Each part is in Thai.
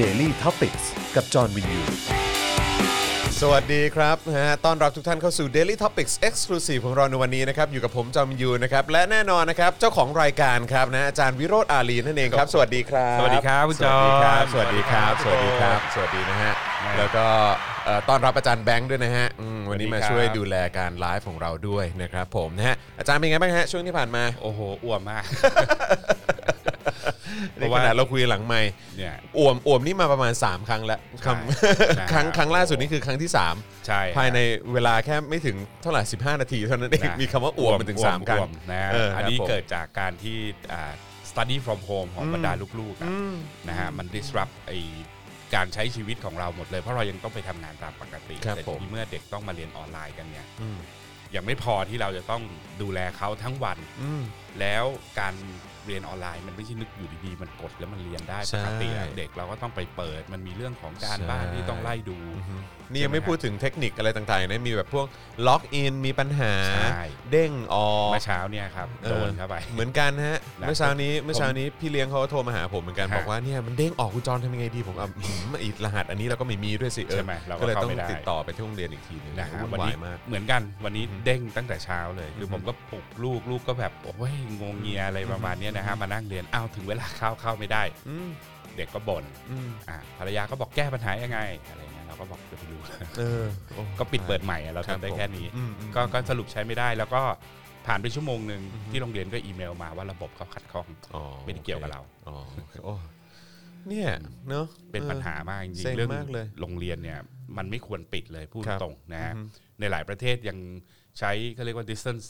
Daily t o p i c กกับจอห์นวินยู สวัสดีครับนะฮะต้อนรับทุกท่านเข้าสู่ Daily Topics Exclusive ของเราในวันนี้นะครับ อยู่กับผมจอมยูนะครับ และแน่นอนนะครับ เจ้าของรายการครับนะอาจารย์วิโรธอาลีนั่นเองครับ สวัสดีครับ สวัสดีครับคุณสวัสดีครับจอห์น สวัสดีครับสสวัวัสสดีดีคครัรับบสวัสดีนะฮะ แล้วก็เอ่อต้อนรับอาจารย์แบงค์ด้วยนะฮะอืมวันนี้มาสวัสดีครับ ช่วยดูแลการไลฟ์ของเราด้วยนะครับผมนะฮะอาจารย์เป็นไงบ้างฮะช่วงที่ผ่านมา โอ้โหอ้วมมากเพ ในราะขว่าณะเราคุยหลังไม่เนี่ยอ่วมอ่วมนี่มาประมาณ 3 ครั้งแล้วคใช่ำครั้งนะครับครั้งล่าสุดนี่คือครั้งที่ 3 ใช่ ภายในเวลาแค่ไม่ถึงเท่าไหร่15 นาทีเท่านั้นเองนะมีคำว่าอ่วมมาถึง 3 ครั้งอ้วมนะเอออันนี้ครับผมเกิดจากการที่อ่า study from home ของบรรดาลูกๆอะอืมนะฮะมัน disrupt ไอการใช้ชีวิตของเราหมดเลย เพราะเรายังต้องไปทำงานตามปกติครับแต่ผมทีนี้เมื่อเด็กต้องมาเรียนออนไลน์กันเนี่ยอืมยังไม่พอที่เราจะต้องดูแลเขาทั้งวันอืมแล้วการ เรียนออนไลน์มันไม่ใช่นึกอยู่ดีๆ มันกดแล้วมันเรียนได้ใช่ปกติอะเด็กเราก็ต้องไปเปิด มันมีเรื่องของการบ้านใช่ที่ต้องไล่ดู นี่ยังไม่พูดถึงเทคนิคอะไรต่างๆนะมีแบบพวกล็อกอินมีปัญหาใช่เด้งออกเมื่อเช้าเนี่ยครับเออโดนเข้าไปเหมือนกันฮะนะเมื่อเช้านี้เมื่อเช้านี้พี่เลี้ยงเขาโทรมาหาผมเหมือนกันฮะบอกว่าเนี่ยมันเด้งออกคุณจรทำยังไงดีผมเอาอืมอีรหัสอันนี้เราก็ไม่มีด้วยสิเออใช่ไหมเราก็ก็เลยเข้าต้องไม่ได้ติดต่อไปที่โรงเรียนอีกทีหนึงนะฮะวุ่นวันวานี้ยมากเหมือนกันวันนี้อืมเด้งตั้งแต่เช้าเลยคืออมผมก็ปลุกลูกลูกก็แบบโอ้ยงงเงียอะไรประมาณเนี้ยนะฮะมานั่งเรียนอ้าวถึงเวลาเข้าเข้าไม่ได้อืมเด็กก็บ่นอืมอ่าภรรยาก็บอกแก้ปัญหายังไงอะไรเงี้ยเราก็บอกจะไปดูเอ อโอ้ก็ปิดเปิดใหม่อะเรารับทำได้ผมแค่นี้อืมอืมก็ก็สรุปใช้ไม่ได้แล้วก็ผ่านไปชั่วโมงหนึ่งอือฮึที่โรงเรียนก็อีเมลมาว่าระบบเขาขัดข้องอ๋อไม่ได้เกี่ยวกับเราอ๋อโอเคโอ้เนี่ยเนอะเป็นออปัญหามากจริงเซ็งๆเรื่องมากเลยโรงเรียนเนี่ยมันไม่ควรปิดเลยพูดครับตรงนะฮะอือฮึในหลายประเทศยังใช้เขาเรียกว่า distance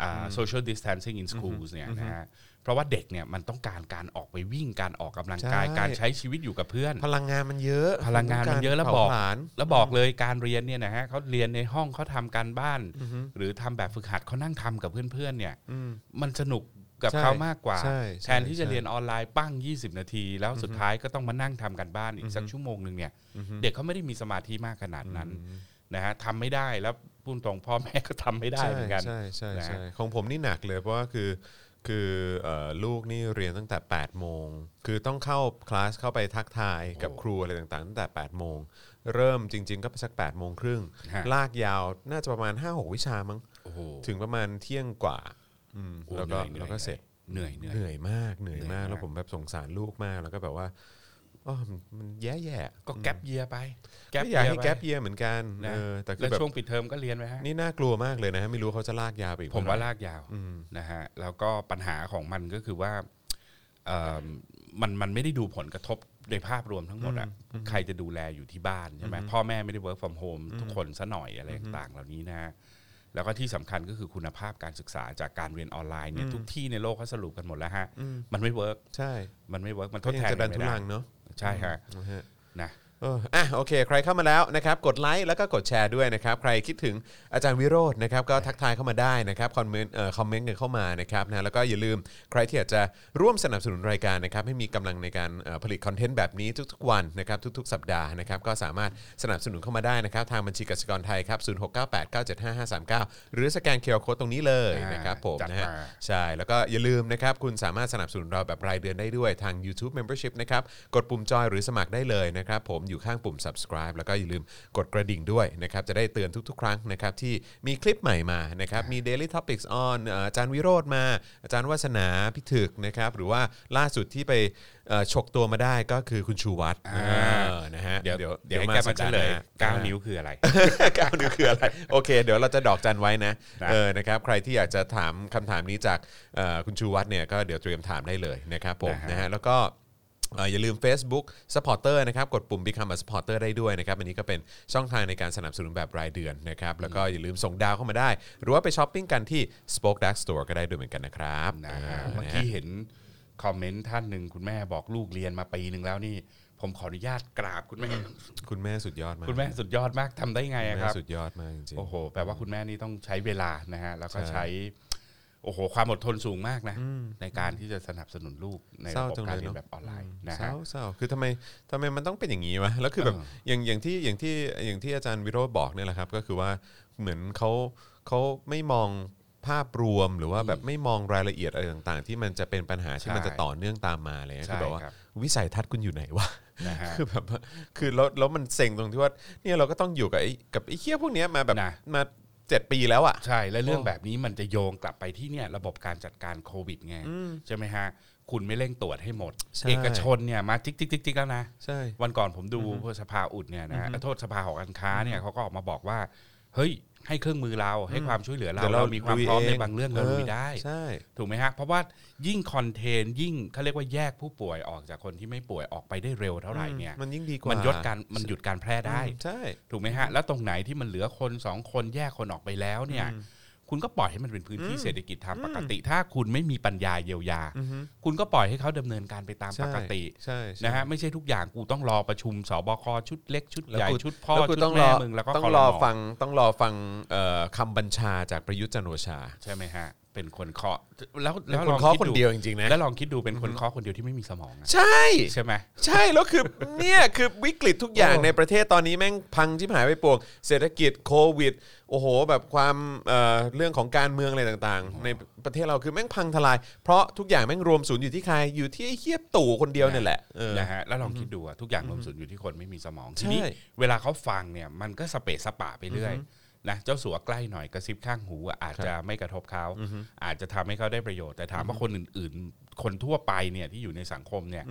อ่า social distancing in schools เนี่ยนะฮะ เพราะว่าเด็กเนี่ยมันต้องการการออกไปวิ่งการออกกำลังกาย ใช่ การใช้ชีวิตอยู่กับเพื่อน พลังงานมันเยอะพลังงานมันเยอะแล้วผาบอกผลาญ แล้วบอกเลยการเรียนเนี่ยนะฮะเขาเรียนในห้องเขาทำการบ้าน อือฮึ หรือทำแบบฝึกหัดเขานั่งทำกับเพื่อนๆเนี่ย อืม มันสนุกกับใช่เขามากกว่า ใช่แทใช่นที่จะใช่เรียนออนไลน์ปั้ง 20 นาที แล้วสุดท้ายก็ต้องมานั่งทำกันบ้านอีกสักชั่วโมงหนึ่งเนี่ย อือฮึ เด็กเขาไม่ได้มีสมาธิมากขนาดนั้นนะฮะทำไม่ได้แล้วพูดตรงพ่อแม่ก็ทำไม่ได้เหมือนกัน ใช่ใช่นะใช่ของผมนี่หนักเลยเพราะว่าคือ คือเอ่อลูกนี่เรียนตั้งแต่8โมงคือต้องเข้าคลาสเข้าไปทักทายกับโอ้ครูอะไรต่างๆตั้งแต่8โมงเริ่มจริง ๆ ก็สัก8โมงครึ่งฮะลากยาวน่าจะประมาณ 5-6 วิชามั้งโอ้โหถึงประมาณเที่ยงกว่าอืมโอ้แล้วก็หนื่อยแล้วก็เสร็จเหนื่อยเหนื่อยเหนื่อยมากเหนื่อยมากเหนื่อยมากแล้วผมแบบสงสารลูกมากแล้วก็แบบว่าอ๋อ มันมันแย่ๆก็แก๊ปเยียไปก็อยากให้ไปแก๊ปเยียเหมือนกันนะเออแต่คือแล้วแบบช่วงปิดเทอมก็เรียนไปฮะนี่น่ากลัวมากเลยนะฮะไม่รู้เขาจะลากยาวไปอีกผมว่าเท่ไหร่ลากยาวอืม นะฮะแล้วก็ปัญหาของมันก็คือว่าเอิ่มมันมันไม่ได้ดูผลกระทบในภาพรวมทั้งหมดอะใครจะดูแลอยู่ที่บ้านใช่ไหมพ่อแม่ไม่ได้ work from home ทุกคนซะหน่อยอะไรต่างๆเหล่านี้นะฮะแล้วก็ที่สำคัญก็คือคุณภาพการศึกษาจากการเรียนออนไลน์เนี่ยทุกที่ในโลกเขาสรุปกันหมดแล้วฮะมันไม่เวิร์กใช่มันไม่เวิร์กมันทก็ดยังแทนจะดันไม่ทุได้ ลังเนาะ ใช่ฮะนะฮะนะ เอออะโอเค ใครเข้ามาแล้วนะครับ กดไลค์แล้วก็กดแชร์ด้วยนะครับ ใครคิดถึงอาจารย์วิโรจน์นะครับ ก็ทักทายเข้ามาได้นะครับ คอมเมนต์เอ่อคอมเมนต์กันเข้ามานะครับนะแล้วก็อย่าลืมใครที่อยากจะร่วมสนับสนุนรายการนะครับ ให้มีกำลังในการเอ่อผลิต content แบบนี้ทุกๆวันนะครับ ทุกๆ สัปดาห์นะครับ ก็สามารถสนับสนุนเข้ามาได้นะครับ ทางบัญชีกสิกรไทยครับ0698975539หรือสแกน QR code ตรงนี้เลยอ่านนะครับผมจัดนะฮะมา ใช่ แล้วก็อย่าลืมนะครับ คุณสามารถสนับสนุนเราแบบรายเดือนได้ด้วยทาง YouTube Membership นะครับ กดปุ่มจอยหรือสมัครได้เลยนะครับผมอยู่ข้างปุ่ม subscribe แล้วก็อย่าลืมกดกระดิ่งด้วยนะครับจะได้เตือนทุกๆ ครั้งนะครับที่มีคลิปใหม่มานะครับมี Daily Topics on เอ่ออาจารย์วิโรจน์มา อาจารย์วัฒนาพิถึกนะครับหรือว่าล่าสุดที่ไปเอ่อฉกตัวมาได้ก็คือคุณชูวัตรอ่าเออนะฮะเดี๋ยวเดี๋ยวเดี๋ยวให้มาแกสัมาปเฉดาห์ลหยน้าเก้านิ้วคืออะไรก้าวนิ้วคืออะไร โอเค เดี๋ยวเราจะดอกจันไว้นะนะเออนะครับใครที่อยากจะถามคำถามนี้จากเอ่อคุณชูวัฒน์เนี่ยก็เดี๋ยวเตรียมถามได้เลยนะครับผมนะฮะนะฮะแล้วก็เอ่ออย่าลืม Facebook Supporter นะครับกดปุ่ม Become a Supporter ได้ด้วยนะครับอันนี้ก็เป็นช่องทางในการสนับสนุนแบบรายเดือนนะครับแล้วก็อย่าลืมส่งดาวเข้ามาได้ หรือว่าไปช้อปปิ้งกันที่ Spoke Dark Store ก็ได้ด้วยเหมือนกันนะครับนะฮะาเมื่อกี้เห็นคอมเมนต์ท่านหนึ่งคุณแม่บอกลูกเรียนมาปีหนึ่งแล้วนี่ ผมขออนุญาตกราบคุณแม่ คุณแม่สุดยอดมากคุณแม่สุดยอดมากทำได้ไงคุณอะแม่ครับ สุดยอดมากจริงโอ้โห แปลว่าคุณแม่นี่ต้องใช้เวลานะฮะ แล้วก็ใช่ใช้ โอ้โหความอดทนสูงมากนะ ในการที่จะสนับสนุนลูกในเศระร้าบบจังการเลยเรียเนอะนแบบออนไลน์นะเศฮะร้าเศร้าคือทำไมทำไมมันต้องเป็นอย่างนี้วะแล้วคือแบบเอออย่างอย่างที่อย่างที่อย่างที่อาจารย์วิโรจน์บอกเนี่ยแหละครับ ก็คือว่าเหมือนเขาเขาไม่มองภาพรวมหรือว่าแบบไม่มองรายละเอียดอะไรต่างๆ ที่มันจะเป็นปัญหาที่มันจะต่อเนื่องตามมาเลยใช่คือแบบว่าครับวิสัยทัศน์คุณอยู่ไหนวะนะฮะคือแบบว่าคือแล้วแล้วมันเซ็งตรงที่ว่าเนี่ยเราก็ต้องอยู่กับไอ้กับไอ้เคี้ยพวกเนี้ยมาแบบนะมา เจ็ดปีแล้วอะ ใช่ และเรื่องแบบนี้มันจะโยงกลับไปที่เนี่ยระบบการจัดการโควิดไงใช่ไหมฮะ คุณไม่เร่งตรวจให้หมด ใช่เอกชนเนี่ยมาจิกจิกจิกจิกแล้วนะ ใช่วันก่อนผมดูสภาอุดเนี่ยนะโทษสภาหอการค้าเนี่ยเขาก็ออกมาบอกว่า เฮ้ย ให้เครื่องมือเราให้ความช่วยเหลือเราเดี๋ยวเราเรามีความพร้อมลุยเองในบางเรื่องเราลุยได้ใช่ถูกไหมฮะเพราะว่ายิ่งคอนเทนยิ่งเขาเรียกว่าแยกผู้ป่วยออกจากคนที่ไม่ป่วยออกไปได้เร็วเท่าไหร่เนี่ยมันยิ่งดีกว่ามัมันยดการมันหยุดการแพร่ได้ใช่ถูกไหมฮะแล้วตรงไหนที่มันเหลือคนสองคนแยกคนออกไปแล้วเนี่ย คุณก็ปล่อยให้มันเป็นพื้นที่เศรษฐกิจทางปกติ ถ้าคุณไม่มีปัญญาเยียวยา คุณก็ปล่อยให้เขาดำเนินการไปตามปกติใช่ใช่นะฮะไม่ใช่ทุกอย่างกูต้องรอประชุมสบคชุดเล็กชุดแล้วใหญ่กูชุดพ่อแล้วกูชุดต้องรแม่อมึงแล้วก็ต้องครอมฟังต้องรอฟังเอ่อคำบัญชาจากประยุทธ์จันทร์โอชาใช่ไหมฮะ เป็นคนเคาะแล้วแล้แล้ววคนลองเคาะคิดคนดูเดียวจริงๆนะแล้วลองคิดดูเป็นคนเคาะคนเดียวที่ไม่มีสมองอะใช่ ใช่ไหมใช่แล้วคือเนี่ยคือวิกฤตทุกอย่างโอ้ในประเทศตอนนี้แม่งพังที่หายไปปวงเศรษฐกิจโควิด โอ้โห แบบความเอ่อเรื่องของการเมืองอะไรต่างๆ ในประเทศเราคือแม่งพังทลาย เพราะทุกอย่างแม่งรวมศูนย์อยู่ที่ใครอยู่ที่ไอ้เฮียตู่คนเดียวเนี่ยแหละเออนะฮะแล้วลองคิดดูอะทุกอย่างรวมสุดอยู่ที่คนไม่มีสมองทีนี้ใช่เวลาเขาฟังเนี่ยมันก็สเปะสปะไปเรื่อย นะเจ้าสัวใกล้หน่อยกระซิบข้างหูอะอาจจะไม่กระทบเขาอาจจะทำให้เขาได้ประโยชน์แต่ถามว่าคนอื่น ๆ คนทั่วไปเนี่ยที่อยู่ในสังคมเนี่ย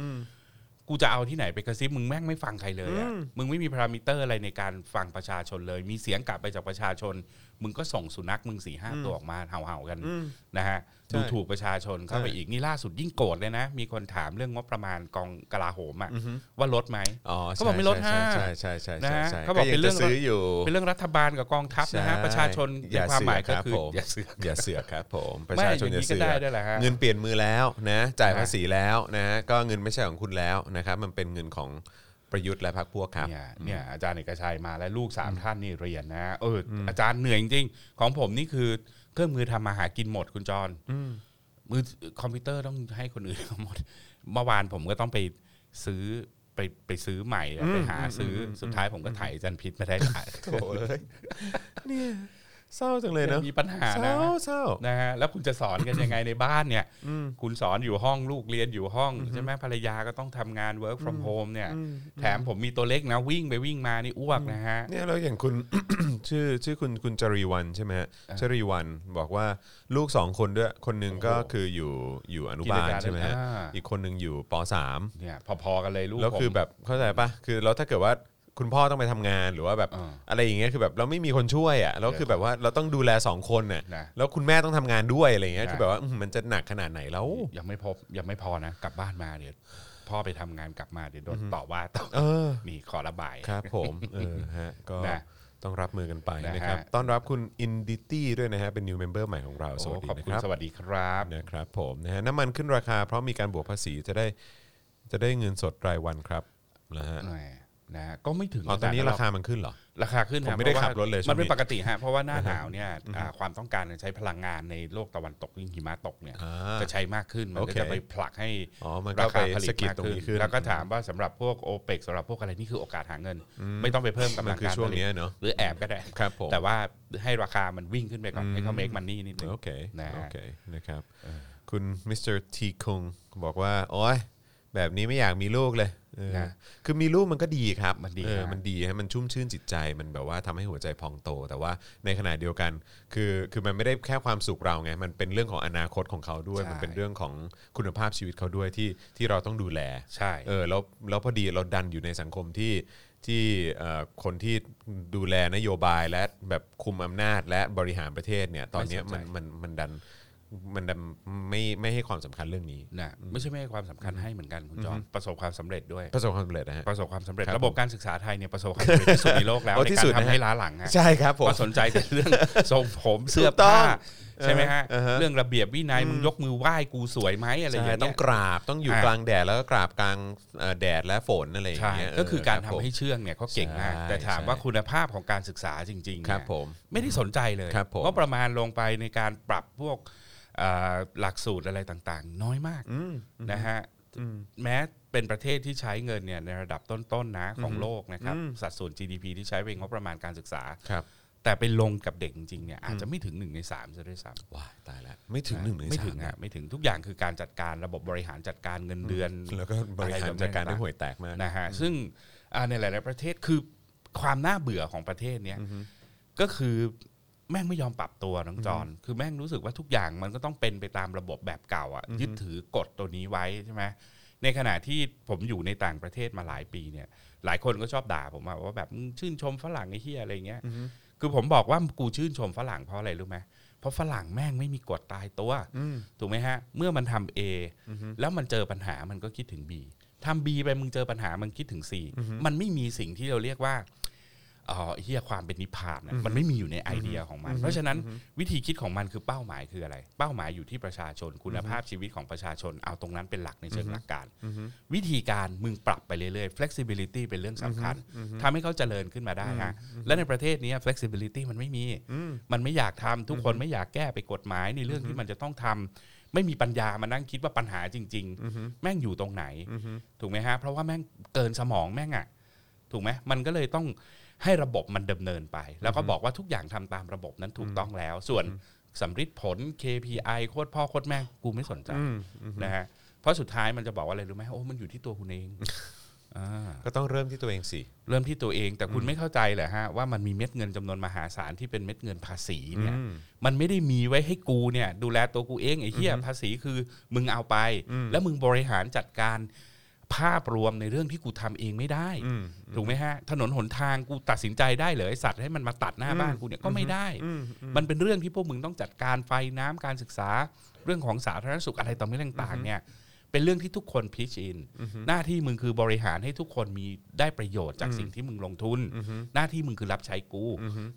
กูจะเอาที่ไหนไปกระซิบมึงแม่งไม่ฟังใครเลยอะมึงไม่มีพารามิเตอร์อะไรในการฟังประชาชนเลย มีเสียงกลับไปจากประชาชน มึงก็ส่งสุนัขมึงสี่ห้าตัวออกมาเห่าๆกันนะฮะใช่ ดูถูกประชาชนเข้าไปใช่อีกนี่ล่าสุดยิ่งโกรธเลยนะ มีคนถามเรื่องงบประมาณกองกลาโหมอะว่าลดไหมอ๋อเขาบอกไม่ลดใช่ห้าใช่ใช่ใช่นะใช่ฮะใช่เขาบอกยัเป็นเรื่องจะซื้ออยู่เป็นเรื่องรัฐบาลกับกองทัพนะฮะใช่ประชาชนอในย่าความหมายเสืก็อกครับคือผมอย่าเสือกอย่าเสือกครับผมประไม่ชาอชนย่างอย่านี้ก็เสือได้กด้วยแหละฮะเงินเปลี่ยนมือแล้วนะจ่ายนะภาษีแล้วนะฮะก็เงินไม่ใช่ของคุณแล้วนะครับมันเป็นเงินของประยุทธ์และพรรคพวกครับเนี่ยเนี่ยอาจารย์เอกชัยมาและลูกสามท่านนี่เรียนนะเออออาจารย์เหนื่อยจริงๆของผมนี่คือ เครื่องมือทำมาหากินหมดคุณจรมือคอมพิวเตอร์ต้องให้คนอื่นหมดเมื่อวานผมก็ต้องไปซื้อไปไปซื้อใหม่อะไปหาซื้ออสุดท้ายผมก็ถ่ายอาจารย์พิษไม่ได้ขายโถ่เอ้ยเนี่ย เศร้าจังเลยเนอะมีปัญหาเศนะร้าเศร้า นะฮะแล้วคุณจะสอนกันยังไงในบ้านเนี่ยคุณสอนอยู่ห้องลูกเรียนอยู่ห้องใช่ไหมภรรยาก็ต้องทำงาน work from home เนี่ย แถมผมมีตัวเล็กนะ วิ่งไปวิ่งมานี่อ้วกนะฮะ เนี่ยแล้วอย่างคุณ ชื่อชื่อคุณคุณจรีวันใช่ไหมฮะจรีวันบอกว่าลูกสองคนด้วยคนหนึ่งก็โอ้โหคืออยู่อยู่อนุบาลกิจการใช่ไหมฮะอ่า อีกคนหนึ่งอยู่ปสามเนี่ยพอๆกันเลยลูกแล้วคือผมแบบเข้าใจปะคือแล้วถ้าเกิดว่า คุณพ่อต้องไปทำงานหรือว่าแบบอ่าอะไรอย่างเงี้ยคือแบบเราไม่มีคนช่วยอะแล้วคือแบบว่าเราต้องดูแลสองคนน่ะนะ แล้วคุณแม่ต้องทำงานด้วยอะไรอย่างเงี้ยนะคือแบบว่าอื้อหือมันจะหนักขนาดไหนแล้ว ยังไม่พบยังไม่พอนะกลับบ้านมาเดี๋ยวพ่อไปทำงานกลับมาเดี๋ยวโดนต่อว่าต่อเออ นี่ขอระบาย ครับผมเออฮะก็นะต้องรับมือกันไปนะฮะ นะครับต้อนรับคุณอินดิตี้ด้วยนะฮะเป็น new member ใหม่ของเราสโอ้วัสดีขอบนะคุณครับ สวัสดีครับ นะครับผมนะฮะน้ำมันขึ้นราคาเพราะมีการบวกภาษีจะได้จะได้เงินสดรายวันครับนะฮะแหม นะฮะก็ไม่ถึงอ๋อตอนนี้ขดราคามันขึ้นเหรอ ราคาขึ้นผมฮะไม่ได้เพาะว่าขับรถเลยช่วงมันเป็นนี้ปกติฮะเพราะว่าหน้าหนาวเนี่ยอ่าความต้องการใช้พลังงานในโลกตะวันตกยิ่งหิมะตกเนี่ยอ่าจะใช้มากขึ้นมันโอก็เคจะไปผลักให้อ๋อมันก็ราไปคาผลิตสะกิดมากตรงขึ้นนี้ขึ้นแล้วก็ถามว่าสำหรับพวกโอเปกสำหรับพวกอะไรนี่คือโอกาสหาเงิน ไม่ต้องไปเพิ่มกำมัลันงคือการช่วงผลิตเนี้ยเนาะหรือแอบก็ได้ครับผมแต่ว่าให้ราคามันวิ่งขึ้นไปก่อนให้เขาเมคมันนี่นิดนึงโอเคนะฮะโอเคนะครับคุณมิสเตอร์ทีคงบอกว่าโอ้ย แบบนี้ไม่อยากมีลูกเลยเออนะคือมีลูกมันก็ดีครับมันดีเออฮะ มันดีฮะมันชุ่มชื่นจิตใจมันแบบว่าทำให้หัวใจพองโต แต่ว่าในขณะเดียวกัน คือคือมันไม่ได้แค่ความสุขเราไงมันเป็นเรื่องของอนาคตของเขาด้วย ใช่ มันเป็นเรื่องของคุณภาพชีวิตเขาด้วยที่ที่เราต้องดูแล ใช่ เออแล้วแล้วพอดีเราดันอยู่ในสังคมที่ที่เอ่อคนที่ดูแลนโยบายและแบบคุมอำนาจและบริหารประเทศเนี่ยตอนเนี้ยไม่มันสนใจ มันมันดัน มันดันไม่ไม่ให้ความสำคัญเรื่องนี้ นะไม่ใช่ไม่ให้ความสำคัญให้เหมือนกันคุณจอห์นประสบความสำเร็จด้วย ประสบความสำเร็จนะฮะ ประสบความสำเร็จครับระบบการศึกษาไทยเนี่ยประสบความสำเร็จที่สุดในโลกแล้วโอ้ในที่กาสุดรนะทำฮะให้ล้าหลังฮะใช่ครับผม ก็สนใจแต่เรื่อง ทรงผมเสื้อถูกต้อผ้างใช่ไหมฮะเออฮะ เรื่องระเบียบวินัยมึงยกมือไหว้กูสวยไหมอะไรอย่างใช่เงี้ยต้องกราบต้องอยู่ใช่กลางแดดแล้วก็กราบกลางเอ่อแดดและฝนอะไรอย่างใช่เงี้ยก็คือการเทำให้เชื่องเนี่ยเขาเก่งมาก ใช่แต่ถามใช่ว่าคุณภาพของการศึกษาจริงๆครับเนี่ยผม ไม่ได้สนใจเลยครับผมก็ประมาณลงไปในการปรับพวกเอ่อ หลักสูตรอะไรต่างๆ น้อยมากอืมนะฮะแม้เป็นประเทศที่ใช้เงินเนี่ยในระดับต้นๆนะของโลกนะครับอืมสัดส่วน GDP ที่ใช้เป็นงบประมาณการศึกษาครับแต่ไปลงกับเด็กจริงๆเนี่ยอาจจะไม่ถึงหนึ่งในสามซะด้วยซ้ำว้ายตายแล้วไม่ถึงหนึ่งในไม่สาถึงมฮะไม่ถึงทุกอย่างคือการจัดการระบบบริหารจัดการเงินเดือน แล้วก็บริหารจัดการได้ห่วยแตกมากนะฮะซึ่งอ่าในหลาย ๆ ประเทศคือความน่าเบื่อของประเทศเนี้ยก็คือ แม่งไม่ยอมปรับตัวน้องจอนคือแม่งรู้สึกว่าทุกอย่างมันก็ต้องเป็นไปตามระบบแบบเก่าอะยึดถือกฎตัวนี้ไว้ใช่ไหมในขณะที่ผมอยู่ในต่างประเทศมาหลายปีเนี่ย หลายคนก็ชอบด่าผมอะว่าแบบมึงชื่นชมฝรั่งไอ้เหี้ยอะไรเงี้ยคือผมบอกว่ากูชื่นชมฝรั่งเพราะอะไรรู้ไหมเพราะฝรั่งแม่งไม่มีกฎตายตัวถูกไหมฮะ เมื่อมันทำ A แล้วมันเจอปัญหามันก็คิดถึง B ทำ B ไปมึงเจอปัญหามันคิดถึง C มันไม่มีสิ่งที่เราเรียกว่า เออเฮียความเป็นนิพพานน่ะมันไม่มีอยู่ในไอเดียของมัน เพราะฉะนั้นวิธีคิดของมันคือเป้าหมายคืออะไร เป้าหมายอยู่ที่ประชาชนคุณภาพชีวิตของประชาชนเอาตรงนั้นเป็นหลักในเชิงหลักการ วิธีการมึงปรับไปเรื่อยๆ flexibility เป็นเรื่องสำคัญทำให้เขาเจริญขึ้นมาได้ฮะและในประเทศนี้ flexibility มันไม่มี มันไม่อยากทำทุกคนไม่อยากแก้ไปกฎหมายในเรื่องที่มันจะต้องทำไม่มีปัญญามานั่งคิดว่าปัญหาจริง ๆ แม่งอยู่ตรงไหน ถูกไหมฮะ เพราะว่าแม่งเกินสมองแม่งอะถูกไหมมันก็เลยต้อง ให้ระบบมันดำเนินไป แล้วก็บอกว่าทุกอย่างทำตามระบบนั้นถูกต้องแล้ว ส่วนสำริดผล KPI โคตรพ่อโคตรแม่กูไม่สนใจนะฮะเพราะสุดท้ายมันจะบอกว่าอะไรรู้ไหมโอ้มันอยู่ที่ตัวคุณเองอ่าก็ต้องเริ่มที่ตัวเองสิ เริ่มที่ตัวเองแต่คุณไม่เข้าใจเหรอฮะว่ามันมีเม็ดเงินจำนวนมหาศาลที่เป็นเม็ดเงินภาษีเนี่ยมันไม่ได้มีไว้ให้กูเนี่ย ดูแลตัวกูเองไอ้เหี้ยภาษีคือมึงเอาไป แล้วมึงบริหารจัดการ ภาพรวมในเรื่องที่กูทำเองไม่ได้ถูกไหมฮะถนนหนทางกูตัดสินใจได้เหรอไอสัตว์ให้มันมาตัดหน้าบ้านกูเนี่ยก็ไม่ได้ มันเป็นเรื่องที่พวกมึงต้องจัดการไฟน้ำการศึกษา เรื่องของสาธารณสุขอะไรต่อไม่ต่างๆเนี่ยเป็นเรื่องที่ทุกคนพิชอิน หน้าที่มึงคือบริหารให้ทุกคนมีได้ประโยชน์จากสิ่งที่มึงลงทุน หน้าที่มึงคือรับใช้กู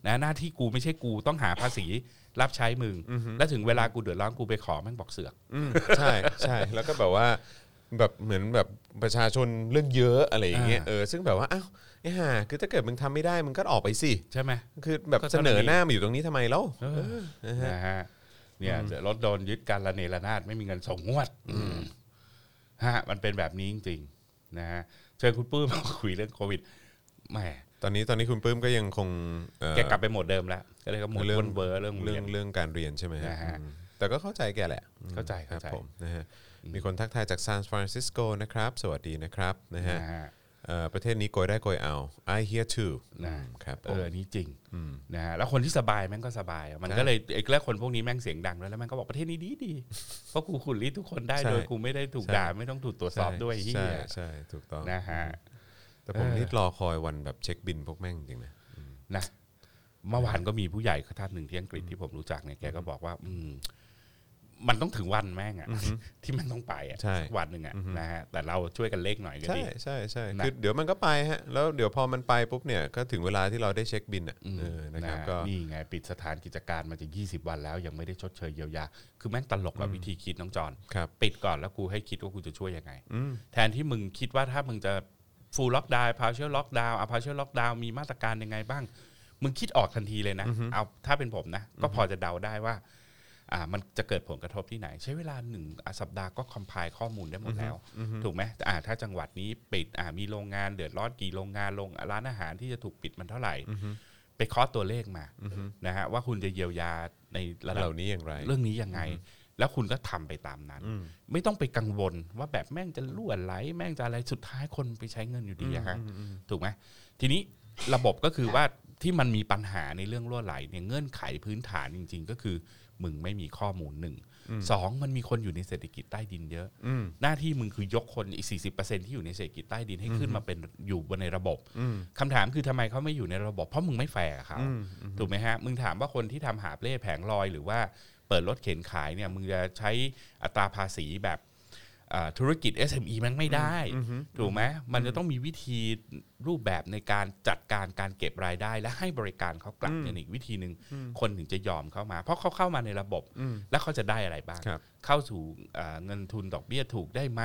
นะหน้าที่กูไม่ใช่กูต้องหาภาษีรับใช้มึง แล้วถึงเวลากูเดือดร้อนกูไปขอแม่งบอกเสือกอืมใช่ใช่แล้วก็แบบว่า แบบเหมือนแบบประชาชนเรื่องเยอะอะไรอย่างเงี้ยอ่าเออซึ่งแบบว่าอ้าวไอ้ห่าคือถ้าเกิดมึงทำไม่ได้มึงก็ออกไปสิใช่ไหมคือแบบก็แค่เท่านั้นเองหน้ามาอยู่ตรงนี้ทำไมแล้วเออนะฮะเนี่ยรถโดนยึดกันระเนระนาดไม่มีเงินส่งงวดฮะมันเป็นแบบนี้จริงๆนะฮะเชิญคุณปื้มมาคุยเรื่องโควิดแหมตอนนี้ตอนนี้คุณปื้มก็ยังคงเอ่อ แกกลับไปโหมดเดิมแล้วก็เลยก็โหมดเรื่อง วนเวอร์เรื่องเรื่เรียนเรื่องการเรียนใช่ไหมฮะนะฮะ อืมแต่ก็เข้าใจแกแหละเข้าใจครับเข้าใจ ผมนะฮะ มีคนทักทายจากซานฟรานซิสโกนะครับ สวัสดีนะครับนะฮะนะฮะเอ่อประเทศนี้โกยได้โกยเอา I hear too นะอืมครับผเอมออนนี้จริงนะฮะแล้วคนที่สบายแม่งก็สบายอะมันใช่ก็เลยไอ้แล้วคนพวกนี้แม่งเสียงดังด้วยแล้วแม่งก็บอกประเทศนี้ดีดีๆเพราะกูขุดลิทุกคนได้ใช่โดยกูไม่ได้ถูกใช่ด่าไม่ต้องถูกตรวจสอบด้วยเฮีใช่ยใช่ถูกต้องนะฮะแต่ผมเออนี่รอคอยวันแบบเช็คบินพวกแม่งจริงๆนะนะเมื่อวานก็มีผู้ใหญ่ท่านหนึ่งที่อังกฤษที่ผมรู้จักเนี่ยแกก็บอกว่า อืม มันต้องถึงวันแม่งอะที่มันต้องไปอะใช่ สักวันหนึ่งอะนะฮะแต่เราช่วยกันเล็กหน่อยก็ใช่ดี ใช่ใช่นะ คือเดี๋ยวมันก็ไปฮะ แล้วเดี๋ยวพอมันไปปุ๊บเนี่ยก็ถึงเวลาที่เราได้เช็คบินอะอืมเออนะครับฮก็ นี่ไงปิดสถานกิจการมาจะ 20 วันแล้ว ยังไม่ได้ชดเชยเยียวยา คือแม่งตลกกับวิธีคิดน้องจอนครับ ปิดก่อนแล้วกูให้คิดว่ากูจะช่วยยังไง อืม แทนที่มึงคิดว่าถ้ามึงจะ full lockdown partial lockdown อะ partial lockdown มีมาตรการยังไงบ้าง มึงคิดออกทันทีเลยนะ เอาถ้าเป็นผมนะ ก็พอจะเดาได้ว่าอ่า มันจะเกิดผลกระทบที่ไหน ใช้เวลาหนึ่งอะสัปดาห์ก็คอมไพล์ข้อมูลได้หมดแล้ว ถูกไหมอ่าถ้าจังหวัดนี้ปิดอ่ามีโรงงานเดือดร้อนกี่โรงงานโรงร้านอาหารที่จะถูกปิดมันเท่าไหร่ไปเคาะตัวเลขมานะฮะว่าคุณจะเยียวยาในระดับเหล่านี้อย่างไร เรื่องนี้ยังไง แล้วคุณก็ทำไปตามนั้น ไม่ต้องไปกังวลว่าแบบแม่งจะล่วนไหล แม่งจะอะไรสุดท้ายคนไปใช้เงินอยู่ดีอะฮะถูกไหมทีนี้ระบบก็คือว่า ที่มันมีปัญหาในเรื่องล่วไหลเนี่ยเงื่อนไขพื้นฐานจริง ๆ ก็คือ มึงไม่มีข้อมูลหนึ่งสองมันมีคนอยู่ในเศรษฐกิจใต้ดินเยอะ หน้าที่มึงคือยกคนอีก 40%ที่อยู่ในเศรษฐกิจใต้ดินให้ขึ้นมาเป็นอยู่บนในระบบคำถามคือทำไมเขาไม่อยู่ในระบบ เพราะมึงไม่แฟร์กับเขาถูกไหมฮะ มึงถามว่าคนที่ทำหาบเล่แผงลอยหรือว่าเปิดรถเข็นขายเนี่ยมึงจะใช้อัตราภาษีแบบอ่า ธุรกิจ SME มันไม่ได้ ถูกไหมมันจะต้องมีวิธีรูปแบบในการจัดการการเก็บรายได้ และให้บริการเขากลับเนี่ยอีกวิธีหนึ่งคนถึงจะยอมเข้ามา เพราะเขาเข้ามาในระบบ แล้วเขาจะได้อะไรบ้างครับเข้าสู่อ่าเงินทุนดอกเบี้ยถูกได้ไหม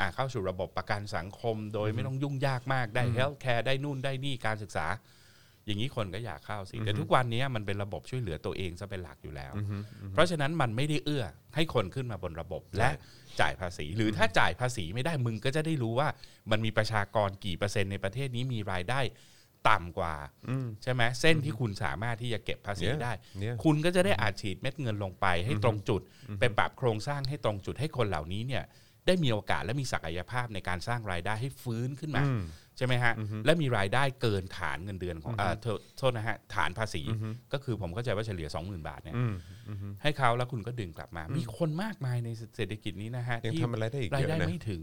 อ่าเข้าสู่ระบบประกันสังคม โดยไม่ต้องยุ่งยากมากได้เฮลท์แคร์ได้นู่นได้นี่การศึกษา อย่างนี้คนก็อยากเข้าสิแต่ทุกวันนี้มันเป็นระบบช่วยเหลือตัวเองซะเป็นหลักอยู่แล้ว เพราะฉะนั้นมันไม่ได้เอื้อให้คนขึ้นมาบนระบบและ จ่ายภาษี หรือถ้าจ่ายภาษีไม่ได้มึงก็จะได้รู้ว่า มันมีประชากรกี่เปอร์เซ็นต์ในประเทศนี้มีรายได้ต่ำกว่าใช่ไหมเส้นที่คุณสามารถที่จะเก็บภาษีเนี่ยได้เนี่ยคุณก็จะได้อาจฉีดเม็ดเงินลงไป ให้ตรงจุดไปปรับโครงสร้างให้ตรงจุดให้คนเหล่านี้เนี่ยได้มีโอกาสและมีศักยภาพในการสร้างรายได้ให้ฟื้นขึ้นมาใช่ไหมฮะและมีรายได้เกินฐานเงินเดือนของอ่าโทษโทษนะฮะฐานภาษี ก็คือผมเข้าใจว่าเฉลี่ย 20,000 บาทเนี่ย ให้เขาแล้วคุณก็ดึงกลับมา มีคนมากมายในเศรษฐกิจนี้นะฮะยังที่ทำอะไรได้อีกเยยอะรายได้นะไม่ถึง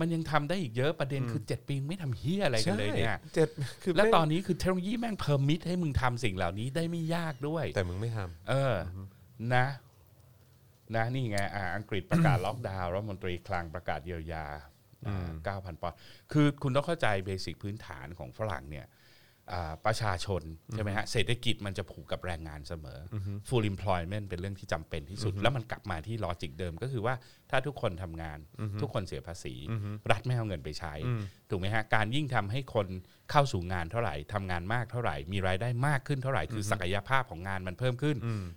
มันยังทำได้อีกเยอะประเด็นคือ 7 ปีไม่ทำเหี้ยอะไรกันเลยเนี่ยเจ็ดคือและไม่ตอนนี้คือเทคโนโลยีแม่ง permit ให้มึงทำสิ่งเหล่านี้ได้ไม่ยากด้วย แต่มึงไม่ทำเออนะนะนี่ไงอ่าอังกฤษประกาศล็อกดาวน์รัฐมนตรีคลังประกาศเยียวยาเก้าพันปอนด์คือคุณต้องเข้าใจ basic พื้นฐานของฝรั่งเนี่ยอ่า ประชาชนใช่ไหมฮะเศรษฐกิจมันจะผูกกับแรงงานเสมออ full employment เป็นเรื่องที่จำเป็นที่สุด แล้วมันกลับมาที่ลอจิกเดิมก็คือว่าถ้าทุกคนทำงาน ทุกคนเสียภาษี รัฐไม่เอาเงินไปใช้ ถูกไหมฮะ การยิ่งทำให้คนเข้าสู่งานเท่าไหร่ทำงานมากเท่าไหร่ มีรายได้มากขึ้นเท่าไหร่ คือศักยภาพของงานมันเพิ่มขึ้น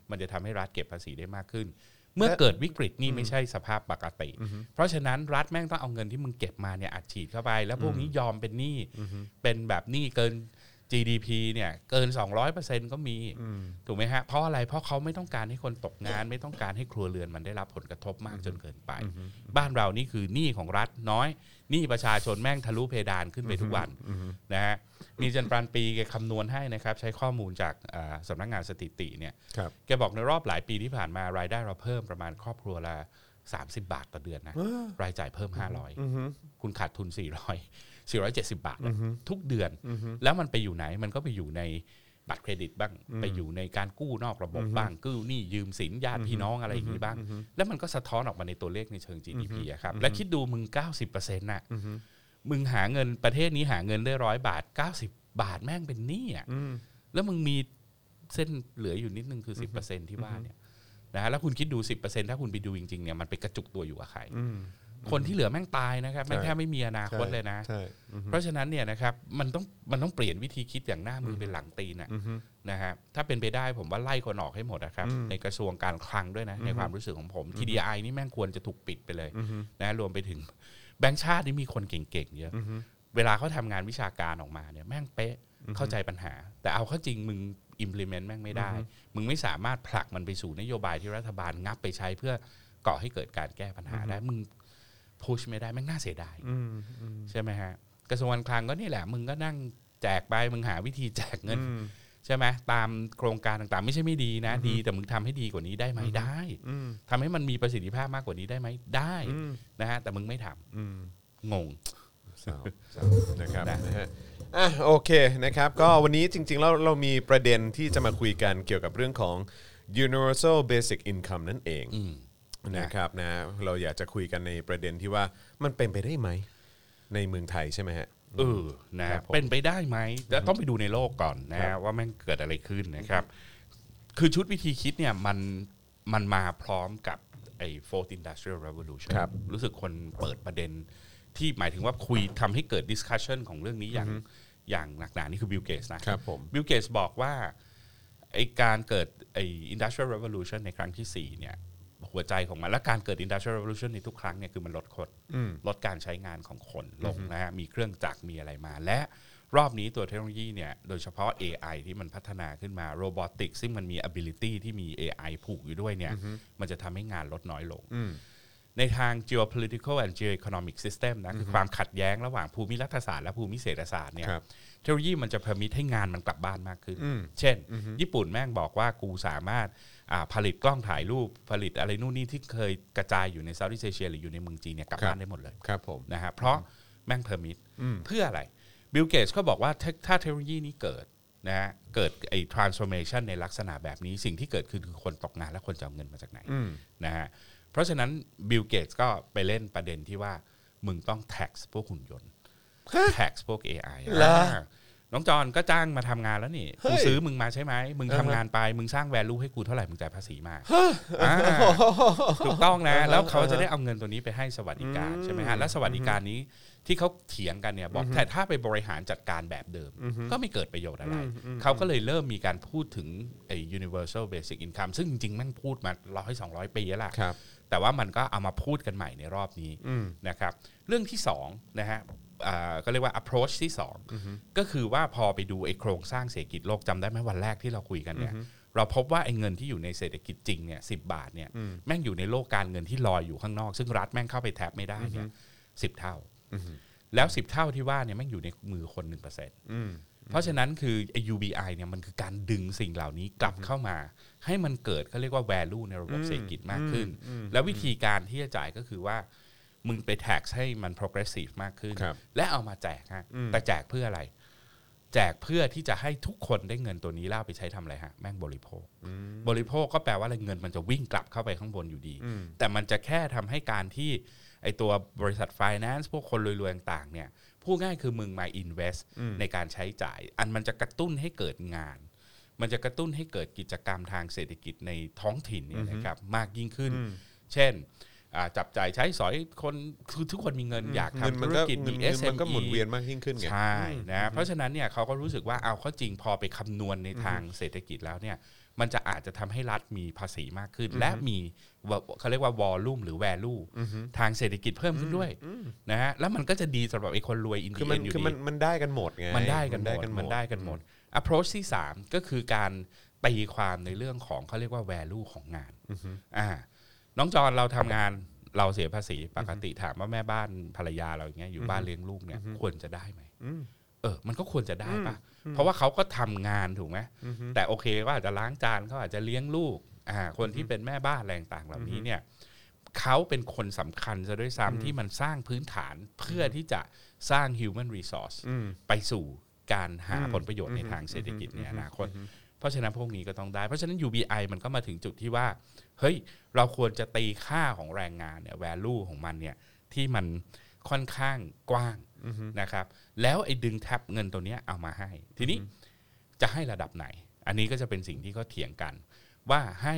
มันจะทำให้รัฐเก็บภาษีได้มากขึ้น เมื่อเกิดวิกฤตนี่ไม่ใช่สภาพปกติ เพราะฉะนั้นรัฐแม่งต้องเอาเงินที่มึงเก็บมาเนี่ยอัดฉีดเข้าไป แล้วพวกนี้ยอมเป็นหนี้เป็นแบบหนี้เกิน GDP เนี่ยเกิน 200%ก็มีถูกไหมฮะเพราะอะไรเพราะเขาไม่ต้องการให้คนตกงาน ไม่ต้องการให้ครัวเรือนมันได้รับผลกระทบมากจนเกินไป บ้านเรานี่คือหนี้ของรัฐน้อยหนี้ประชาชนแม่งทะลุเพดานขึ้นไปทุกวันนะฮะมีจันปรานปีแกคำนวณให้นะครับ ใช้ข้อมูลจากอ่าสำนักงานสถิติเนี่ยครับแกบอกในรอบหลายปีที่ผ่านมารายได้เราเพิ่มประมาณครอบครัวละ30 บาทต่อเดือนนะรายจ่ายเพิ่ม 500 คุณขาดทุน 400 470 บาทอะทุกเดือน แล้วมันไปอยู่ไหนมันก็ไปอยู่ในบัตรเครดิตบ้าง ไปอยู่ในการกู้นอกระบบบ้างกู้หนี้ยืมสินญาติพี่น้องอะไรอย่างนี้บ้าง แล้วมันก็สะท้อนออกมาในตัวเลขในเชิง GDP อะครับและคิดดูมึง 90%น่ะมึงหาเงินประเทศนี้หาเงินได้ร้อยบาท 90 บาทแม่งเป็นหนี้อะแล้วมึงมีเส้นเหลืออยู่นิดนึงคือ 10%ที่ว่าเนี่ยนะฮะแล้วคุณคิดดู 10%ถ้าคุณไปดูจริงๆเนี่ยมันไปกระจุกตัวอยู่กับใคร คนที่เหลือแม่งตายนะครับแม่งแทบไม่มีอนาคตเลยนะใช่เพราะฉะนั้นเนี่ยนะครับมันต้องมันต้องเปลี่ยนวิธีคิดอย่างหน้ามือเป็นหลังตีนนะนะฮะถ้าเป็นไปได้ผมว่าไล่คนออกให้หมดนะครับ ในกระทรวงการคลังด้วยนะ ในความรู้สึกของผม TDI นี่แม่งควรจะถูกปิดไปเลยนะรวมไปถึงแบงค์ชาตินี่มีคนเก่งๆเยอะเวลาเขาทำงานวิชาการออกมาเนี่ยแม่งเป๊ะเข้าใจปัญหา แต่เอาเข้าจริงมึง implement แม่งไม่ได้ มึงไม่สามารถผลักมันไปสู่นโยบายที่รัฐบาลงับไปใช้เพื่อก่อให้เกิดการแก้ปัญหาได้ มึง พุชไม่ได้แม่งน่าเสียดายใช่ไหมฮะกระทรวงการคลังก็นี่แหละ มึงก็นั่งแจกไปมึงหาวิธีแจกเงินใช่ไหมตามโครงการต่างๆ ไม่ใช่ไม่ดีนะ ดีแต่มึงทำให้ดีกว่านี้ได้ไหมได้ทำให้มันมีประสิทธิภาพมากกว่านี้ได้ไหมได้นะฮะแต่มึงไม่ทำงงเศร้าเศร้านะครับนะนะฮะอะโอเคนะครับ ก็วันนี้จริง ๆ แล้วเรามีประเด็นที่จะมาคุยกันเกี่ยวกับเรื่องของ universal basic income นั่นเองอืม นะครับนะเราอยากจะคุยกันในประเด็นที่ว่ามันเป็นไปได้ไหม ในเมืองไทยใช่ไหมฮะเออนะครับผมเป็นไปได้ไหมแต่ต้องไปดูในโลกก่อนนะฮะว่าแม่งเกิดอะไรขึ้นนะครับ คือชุดวิธีคิดเนี่ยมันมันมาพร้อมกับไอ้ fourth industrial revolution ครับรู้สึกคนเปิดประเด็นที่หมายถึงว่าคุยทำให้เกิด discussion ของเรื่องนี้อย่างอย่างหนักหนานี่คือบิลเกตส์นะครับผมบิลเกตส์บอกว่าไอการเกิดไอ industrial revolution ในครั้งที่ 4 เนี่ย หัวใจของมัน และการเกิด industrial revolution ในทุกครั้งเนี่ยคือมันลดคนลดการใช้งานของคนลงนะฮะมีเครื่องจักรมีอะไรมา และรอบนี้ตัวเทคโนโลยีเนี่ยโดยเฉพาะ AI ที่มันพัฒนาขึ้นมา robotics ซึ่งมันมี ability ที่มี AI ผูกอยู่ด้วยเนี่ยมันจะทำให้งานลดน้อยลงในทาง geopolitical and geoeconomic system นะคือความขัดแย้งระหว่างภูมิรัฐศาสตร์และภูมิเศรษฐศาสตร์เนี่ยครับเทคโนโลยีมันจะ permit ให้งานมันกลับบ้านมากขึ้น เช่น ญี่ปุ่นแม่งบอกว่ากูสามารถอ่า ผลิตกล้องถ่ายรูปผลิตอะไรนู่นนี่ที่เคยกระจายอยู่ใน Southeast Asia หรืออยู่ในเมืองจีนเนี่ยกลับบ้านครับได้หมดเลยครับผมนะฮะเพราะแม่ง permit เพื่ออะไรบิลเกตส์ก็บอกว่าถ้าถ้าเทคโนโลยีนี้เกิดนะฮะเกิดไอ้ transformation ในลักษณะแบบนี้สิ่งที่เกิดขึ้นคือคนตกงานและคนจะเอาเงินมาจากไหนนะฮะเพราะฉะนั้นบิลเกตก็ไปเล่นประเด็นที่ว่ามึงต้อง tax พวกหุ่นยนต์ tax พวก AI เหรออ่า น้องจอนก็จ้างมาทำงานแล้วนี่เฮ้กูยซื้อมึงมาใช่ไหมมึงทำงานไปมึงสร้าง value ให้กูเท่าไหร่มึงจ่ายภาษีมาอ่าถูกต้องนะ แล้วเขาจะได้เอาเงินตัวนี้ไปให้สวัสดิการใช่ไหมฮะและสวัสดิการนี้ที่เขาเถียงกันเนี่ยบอกแต่ถ้าไปบริหารจัดการแบบเดิม ก็ไม่เกิดประโยชน์อะไร เขาก็เลยเริ่มมีการพูดถึงไอ้ universal basic income ซึ่งจริงๆแม่งพูดมาร้อยสองร้อยปีแล้วล่ะครับแต่ว่ามันก็เอามาพูดกันใหม่ในรอบนี้นะครับ เรื่องที่สองนะฮะอ่า ก็เรียกว่า approach ที่สองก็คือว่าพอไปดูไอ้โครงสร้างเศรษฐกิจโลกจำได้ไหมวันแรกที่เราคุยกันเนี่ยเราพบว่าไอ้เงินที่อยู่ในเศรษฐกิจจริงเนี่ยสิบาทเนี่ยแม่งอยู่ในโลกการเงินที่ลอยอยู่ข้างนอก ซึ่งรัฐแม่งเข้าไปแทบไม่ได้เนี่ยสิบเท่าแล้วสิบเท่าที่ว่าเนี่ยแม่งอยู่ในมือคนหนึ่งเปอร์เซ็นต์เพราะฉะนั้นคือไอ้ UBI เนี่ยมันคือการดึงสิ่งเหล่านี้กลับเข้ามา ให้มันเกิดเขาเรียกว่า value ในระบบเศรษฐกิจมากขึ้น แล้ววิธีการที่จะจ่ายก็คือว่า มึงไป tax ให้มัน progressive มากขึ้น ครับ และเอามาแจกฮะแต่แจกเพื่ออะไร แจกเพื่อที่จะให้ทุกคนได้เงินตัวนี้แล้วเอาไปใช้ทำอะไรฮะแม่งบริโภคบริโภคก็แปลว่าอะไรเงินมันจะวิ่งกลับเข้าไปข้างบนอยู่ดีแต่มันจะแค่ทำให้การที่ไอตัวบริษัท finance พวกคนรวยๆต่างๆเนี่ยพูดง่ายคือมึงมา invest ในการใช้จ่าย อันมันจะกระตุ้นให้เกิดงาน มันจะกระตุ้นให้เกิดกิจกรรมทางเศรษฐกิจในท้องถิ่นเนี่ยนะครับมากยิ่งขึ้น เช่นอ่า จับจ่ายใช้สอยคนคือทุกคนมีเงินอยากเงินทำมัธุนรก็กิจเงิมีนเงินมันก็ SME หมุนเวียนมากยิ่งขึ้นไงใช่นะเพราะฉะนั้นเนี่ยเขาก็รู้สึกว่าเอาเข้าจริงพอไปคำนวณในทางเศรษฐกิจแล้วเนี่ยมันจะอาจจะทำให้รัฐมีภาษีมากขึ้น และมีวเขาเรียกว่าวอลลุ่มหรือแวลูทางเศรษฐกิจเพิ่มขึ้นด้วยนะฮะแล้วมันก็จะดีสำหรับไอ้คนรวยอินคือเดีมัยนอยู่คือดีมันมันได้กันหมดไงมันได้กันหมดมันมันได้กันหมด approach ที่ 3 ก็คือการตีความในเรื่องของเขาเรียกว่า value ของงานอ่า น้องจอนเราทำงานเราเสียภาษีปกติถามว่าแม่บ้านภรรยาเราอย่างเงี้ยอยู่บ้านเลี้ยงลูกเนี่ยควรจะได้ไหมเออ มันก็ควรจะได้ปะเพราะว่าเขาก็ทำงานถูกไหมแต่โอเคก็อาจจะล้างจานเขาอาจจะเลี้ยงลูกอ่าคนที่เป็นแม่บ้านอะไรต่างๆเหล่านี้เนี่ยเขาเป็นคนสำคัญซะด้วยซ้ำที่มันสร้างพื้นฐานเพื่อที่จะสร้าง human resource ไปสู่การหาผลประโยชน์ในทางเศรษฐกิจในอนาคต เพราะฉะนั้นพวกนี้ก็ต้องได้ เพราะฉะนั้น UBI มันก็มาถึงจุดที่ว่า เฮ้ยเราควรจะตีค่าของแรงงานเนี่ย value ของมันเนี่ยที่มันค่อนข้างกว้างนะครับ แล้วไอ้ดึงแท็บเงินตัวเนี้ยเอามาให้ ทีนี้จะให้ระดับไหน อันนี้ก็จะเป็นสิ่งที่เขาเถียงกัน ว่าให้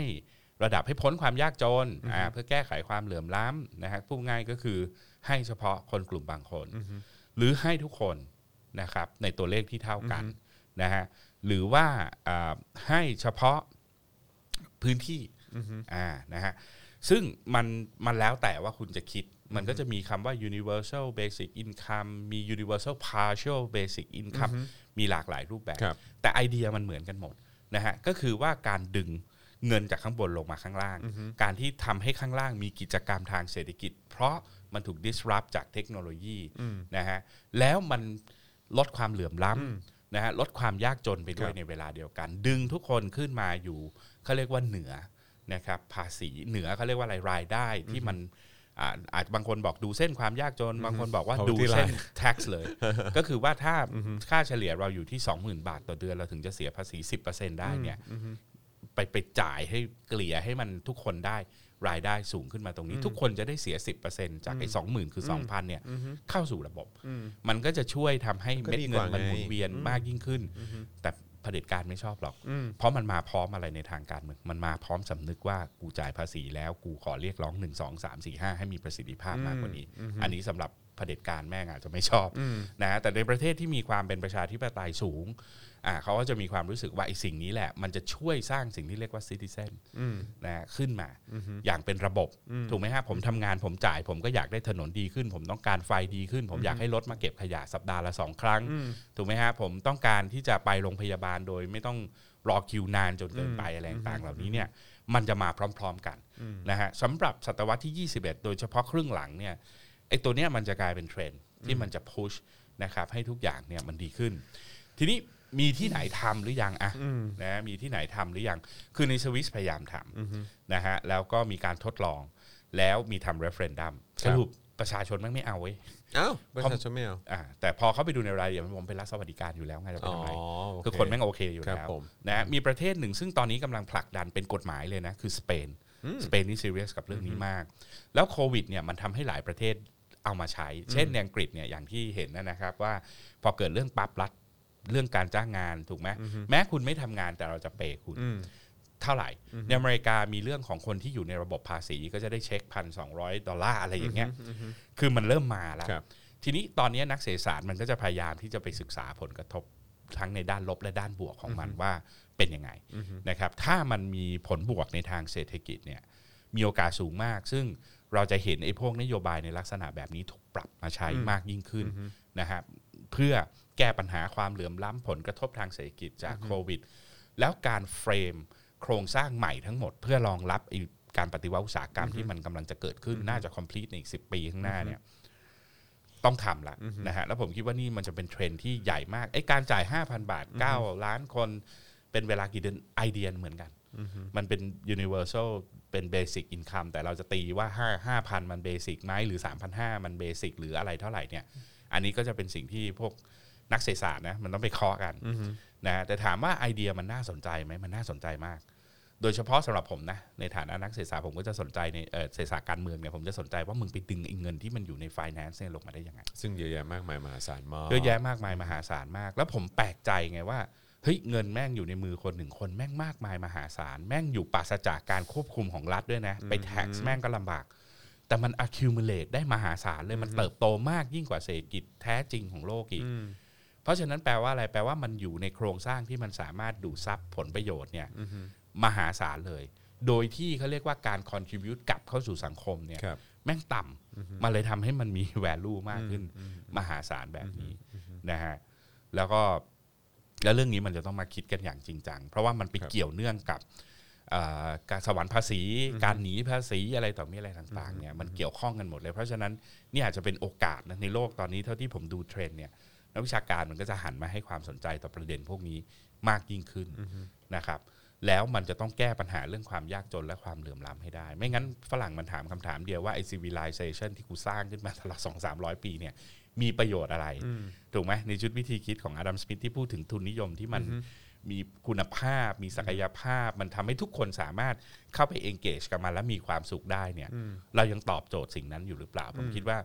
ระดับให้พ้นความยากจนอ่าเพื่อแก้ไขความเหลื่อมล้ำนะฮะพูดง่ายก็คือให้เฉพาะคนกลุ่มบางคน หรือให้ทุกคนนะครับในตัวเลขที่เท่ากันนะฮะหรือว่าอ่าให้เฉพาะพื้นที่ อ่านะฮะซึ่งมันมันแล้วแต่ว่าคุณจะคิด มันก็จะมีคำว่า universal basic income มี universal partial basic income มีหลากหลายรูปแบบครับแต่ไอเดียมันเหมือนกันหมดนะฮะก็คือว่าการดึงเงินจากข้างบนลงมาข้างล่าง การที่ทำให้ข้างล่างมีกิจกรรมทางเศรษฐกิจ เพราะมันถูก disrupt จากเทคโนโลยีนะฮะแล้วมันลดความเหลื่อมล้ำนะฮะลดความยากจนไปด้วยครับในเวลาเดียวกัน ดึงทุกคนขึ้นมาอยู่เขาเรียกว่าเหนือ นะครับภาษีเหนือเขาเรียกว่าอะไรรายได้ที่มันอ่าอาจบางคนบอกดูเส้นความยากจน บางคนบอกว่าเอาดูที่เส้น line tax เลย ก็คือว่าถ้าค่าเฉลี่ยเราอยู่ที่ 20,000 บาทต่อเดือนเราถึงจะเสียภาษี 10%ได้เนี่ยไปไปจ่ายให้เกลี่ยให้มันทุกคนได้รายได้สูงขึ้นมาตรงนี้ ทุกคนจะได้เสีย 10%จากไอ้สองหมื่นคือ 2,000เนี่ยเข้าสู่ระบบ มันก็จะช่วยทำให้ก็เม็ดดีกเงินว่ามันไงหมุนเวียนมากยิ่งขึ้น แต่ เผด็จการไม่ชอบหรอก เพราะมันมาพร้อมอะไรในทางการเมืองมันมาพร้อมสำนึกว่ากูจ่ายภาษีแล้วกูขอเรียกร้อง1 2 3 4 5ให้มีประสิทธิภาพมากกว่านี้ อันนี้สำหรับเผด็จการแม่งอาจจะไม่ชอบนะแต่ในประเทศที่มีความเป็นประชาธิปไตยสูง อ่าเขาก็จะมีความรู้สึกว่าไอ้สิ่งนี้แหละ มันจะช่วยสร้างสิ่งที่เรียกว่าซิติเซนนะขึ้นมาอย่างเป็นระบบ ถูกไหมฮะผมทำงานผมจ่าย ผมก็อยากได้ถนนดีขึ้น ผมต้องการไฟดีขึ้น ผมอยากให้รถมาเก็บขยะสัปดาห์ละสองครั้ง ถูกไหมฮะผมต้องการที่จะไปโรงพยาบาลโดยไม่ต้องรอคิวนานจนเกินไปอะไรต่างๆเหล่านี้เนี่ยมันจะมาพร้อม ๆกันนะฮะสำหรับศตวรรษที่ 21 โดยเฉพาะครึ่งหลังเนี่ยไอ้ตัวเนี้ยมันจะกลายเป็นเทรนด์ที่มันจะ push นะครับให้ทุกอย่างเนี่ยมันดีขึ้น ทีนี้ มีที่ไหนทำหรือยังอะนะมีที่ไหนทำหรือยัง คือในสวิสพยายามทำนะฮะแล้วก็มีการทดลอง แล้วมีทำ referendumครัสบรุปประชาชนแม่งไม่เอาเว้ยเอ้าประชาชนไม่เอาอ่าแต่พอเขาไปดูในรายละเอียดผมเป็นรัฐสวัสดิการอยู่แล้วไงจะไปอ๋อทำไมโเคือคนแม่งโอเคอยู่ครับแล้วผมนะมีประเทศหนึ่งซึ่งตอนนี้กำลังผลักดันเป็นกฎหมายเลยนะคือสเปนสเปนนี่ซีเรียสกับเรื่องนี้มาก แล้วโควิดเนี่ยมันทำให้หลายประเทศเอามาใช้ เช่นในอังกฤษเนี่ยอย่างที่เห็นนะนะครับว่าพอเกิดเรื่องปั๊บรัฐ เรื่องการจ้างงานถูกไหมแม้คุณไม่ทำงานแต่เราจะเปย์คุณอืมเท่าไหร่ ในอเมริกามีเรื่องของคนที่อยู่ในระบบภาษีก็จะได้เช็คพันสองดอลลาร์อะไรอย่างเงี้ยคือมันเริ่มมาแล้วครับทีนี้ตอนนี้นักเศรษฐศาสตร์มันก็จะพยายามที่จะไปศึกษาผลกระทบทั้งในด้านลบและด้านบวกของมันว่าเป็นยังไงนะครับ ถ้ามันมีผลบวกในทางเศรษฐกิจเนี่ยมีโอกาสสูงมาก ซึ่งเราจะเห็นไอ้พวกนโยบายในลักษณะแบบนี้ถูกปรับมาใช้มากยิ่งขึ้นนะครับเพื่อ แก้ปัญหาความเหลื่อมล้ำผลกระทบทางเศรษฐกิจจากโควิด แล้วการเฟรมโครงสร้างใหม่ทั้งหมด เพื่อรองรับไอ้การปฏิวัติอุตสาหกรรมที่มันกำลังจะเกิดขึ้นน่าจะ complete ในอีกสิปีข้างหน้าเนี่ยต้องทำละนะฮะแล้วผมคิดว่านี่มันจะเป็นเทรนด์ที่ใหญ่มากไอ้การจ่าย 5,000 บาท 9 ล้านคนเป็นเวลากี่เดือนไอเดียเหมือนกัน มันเป็น universal เป็น basic income แต่เราจะตีว่า 5 5,000 มัน basic ไหมหรือ 3,500 มัน basic หรืออะไรเท่าไหร่เนี่ย อันนี้ก็จะเป็นสิ่งที่พวก นักเศรษฐศาสตร์นะมันต้องไปเคาะกันนะแต่ถามว่าไอเดียมันน่าสนใจไหมมันน่าสนใจมาก โดยเฉพาะสำหรับผมนะในฐานะนักเศรษฐศาสตร์ผมก็จะสนใจในเอ่อเศรษฐศาสตร์การเมืองเนี่ยผมจะสนใจว่ามึงไปดึงไอ้เงินที่มันอยู่ใน finance เนี่ยลงมาได้ยังไงซึ่งเยอะแยะมากมายมหาศาลมากเยอะแยะมากมายมหาศาลมาก แล้วผมแปลกใจไงว่าเฮ้ยเงินแม่งอยู่ในมือคนหนึ่งคนแม่งมากมายมหาศาลแม่งอยู่ปราศจากการควบคุมของรัฐด้วยนะ ไป tax แม่งก็ลำบาก แต่มัน accumulate ได้มหาศาลเลยมันเติบโตมากยิ่งกว่าเศรษฐกิจแท้จริงของโลกอีก เพราะฉะนั้นแปลว่าอะไรแปลว่ามันอยู่ในโครงสร้างที่มันสามารถดูดซับผลประโยชน์เนี่ยมหาศาลเลย โดยที่เขาเรียกว่าการ contribute กลับเข้าสู่สังคมเนี่ยครับแม่งต่ำมันเลยทำให้มันมี value มากขึ้น มหาศาลแบบนี้นะฮะแล้วก็แล้วเรื่องนี้มันจะต้องมาคิดกันอย่างจริงจัง เพราะว่ามันไปครับเกี่ยวเนื่องกับเอ่อการสวรรค์ภาษี การหนีภาษีอะไรต่อมีอะไรต่างๆเนี่ยมันเกี่ยวข้องกันหมดเลย เพราะฉะนั้นนี่อาจจะเป็นโอกาสนะในโลกตอนนี้เท่าที่ผมดูเทรนด์เนี่ย นักวิชาการมันก็จะหันมาให้ความสนใจต่อประเด็นพวกนี้มากยิ่งขึ้นนะครับ แล้วมันจะต้องแก้ปัญหาเรื่องความยากจนและความเหลื่อมล้ำให้ได้ ไม่งั้นฝรั่งมันถามคำถามเดียวว่าไอ civilization ที่กูสร้างขึ้นมาตลอดสองสามร้อยปีเนี่ยมีประโยชน์อะไร ถูกไหมในชุดวิธีคิดของอดัมสมิธที่พูดถึงทุนนิยมที่มันมีคุณภาพ มีศักยภาพ มันทำให้ทุกคนสามารถเข้าไป engage กับมันและมีความสุขได้เนี่ย เรายังตอบโจทย์สิ่งนั้นอยู่หรือเปล่า ผมคิดว่า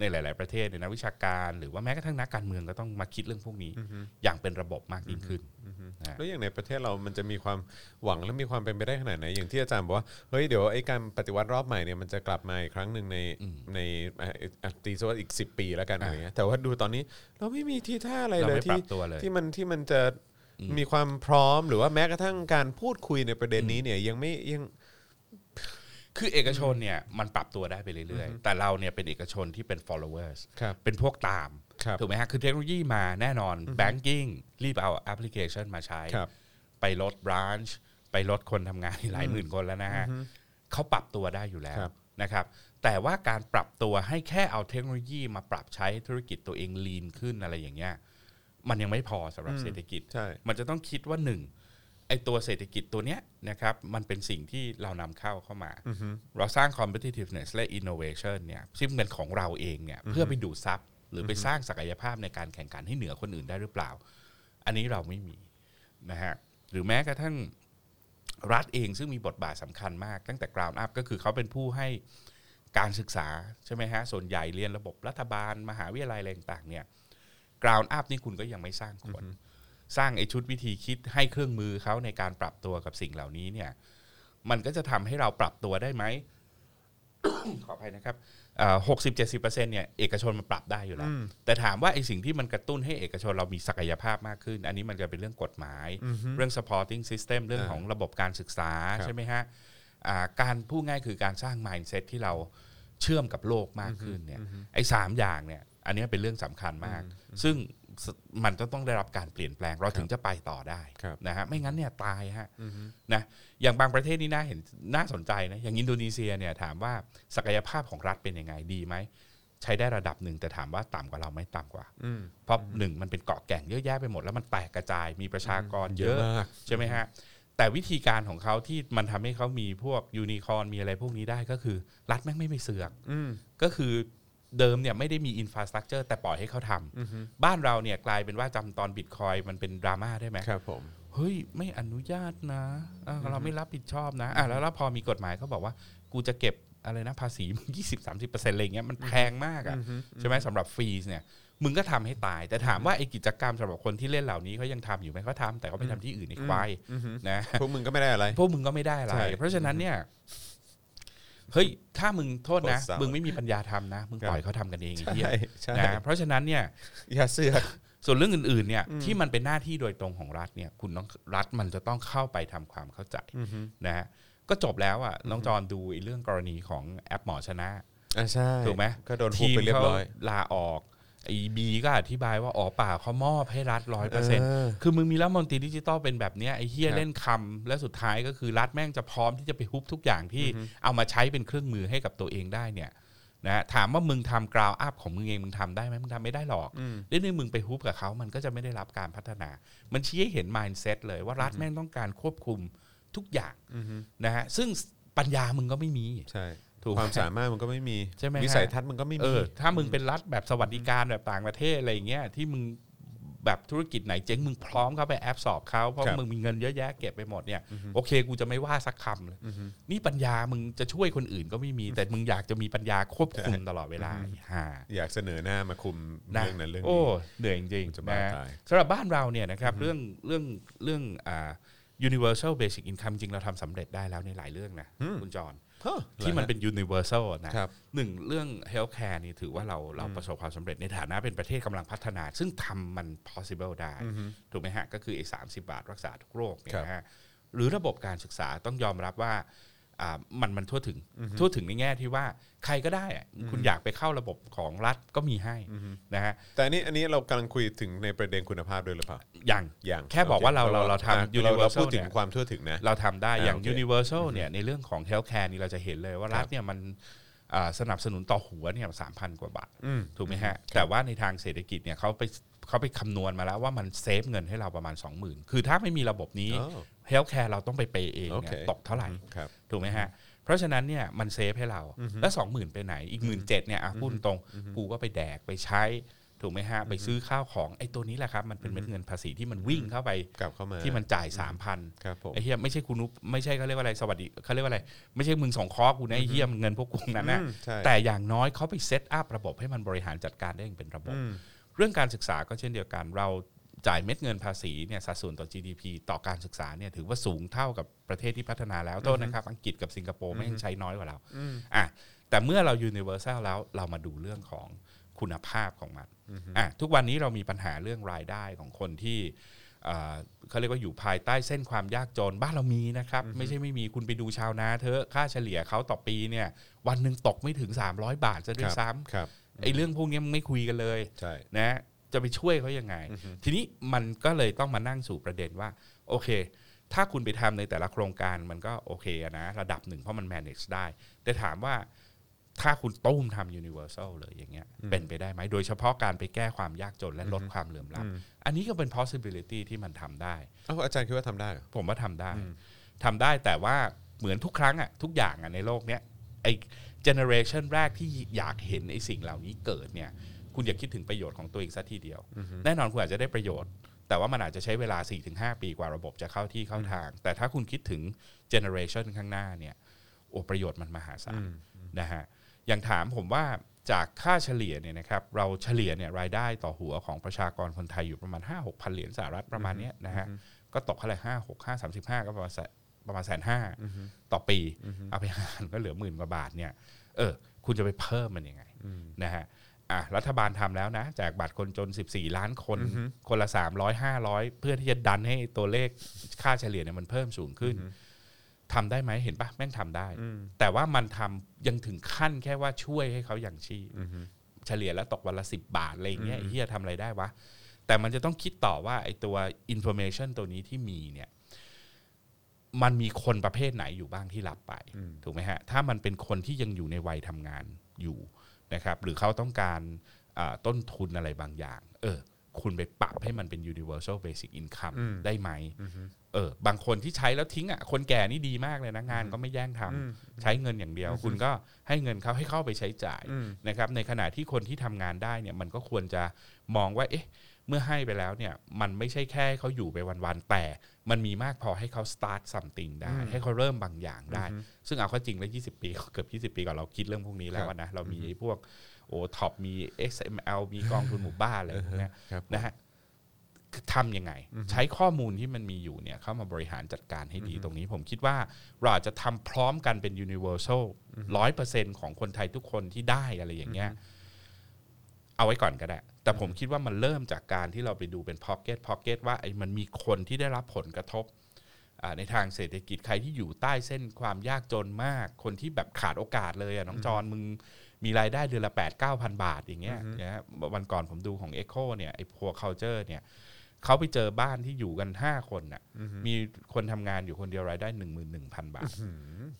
ในหลาย ๆ ประเทศเนี่ยนักวิชาการหรือว่าแม้กระทั่งนักการเมืองก็ต้องมาคิดเรื่องพวกนี้ อย่างเป็นระบบมากยิ่งขึ้นนะฮะแล้วอย่างในประเทศเรามันจะมีความหวังและมีความเป็นไปได้ขนาดไหนอย่างที่อาจารย์บอกว่าเฮ้ยเดี๋ยวไอ้การปฏิวัติรอบใหม่เนี่ยมันจะกลับมาอีกครั้งหนึ่งในในเอ่ออะตีซะว่าอีก 10 ปีแล้วกันอะไรเงี้ยแต่ว่าดูตอนนี้เราไม่มีทีท่าอะไรเราเลยไม่ปรัที่บตัวเลยที่มันที่มันจะมีความพร้อมหรือว่าแม้กระทั่งการพูดคุยในประเด็นนี้เนี่ยยังไม่ยัง คือเอกชนเนี่ยมันปรับตัวได้ไปเรื่อยๆ แต่เราเนี่ยเป็นเอกชนที่เป็น followers ครับเป็นพวกตามครับถูกไหมฮะ คือเทคโนโลยีมาแน่นอน banking รีบเอาแอปพลิเคชันมาใช้ครับไปลด branch ไปลดคนทำงานหลายหมื่นคนแล้วนะฮะเขาปรับตัวได้อยู่แล้วครับนะครับ แต่ว่าการปรับตัวให้แค่เอาเทคโนโลยีมาปรับใช้ธุรกิจตัวเองลีนขึ้นอะไรอย่างเงี้ย มันยังไม่พอสำหรับเศรษฐกิจใช่มันจะต้องคิดว่าหนึ่ง ไอตัวเศรษฐกิจตัวเนี้ยนะครับมันเป็นสิ่งที่เรานำเข้าเข้ามา เราสร้าง competitiveness และ innovation เนี่ยซึ่งเป็นของเราเองเนี่ยเพื่อไปดูดซับหรือไปสร้างศักยภาพในการแข่งขันให้เหนือคนอื่นได้หรือเปล่า อันนี้เราไม่มีนะฮะหรือแม้กระทั่งรัฐเองซึ่งมีบทบาทสำคัญมากตั้งแต่ ground up ก็คือเขาเป็นผู้ให้การศึกษาใช่ไหมฮะส่วนใหญ่เรียนระบบรัฐบาล มหาวิทยาลัยอะไรต่างๆเนี่ย ground up นี่คุณก็ยังไม่สร้างคน สร้างไอชุดวิธีคิดให้เครื่องมือเขาในการปรับตัวกับสิ่งเหล่านี้เนี่ยมันก็จะทำให้เราปรับตัวได้ไหมขออภัยนะครับหกสิบเจ็ดสิบเปอร์เซ็นเนี่ยเอกชนมันปรับได้อยู่แล้ว แต่ถามว่าไอสิ่งที่มันกระตุ้นให้เอกชนเรามีศักยภาพมากขึ้น อันนี้มันจะเป็นเรื่องกฎหมาย เรื่อง supporting system เรื่องของระบบการศึกษาครับใช่ไหมฮะอ่าการพูดง่ายคือการสร้าง mindset ที่เราเชื่อมกับโลกมากขึ้นเนี่ยไอ้สามอย่างเนี่ยอันนี้เป็นเรื่องสำคัญมาก ซึ่งส มันจะต้องได้รับการเปลี่ยนแปลง เราถึงจะไปต่อได้ครับนะฮะไม่งั้นเนี่ยตายฮะนะอย่างบางประเทศนี่น่าเห็นน่าสนใจนะอย่างอินโดนีเซียเนี่ยถามว่าศักยภาพของรัฐเป็นยังไงดีไหมใช้ได้ระดับหนึ่งแต่ถามว่าต่ำกว่าเราไหม่ต่ำกว่าอืมเพราะหนึ่งมันเป็นเกาะแก่งเยอะแยะไปหมดแล้วมันแตกกระจายมีประชากรเยอะเยอะมากใช่ไหมฮะแต่วิธีการของเขาที่มันทำให้เขามีพวกยูนิคอร์นมีอะไรพวกนี้ได้ก็คือ รัฐแม่งไม่ไปเสือกอืมก็คือ เดิมเนี่ยไม่ได้มี infrastructure แต่ปล่อยให้เขาทำบ้านเราเนี่ยกลายเป็นว่าจำตอนบิตคอยมันเป็นดราม่าได้ไหมครับผมเฮ้ยไม่อนุญาตนะอะเราไม่รับผิดชอบนะอะแล้วแล้วพอมีกฎหมายเขาบอกว่ากูจะเก็บอะไรนะภาษียี่สิบสามสิบเปอร์เซ็นต์อะไรเงี้ยมันแพงมากอะใช่ไหมสำหรับฟรีเนี่ยมึงก็ทำให้ตาย แต่ถามว่าไอ้กิจกรรมสำหรับคนที่เล่นเหล่านี้เขายังทำอยู่ไหมเขาทำแต่เขาไปทำที่อื่นไอ้ควายนะพวกมึงก็ไม่ได้อะไร พวกมึงก็ไม่ได้อะไรใช่เพราะฉะนั้นเนี่ย เฮ้ยถ้ามึงโทษนะโคตรเศร้ามึมึงไม่มีปัญญาทำนะ มึงปล่อยเขาทำกันเองไอ้เหี้ยใช่ใช่นะเพราะฉะนั้นเนี่ยอย่าเสือกส่วนเรื่องอื่นๆเนี่ยที่มันเป็นหน้าที่โดยตรงของรัฐเนี่ยคุณต้องรัฐมันจะต้องเข้าไปทำความเข้าใจนะฮะก็จบแล้วอะน้องจอนดูไอ้เรื่องกรณีของแอปหมอชนะอ่าใช่ถูกไหมก็โดนฮุบไปเรียบร้อยทีมขาลาออก ไอ้บีก็อธิบายว่าอ๋อเปล่าเขามอบให้รัฐร้อยเปอร์เซ็นต์เออคือมึงมีรัฐมนตรีดิจิตอลเป็นแบบเนี้ยไอ้เหี้ยครับเล่นคำและสุดท้ายก็คือรัฐแม่งจะพร้อมที่จะไปฮุบทุกอย่างที่เอามาใช้เป็นเครื่องมือให้กับตัวเองได้เนี่ยนะถามว่ามึงทำกราวอัพของมึงเองมึงทำได้ไหมมึงทำไม่ได้หรอกเรื่องนึงมึงไปฮุบกับเขามันก็จะไม่ได้รับการพัฒนา มันชี้ให้เห็น mindset เลยว่ารัฐแม่งต้องการควบคุมทุกอย่างนะฮะซึ่งปัญญามึงก็ไม่มีใช่ ถูกไหมความสามารถมันก็ไม่มีใช่ไหมฮะวิสัยทัศน์มันก็ไม่เอมีอถ้ามึงเป็นรัฐแบบสวัสดิการแบบต่างประเทศอะไรอย่างเงี้ยที่มึงแบบธุรกิจไหนเจ๊งมึงพร้อมเข้าไปแอปสอบเขาเพราะครับมึงมีเงินเยอะแยะเก็บไปหมดเนี่ยโอเค กูจะไม่ว่าสักคำเลยนี่ปัญญามึงจะช่วยคนอื่นก็ไม่มีแต่มึงอยากจะมีปัญญาควบคุมตลอดเวลาฮ่าอยากเสนอหน้ามาคุมนะเรื่องนั้นเรื่องโอ้นี้เหนื่อยจริงจะๆบ้านะตายสำหรับบ้านเราเนี่ยนะครับเรื่องเรื่องเรื่องอ่า universal basic income จริงเราทำสำเร็จได้แล้วในหลายเรื่องนะคุณจรฮะ ที่มันเป็น universal นะครับหนึ่งเรื่อง healthcare นี่ถือว่าเราเราประสบความสำเร็จในฐานะเป็นประเทศกำลังพัฒนา ซึ่งทำมัน possible ได้ ถูกไหมฮะ ก็คือไอ้สาบาทรักษาทุกโรคเนี่ยครับนะฮะหรือระบบการศึกษาต้องยอมรับว่าอ่า มันมันทั่วถึงทั่วถึงในแง่ที่ว่าใครก็ได้อะคุณอยากไปเข้าระบบของรัฐก็มีให้นะฮะแต่อันนี้อันนี้เรากำลังคุยถึงในประเด็นคุณภาพด้วยหรือเปล่าอย่างอย่างแค่บอกว่าเราโคเราเราทำอะ universal เราพูดถึงเนี่ยความทั่วถึงนะเราทำได้อ่าอย่างโอเค universal เนี่ยในเรื่องของ healthcare นี่เราจะเห็นเลยว่ารัฐเนี่ยมันอ่าสนับสนุนต่อหัวเนี่ยสามพันกว่าบาทอืมถูกไหมฮะแต่ว่าในทางเศรษฐกิจเนี่ยเขาไปเขาไปคำนวณมาแล้วว่ามัน save เงินให้เราประมาณ 20,000 คือถ้าไม่มีระบบนี้ อ๋อ healthcare เราต้องไป pay เองโอเคเนี่เคยตกเท่าไหร่ ครับ ถูกไหมฮะ เพราะฉะนั้นเนี่ยมัน save ให้เรา แล้วสองหมื่นไปไหน อีกหมื่นเจ็ดเนี่ยอะพูดตรงกูก็ไปแดกไปใช้ ถูกไหมฮะ ไปซื้อข้าวของไอ้ตัวนี้แหละครับ มันเป็นเม็ดเงินภาษีที่มันวิ่งเข้าไป กลับเข้ามาที่มันจ่ายสามพันครับผม ไอ้เหี้ยไม่ใช่คุณนุ๊กไม่ใช่เขาเรียกว่าอะไรสวัสดีเขาเรียกว่าอะไร ไม่ใช่มึงสองคอกูนะไอ้เหี้ยมันเงินพวกกูนั้นนะอืมใช่ แต่อย่างน้อยเขาไป set up ระบบให้มันบริหารจัดการได้อย่างเป็นระบบเรื่องการศึกษาก็เช่นเดียวกัน เรา จ่ายเม็ดเงินภาษีเนี่ยสัดส่วนต่อ GDP ต่อการศึกษาเนี่ยถือว่าสูงเท่ากับประเทศที่พัฒนาแล้วโทษนะครับ อังกฤษกับสิงคโปร์ไม่งใช้น้อยกว่าเราอะแต่เมื่อเรา universal แล้วเรามาดูเรื่องของคุณภาพของมันอะทุกวันนี้เรามีปัญหาเรื่องรายได้ของคนที่เอ่อเขาเรียกว่าอยู่ภายใต้เส้นความยากจนบ้านเรามีนะครับ ไม่ใช่ไม่มีคุณไปดูชาวนาเถอะค่าเฉลี่ยเขาต่อปีเนี่ย วันหนึ่งตกไม่ถึง 300 บาทจะด้วยซ้ำครับไอ้เรื่องพวกนี้มันไม่คุยกันเลยใช่นะ จะไปช่วยเขายังไง ทีนี้มันก็เลยต้องมานั่งสู่ประเด็นว่า โอเค ถ้าคุณไปทำในแต่ละโครงการมันก็โอเคอะนะระดับหนึ่งเพราะมัน manage ได้ แต่ถามว่าถ้าคุณตุ้มทำ universal เลยอย่างเงี้ยเป็นไปได้ไหมโดยเฉพาะการไปแก้ความยากจนและลดความเหลื่อมล้ำอันนี้ก็เป็น possibility ที่มันทำได้เอ้าอาจารย์คิดว่าทำได้เหรอผมว่าทำได้ทำได้แต่ว่าเหมือนทุกครั้งอะทุกอย่างอะในโลกเนี้ยไอ้ generation แรกที่อยากเห็นไอ้สิ่งเหล่านี้เกิดเนี่ย คุณอย่าคิดถึงประโยชน์ของตัวเองซะทีเดียว แน่นอนคุณอาจจะได้ประโยชน์ แต่ว่ามันอาจจะใช้เวลา 4-5 ปีกว่าระบบจะเข้าที่เข้าทาง แต่ถ้าคุณคิดถึง generation ข้างหน้าเนี่ยโอ้ประโยชน์มันมหาศาลนะฮะอย่างถามผมว่าจากค่าเฉลี่ยเนี่ยนะครับเราเฉลี่ยเนี่ยรายได้ต่อหัวของประชากรคนไทยอยู่ประมาณ 5 6พันเหรียญสหรัฐประมาณเนี้ยนะฮะก็ตกเท่าไหร่ห้าหกห้าสามสิบห้าก็ประมาณแสนประมาณแสนห้าต่อปี เอาไปหารก็เหลือหมื่นกว่าบาทเนี่ยเออคุณจะไปเพิ่มมันยังไงนะฮะ อะรัฐบาลทำแล้วนะแจกบัตรคนจน 14 ล้านคน คนละ 300 500 เพื่อที่จะดันให้ตัวเลขค่าเฉลี่ยเนี่ยมันเพิ่มสูงขึ้นทำได้ไหมเห็นปะแม่งทำได้ แต่ว่ามันทำยังถึงขั้นแค่ว่าช่วยให้เขาอย่างชีพเฉลี่ยแล้วตกวันละ 10 บาทอะไรอย่างเงี้ยไอ้เฮียทำอะไรได้วะ แต่มันจะต้องคิดต่อว่าไอ้ตัว information ตัวนี้ที่มีเนี่ยมันมีคนประเภทไหนอยู่บ้างที่รับไป ถูกไหมฮะ ถ้ามันเป็นคนที่ยังอยู่ในวัยทำงานอยู่ นะครับหรือเขาต้องการอ่าต้นทุนอะไรบางอย่าง เออ คุณไปปรับให้มันเป็น universal basic income ได้ไหมเออบางคนที่ใช้แล้วทิ้งอะคนแก่นี่ดีมากเลยนะงานก็ไม่แย่งทำใช้เงินอย่างเดียว คุณก็ให้เงินเขาให้เข้าไปใช้จ่ายนะครับในขณะที่คนที่ทำงานได้เนี่ยมันก็ควรจะมองว่าเอ๊ะเมื่อให้ไปแล้วเนี่ยมันไม่ใช่แค่ให้เขาอยู่ไปวันๆแต่ มันมีมากพอให้เขา start something ได้ ให้เขาเริ่มบางอย่างได้ ซึ่งเอาเข้าจริงแล้ว 20 ปีเกือบ20 ปีก่อนเราคิดเรื่องพวกนี้แล้วอะนะ เรามีไอ้พวกโอ้ท็อปมี XML มีกองทุนหมู่บ้านอะไรพวกเนี้ยครับผมนะฮะทำยังไง ใช้ข้อมูลที่มันมีอยู่เนี่ยเข้ามาบริหารจัดการให้ดีตรงนี้ ผมคิดว่าเราอาจจะทำพร้อมกันเป็น universal ร้อยเปอร์เซ็นของคนไทยทุกคนที่ได้อะไรอย่างเงี้ยเอาไว้ก่อนก็ได้ แต่ผมคิดว่ามันเริ่มจากการที่เราไปดูเป็นพ็อกเก็ตพ็อกเก็ตว่าไอ้มันมีคนที่ได้รับผลกระทบอ่าในทางเศรษฐกิจใครที่อยู่ใต้เส้นความยากจนมาก คนที่แบบขาดโอกาสเลยอะน้องจอนมึงมีรายได้เดือนละ 8 9 0 0 0 บาทอย่างเงี้ยนะฮะวันก่อนผมดูของ Echo เนี่ยไอ้พัว culture เนี่ยเขาไปเจอบ้านที่อยู่กัน 5 คนน่ะมีคนทำงานอยู่คนเดียวรายได้ 11,000 บาท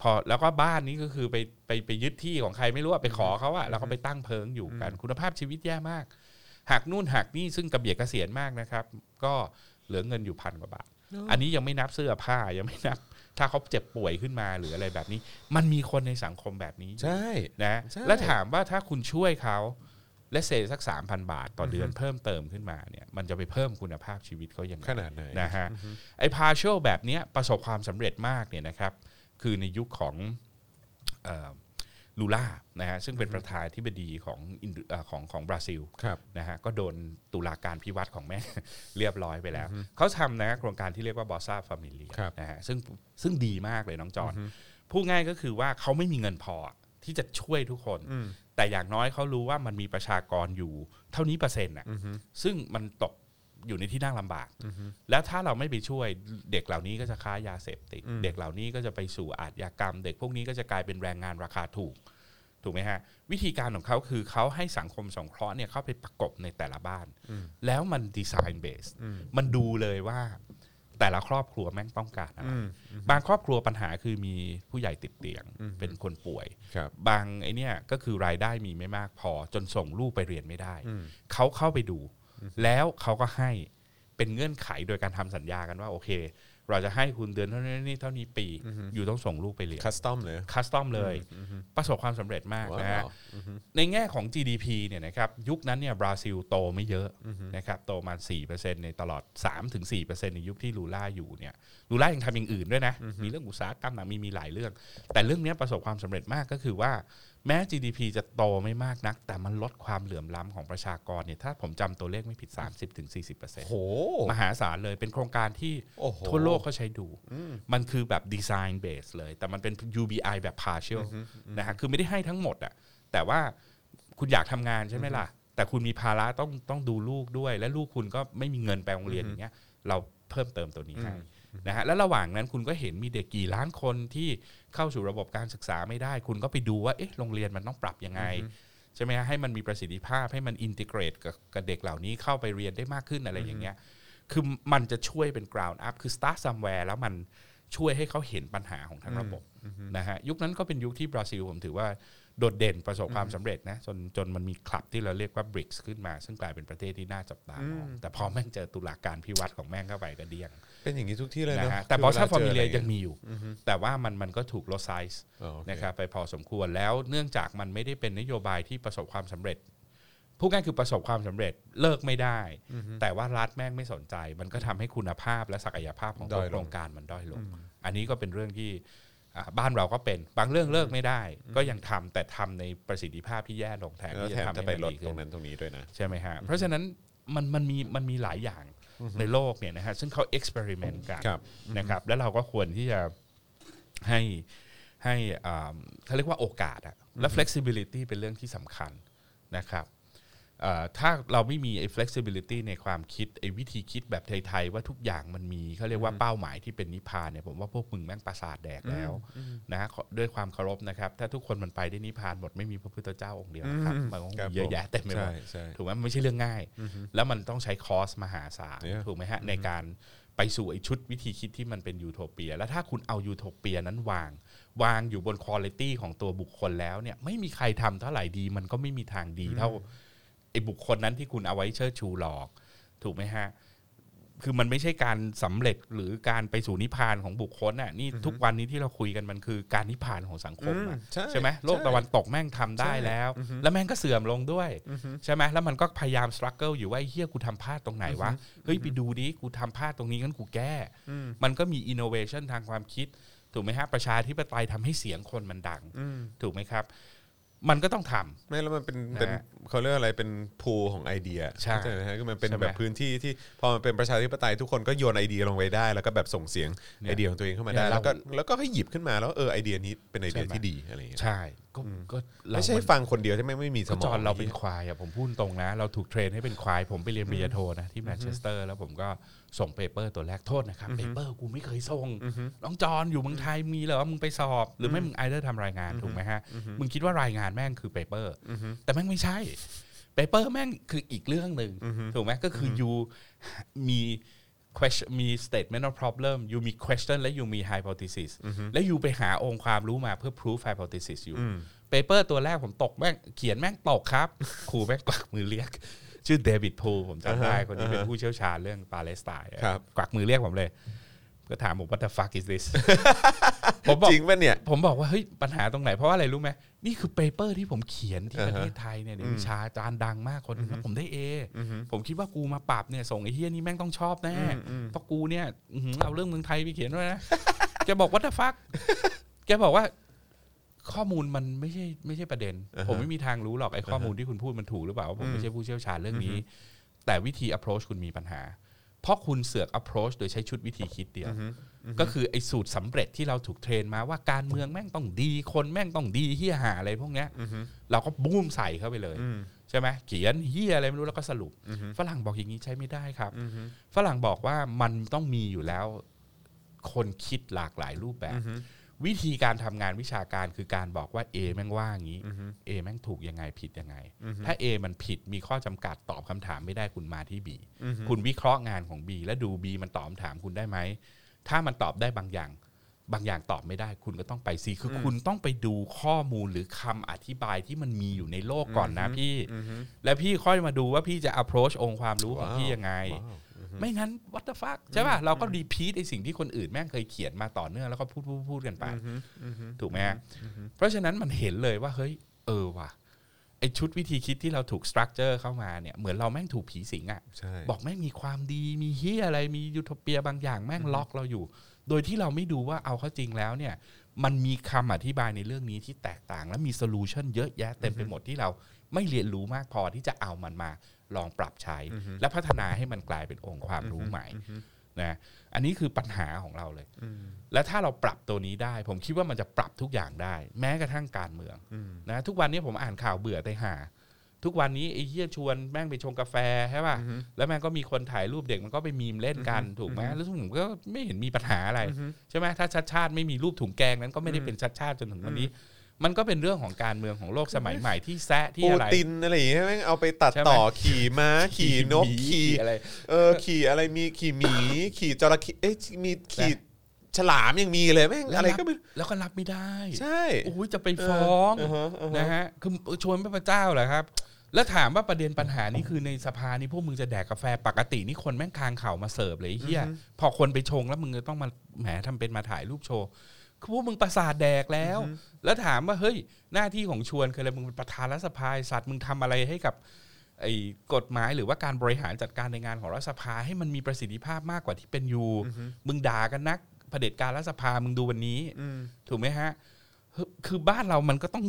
พอแล้วก็บ้านนี้ก็คือไปไปไปยึดที่ของใครไม่รู้อะไปขอเขาอะแล้วก็ไปตั้งเพิงอยู่กันคุณภาพชีวิตแย่มาก หักนู่นหักนี่ซึ่งกระเบียดเกษียณมากนะครับ ก็เหลือเงินอยู่พันกว่าบาท อันนี้ยังไม่นับเสื้อผ้ายังไม่นับ ถ้าเขาเจ็บป่วยขึ้นมาหรืออะไรแบบนี้ มันมีคนในสังคมแบบนี้ใช่นะใช่แล้วถามว่าถ้าคุณช่วยเขาและ save สักสามพันบาทต่อเดือนเพิ่มเติมขึ้นมาเนี่ยมันจะไปเพิ่มคุณภาพชีวิตเขาอย่างไรขนาดไหนนะฮะไอ้พา r ช a l แบบเนี้ยประสบความสำเร็จมากเนี่ยนะครับ คือในยุคของ ลูล่านะฮะซึ่งเป็นประธานาธิบดีของอินโดเอ่อของของบราซิลครับนะฮะก็โดนตุลาการภิวัตน์ของแม่งเรียบร้อยไปแล้ว เขาทำนะโครงการที่เรียกว่า Bolsa Família ครับนะฮะซึ่งซึ่งดีมากเลยน้องจอนพูดง่ายก็คือว่าเขาไม่มีเงินพอที่จะช่วยทุกคน แต่อย่างน้อยเขารู้ว่ามันมีประชากรอยู่ เท่านี้เปอร์เซ็นต์อะซึ่งมันตก อยู่ในที่นั่งลำบาก แล้วถ้าเราไม่ไปช่วยเด็กเหล่านี้ก็จะค้ายาเสพติด เด็กเหล่านี้ก็จะไปสู่อาชญากรรม เด็กพวกนี้ก็จะกลายเป็นแรงงานราคาถูก ถูกไหมฮะ วิธีการของเขาคือเขาให้สังคมสงเคราะห์เนี่ยเข้าไปประกบในแต่ละบ้าน แล้วมันดีไซน์เบส มันดูเลยว่าแต่ละครอบครัวแม่งต้องการอะไร บางครอบครัวปัญหาคือมีผู้ใหญ่ติดเตียง เป็นคนป่วยครับบางไอเนี่ยก็คือรายได้มีไม่มากพอจนส่งลูกไปเรียนไม่ได้ เขาเข้าไปดู แล้วเขาก็ให้เป็นเงื่อนไขโดยการทำสัญญากันว่าโอเค เราจะให้คุณเดือนเท่านี้เท่านี้ปี อยู่ต้องส่งลูกไปเรียนคัสตอมเลยคัสตอมเลย ประสบความสำเร็จมากนะฮะว้าวในแง่ของ GDP เนี่ยนะครับยุคนั้นเนี่ยบราซิลโตไม่เยอะนะครับโตมา 4%ในตลอด 3-4%ในยุคที่ลูล่าอยู่เนี่ยลูล่ายังทำอย่างอื่นด้วยนะ มีเรื่องอุตสาหกรรมต่างมีมีหลายเรื่อง แต่เรื่องเนี้ยประสบความสำเร็จมากก็คือว่า แม้ GDP จะโตไม่มากนัก แต่มันลดความเหลื่อมล้ำของประชากรเนี่ยถ้าผมจำตัวเลขไม่ผิด 30-40%โหมหาศาลเลยเป็นโครงการที่โอ้โหทั่วโลกเขาใช้ดู มันคือแบบดีไซน์เบสเลย แต่มันเป็น UBI แบบ partial นะฮะคือไม่ได้ให้ทั้งหมดอะแต่ว่าคุณอยากทำงานใช่ไหมล่ะ แต่คุณมีภาระต้องต้องดูลูกด้วย และลูกคุณก็ไม่มีเงินไปโรงเรียนอย่างเงี้ยเราเพิ่มเติมตัวนี้ให้นะฮะแล้วระหว่างนั้นคุณก็เห็นมีเด็กกี่ล้านคนที่ เข้าสู่ระบบการศึกษาไม่ได้ คุณก็ไปดูว่าเอ๊ะโรงเรียนมันต้องปรับยังไงใช่ไหมฮะให้มันมีประสิทธิภาพให้มันอินทิเกรตกับกับเด็กเหล่านี้เข้าไปเรียนได้มากขึ้นอะไรอย่างเงี้ยคือมันจะช่วยเป็น ground up คือ start somewhere แล้วมันช่วยให้เขาเห็นปัญหาของทั้งระบบนะฮะยุคนั้นก็เป็นยุคที่บราซิลผมถือว่าโดดเด่นประสบความสำเร็จนะจนจนมันมีคลับที่เราเรียกว่า BRICS ขึ้นมา ซึ่งกลายเป็นประเทศที่น่าจับตามองแต่พอแม่งเจอตุลาการภิวัตน์ของแม่งเข้าไปก็เดี้ยง เป็นอย่างนี้ทุกที่เลยนะเนาะฮะแต่คืบอสซาวฟอร์มิจเลียะไรยังมีอยู่ แต่ว่ามันมันก็ถูกลดไซส์อ๋อโอเคนะครับไปพอสมควรแล้วเนื่องจากมันไม่ได้เป็นนโยบายที่ประสบความสำเร็จพูดง่ายคือประสบความสำเร็จเลิกไม่ได้ แต่ว่ารัฐแม่งไม่สนใจ มันก็ทำให้คุณภาพและศักยภาพของตัวด้อยลงโครงการมันด้อยลง อันนี้ก็เป็นเรื่องที่อ่าบ้านเราก็เป็นบางเรื่องเลิกไม่ได้ ก็ยังทำแต่ทำในประสิทธิภาพที่แย่ลงแทนแล้วที่แถจะมทำจะให้ไปมันลดดีตขึ้รงนนั้นตรงนี้ด้วยนะใช่ไหมฮะเพราะฉะนั้นมันมันมีมันมีหลายอย่าง ในโลกเนี่ยนะฮะซึ่งเขาเอ็กซ์เพร์เมนต์กันครับนะครับแล้วเราก็ควรที่จะให้ให้อ่าเขาเรียกว่าโอกาสอะและ flexibility เป็นเรื่องที่สำคัญนะครับเอ่อ ถ้าเราไม่มีไอ้ flexibility ในความคิดไอ้วิธีคิดแบบไทยๆ ว่าทุกอย่างมันมีเขาเรียกว่าเป้าหมายที่เป็นนิพพานเนี่ยผมว่าพวกมึงแม่งประสาทแดกแล้วนะฮะขอด้วยความเคารพนะครับ ถ้าทุกคนมันไปได้นิพพานหมดไม่มีพระพุทธเจ้าองค์เดียวนะครับมันก็ครับมีเยอะแยะเต็มไปหมดใช่ใช่ถูกไหมมันไม่ใช่เรื่องง่าย แล้วมันต้องใช้ cost มหาศาลเนี่ยถูกไหมฮะในการไปสู่ไอ้ชุดวิธีคิดที่มันเป็นยูโทเปีย แล้วถ้าคุณเอายูโทเปียนั้นวาง วางอยู่บนคุณภาพของตัวบุคคลแล้วเนี่ยไม่มีใครทำเท่าไหร่ดี มันก็ไม่มีทางดีเท่าไอ้บุคคลนั้นที่คุณเอาไว้เชิดชูหรอก ถูกไหมฮะ คือมันไม่ใช่การสำเร็จหรือการไปสู่นิพพานของบุคคลน่ะนี่ทุกวันนี้ที่เราคุยกันมันคือการนิพพานของสังคมอะอืมใช่ใช่ไหมโลกตะวันตกแม่งทำได้แล้ว แล้วแม่งก็เสื่อมลงด้วยใช่ไหมแล้วมันก็พยายาม struggle อยู่ว่าไอ้เฮียกูทำพลาดตรงไหนวะเฮ้ยไปดูดิกูทำพลาดตรงนี้งั้นกูแก้ มันก็มีอินโนเวชันทางความคิดถูกไหมฮะประชาธิปไตยทำให้เสียงคนมันดัง ถูกไหมครับ มันก็ต้องทำ ไม่แล้วมันเป็นนะเป็นเขาเรียกอะไรเป็น pool ของไอเดียใช่เข้าใจไหมฮะคือมันเป็นใช่ไหมแบบพื้นที่ที่พอมันเป็นประชาธิปไตยทุกคนก็โยนไอเดียลงไปได้ แล้วก็แบบส่งเสียงเนี่ยไอเดียของตัวเองเข้ามาได้ เนี่ยแล้วก็เราแล้วก็ให้หยิบขึ้นมาแล้วเออไอเดียนี้เป็นไอเดียใช่ไหม ที่ดีอะไรอย่างเงี้ยใช่ก็ก็เราไม่ใช่มันฟังคนเดียวใช่ไหมไม่มีสก็มองจอนเราเป็นควายอะผมพูดตรงนะ เราถูกเทรนให้เป็นควาย ผมไปเรียนปริญญาโทนะที่แมนเชสเตอร์แล้วผมก็ ส่งเปเปอร์ตัวแรกโทษนะครับเปเปอร์กูไม่เคยส่งน้องจอนอยู่เมืองไทยมีเหรอมึงไปสอบ หรือไม่มึงไอเดอร์ทำรายงานถูกไหมฮะมึงคิดว่ารายงานแม่งคือเปเปอร์แต่แม่งไม่ใช่เปเปอร์แม่งคืออีกเรื่องหนึ่งถูกไหมก็คือ you มี question มี statement of problem you มี question และ you มี hypothesis แล้ว you ไปหาองค์ความรู้มาเพื่อ proof hypothesis อยู่ paper ตัวแรกผมตกแม่งเขียนแม่งตกครับครูแม่งกวักมือเรียก ชื่อเดวิดพูผมจำได้คนนี้เป็นผู้เชี่ยวชาญเรื่องปาเลสไตน์ครับกวักมือเรียกผมเลย ก็ถามผม what the fuck is this ผมบอกจริงป่ะเนี่ย ผมบอกว่าเฮ้ยปัญหาตรงไหน เพราะว่าอะไรรู้ไหมนี่คือ paper ที่ผมเขียนที่อ่าประฮะเทศไทยเนี่ยในวิชาอาจารย์ดังมากคนหนึ่งแล้วผมได้เออผมคิดว่ากูมาปรับเนี่ยส่งไอ้เฮียนี่แม่งต้องชอบแน่เพราะกูเนี่ยอื้อหือเอาเรื่องเมืองไทยไปเขียนด้วยนะแกบอกว่า the fuck แกบอกว่า ข้อมูลมันไม่ใช่ไม่ใช่ประเด็นอ่าฮะผมไม่มีทางรู้หรอกไอ้ข้อมูลที่คุณพูดมันถูกหรือเปล่าผมไม่ใช่ผู้เชี่ยวชาญเรื่องนี้ แต่วิธี approach คุณมีปัญหา เพราะคุณเสือก approach โดยใช้ชุดวิธีคิดเดียว ก็คือไอ้สูตรสำเร็จที่เราถูกเทรนมาว่าการเมืองแม่งต้องดีคนแม่งต้องดีเฮียหาอะไรพวกเนี้ยเราก็บูมใส่เข้าไปเลยใช่ไหมเขียนเฮียอะไรไม่รู้แล้วก็สรุป ฝรั่งบอกอย่างนี้ใช้ไม่ได้ครับ ฝรั่งบอกว่ามันต้องมีอยู่แล้ว คนคิดหลากหลายรูปแบบ วิธีการทำงานวิชาการคือการบอกว่า A แม่งว่าอย่างนี้ A แม่งถูกยังไงผิดยังไง ถ้า A มันผิดมีข้อจำกัดตอบคำถามไม่ได้คุณมาที่ B คุณวิเคราะห์งานของ B และดู B มันตอบคำถามคุณได้ไหม ถ้ามันตอบได้บางอย่าง บางอย่างตอบไม่ได้ คุณก็ต้องไป C คืออคุณต้องไปดูข้อมูลหรือคำอธิบายที่มันมีอยู่ในโลกก่อนนะพี่ แล้วพี่ค่อยมาดูว่าพี่จะ approach องค์ความรู้ของพี่ยังไง ไม่งั้น what the fuck ใช่ป่ะเราก็ repeat ไอสิ่งที่คนอื่นแม่งเคยเขียนมาต่อเนื่องแล้วก็พูดพูดพูดกันไปถูกไหมฮะเพราะฉะนั้นมันเห็นเลยว่าเฮ้ยเออว่ะไอชุดวิธีคิดที่เราถูก structure เข้ามาเนี่ยเหมือนเราแม่งถูกผีสิงอะใช่บอกแม่งมีความดีมีเฮียอะไรมียูโทเปียบางอย่างแม่งล็อกเราอยู่ โดยที่เราไม่ดูว่าเอาเข้าจริงแล้วเนี่ย มันมีคำอธิบายในเรื่องนี้ที่แตกต่าง และมี solution เยอะแยะเต็มไปหมดที่เราไม่เรียนรู้มากพอที่จะเอามันมาลองปรับใช้ และพัฒนาให้มันกลายเป็นองค์ความรู้ใหม่นะอันนี้คือปัญหาของเราเลย และถ้าเราปรับตัวนี้ได้ ผมคิดว่ามันจะปรับทุกอย่างได้ แม้กระทั่งการเมืองนะทุกวันนี้ผมอ่านข่าวเบื่อแต่หา ทุกวันนี้ไอ้เฮียชวนแม่งไปชงกาแฟใช่ป่ะแล้วแม่งก็มีคนถ่ายรูปเด็กมันก็ไปมีมเล่นกันถูกไหมแล้วผมก็ไม่เห็นมีปัญหาอะไรใช่ไหมถ้าชัดชาติไม่มีรูปถุงแกงนั้นก็ไม่ได้เป็นชัดชาติจนถึงวันนี้ มันก็เป็นเรื่องของการเมืองของโลกสมัยใหม่ที่แซะที่ปูอะไร ตินอะไรอย่างเงี้ยแม่งเอาไปตัดใช่ไหมต่อขี่ม้าขี่นกหมีขี่อะไรเออขี่อะไรมีขี่หมีขี่จระเข้เอ๊ะมีขี่ฉลามยังมีเลยแม่งอะไรก็ไม่รู้แล้วก็รับไม่ได้ ใช่โอ้ยจะไปฟ้องเอออ่าฮะอ่าฮะนะฮะคือชวนพระเจ้าเหรอครับ แล้วถามว่าประเด็นปัญหานี้คือในสภานี่พวกมึงจะแดกกาแฟปกตินี่คนแม่งคางเข่ามาเสิร์ฟเลยไอ้เฮียพอคนไปชงแล้วมึงจะต้องมาแหมทำเป็นมาถ่ายรูปโชว์คือพวกมึงประสาทแดกแล้ว แล้วถามว่าเฮ้ยหน้าที่ของชวนคืออะไรมึงเป็นประธานรัฐสภาไอ้สัตว์มึงทำอะไรให้กับไอ้กฎหมายหรือว่าการบริหารจัดการในงานของรัฐสภาให้มันมีประสิทธิภาพมากกว่าที่เป็นอยู่มึงด่ากันนักเผด็จการรัฐสภามึงดูวันนี้ถูกไหมฮะ คือบ้านเรามันก็ต้อง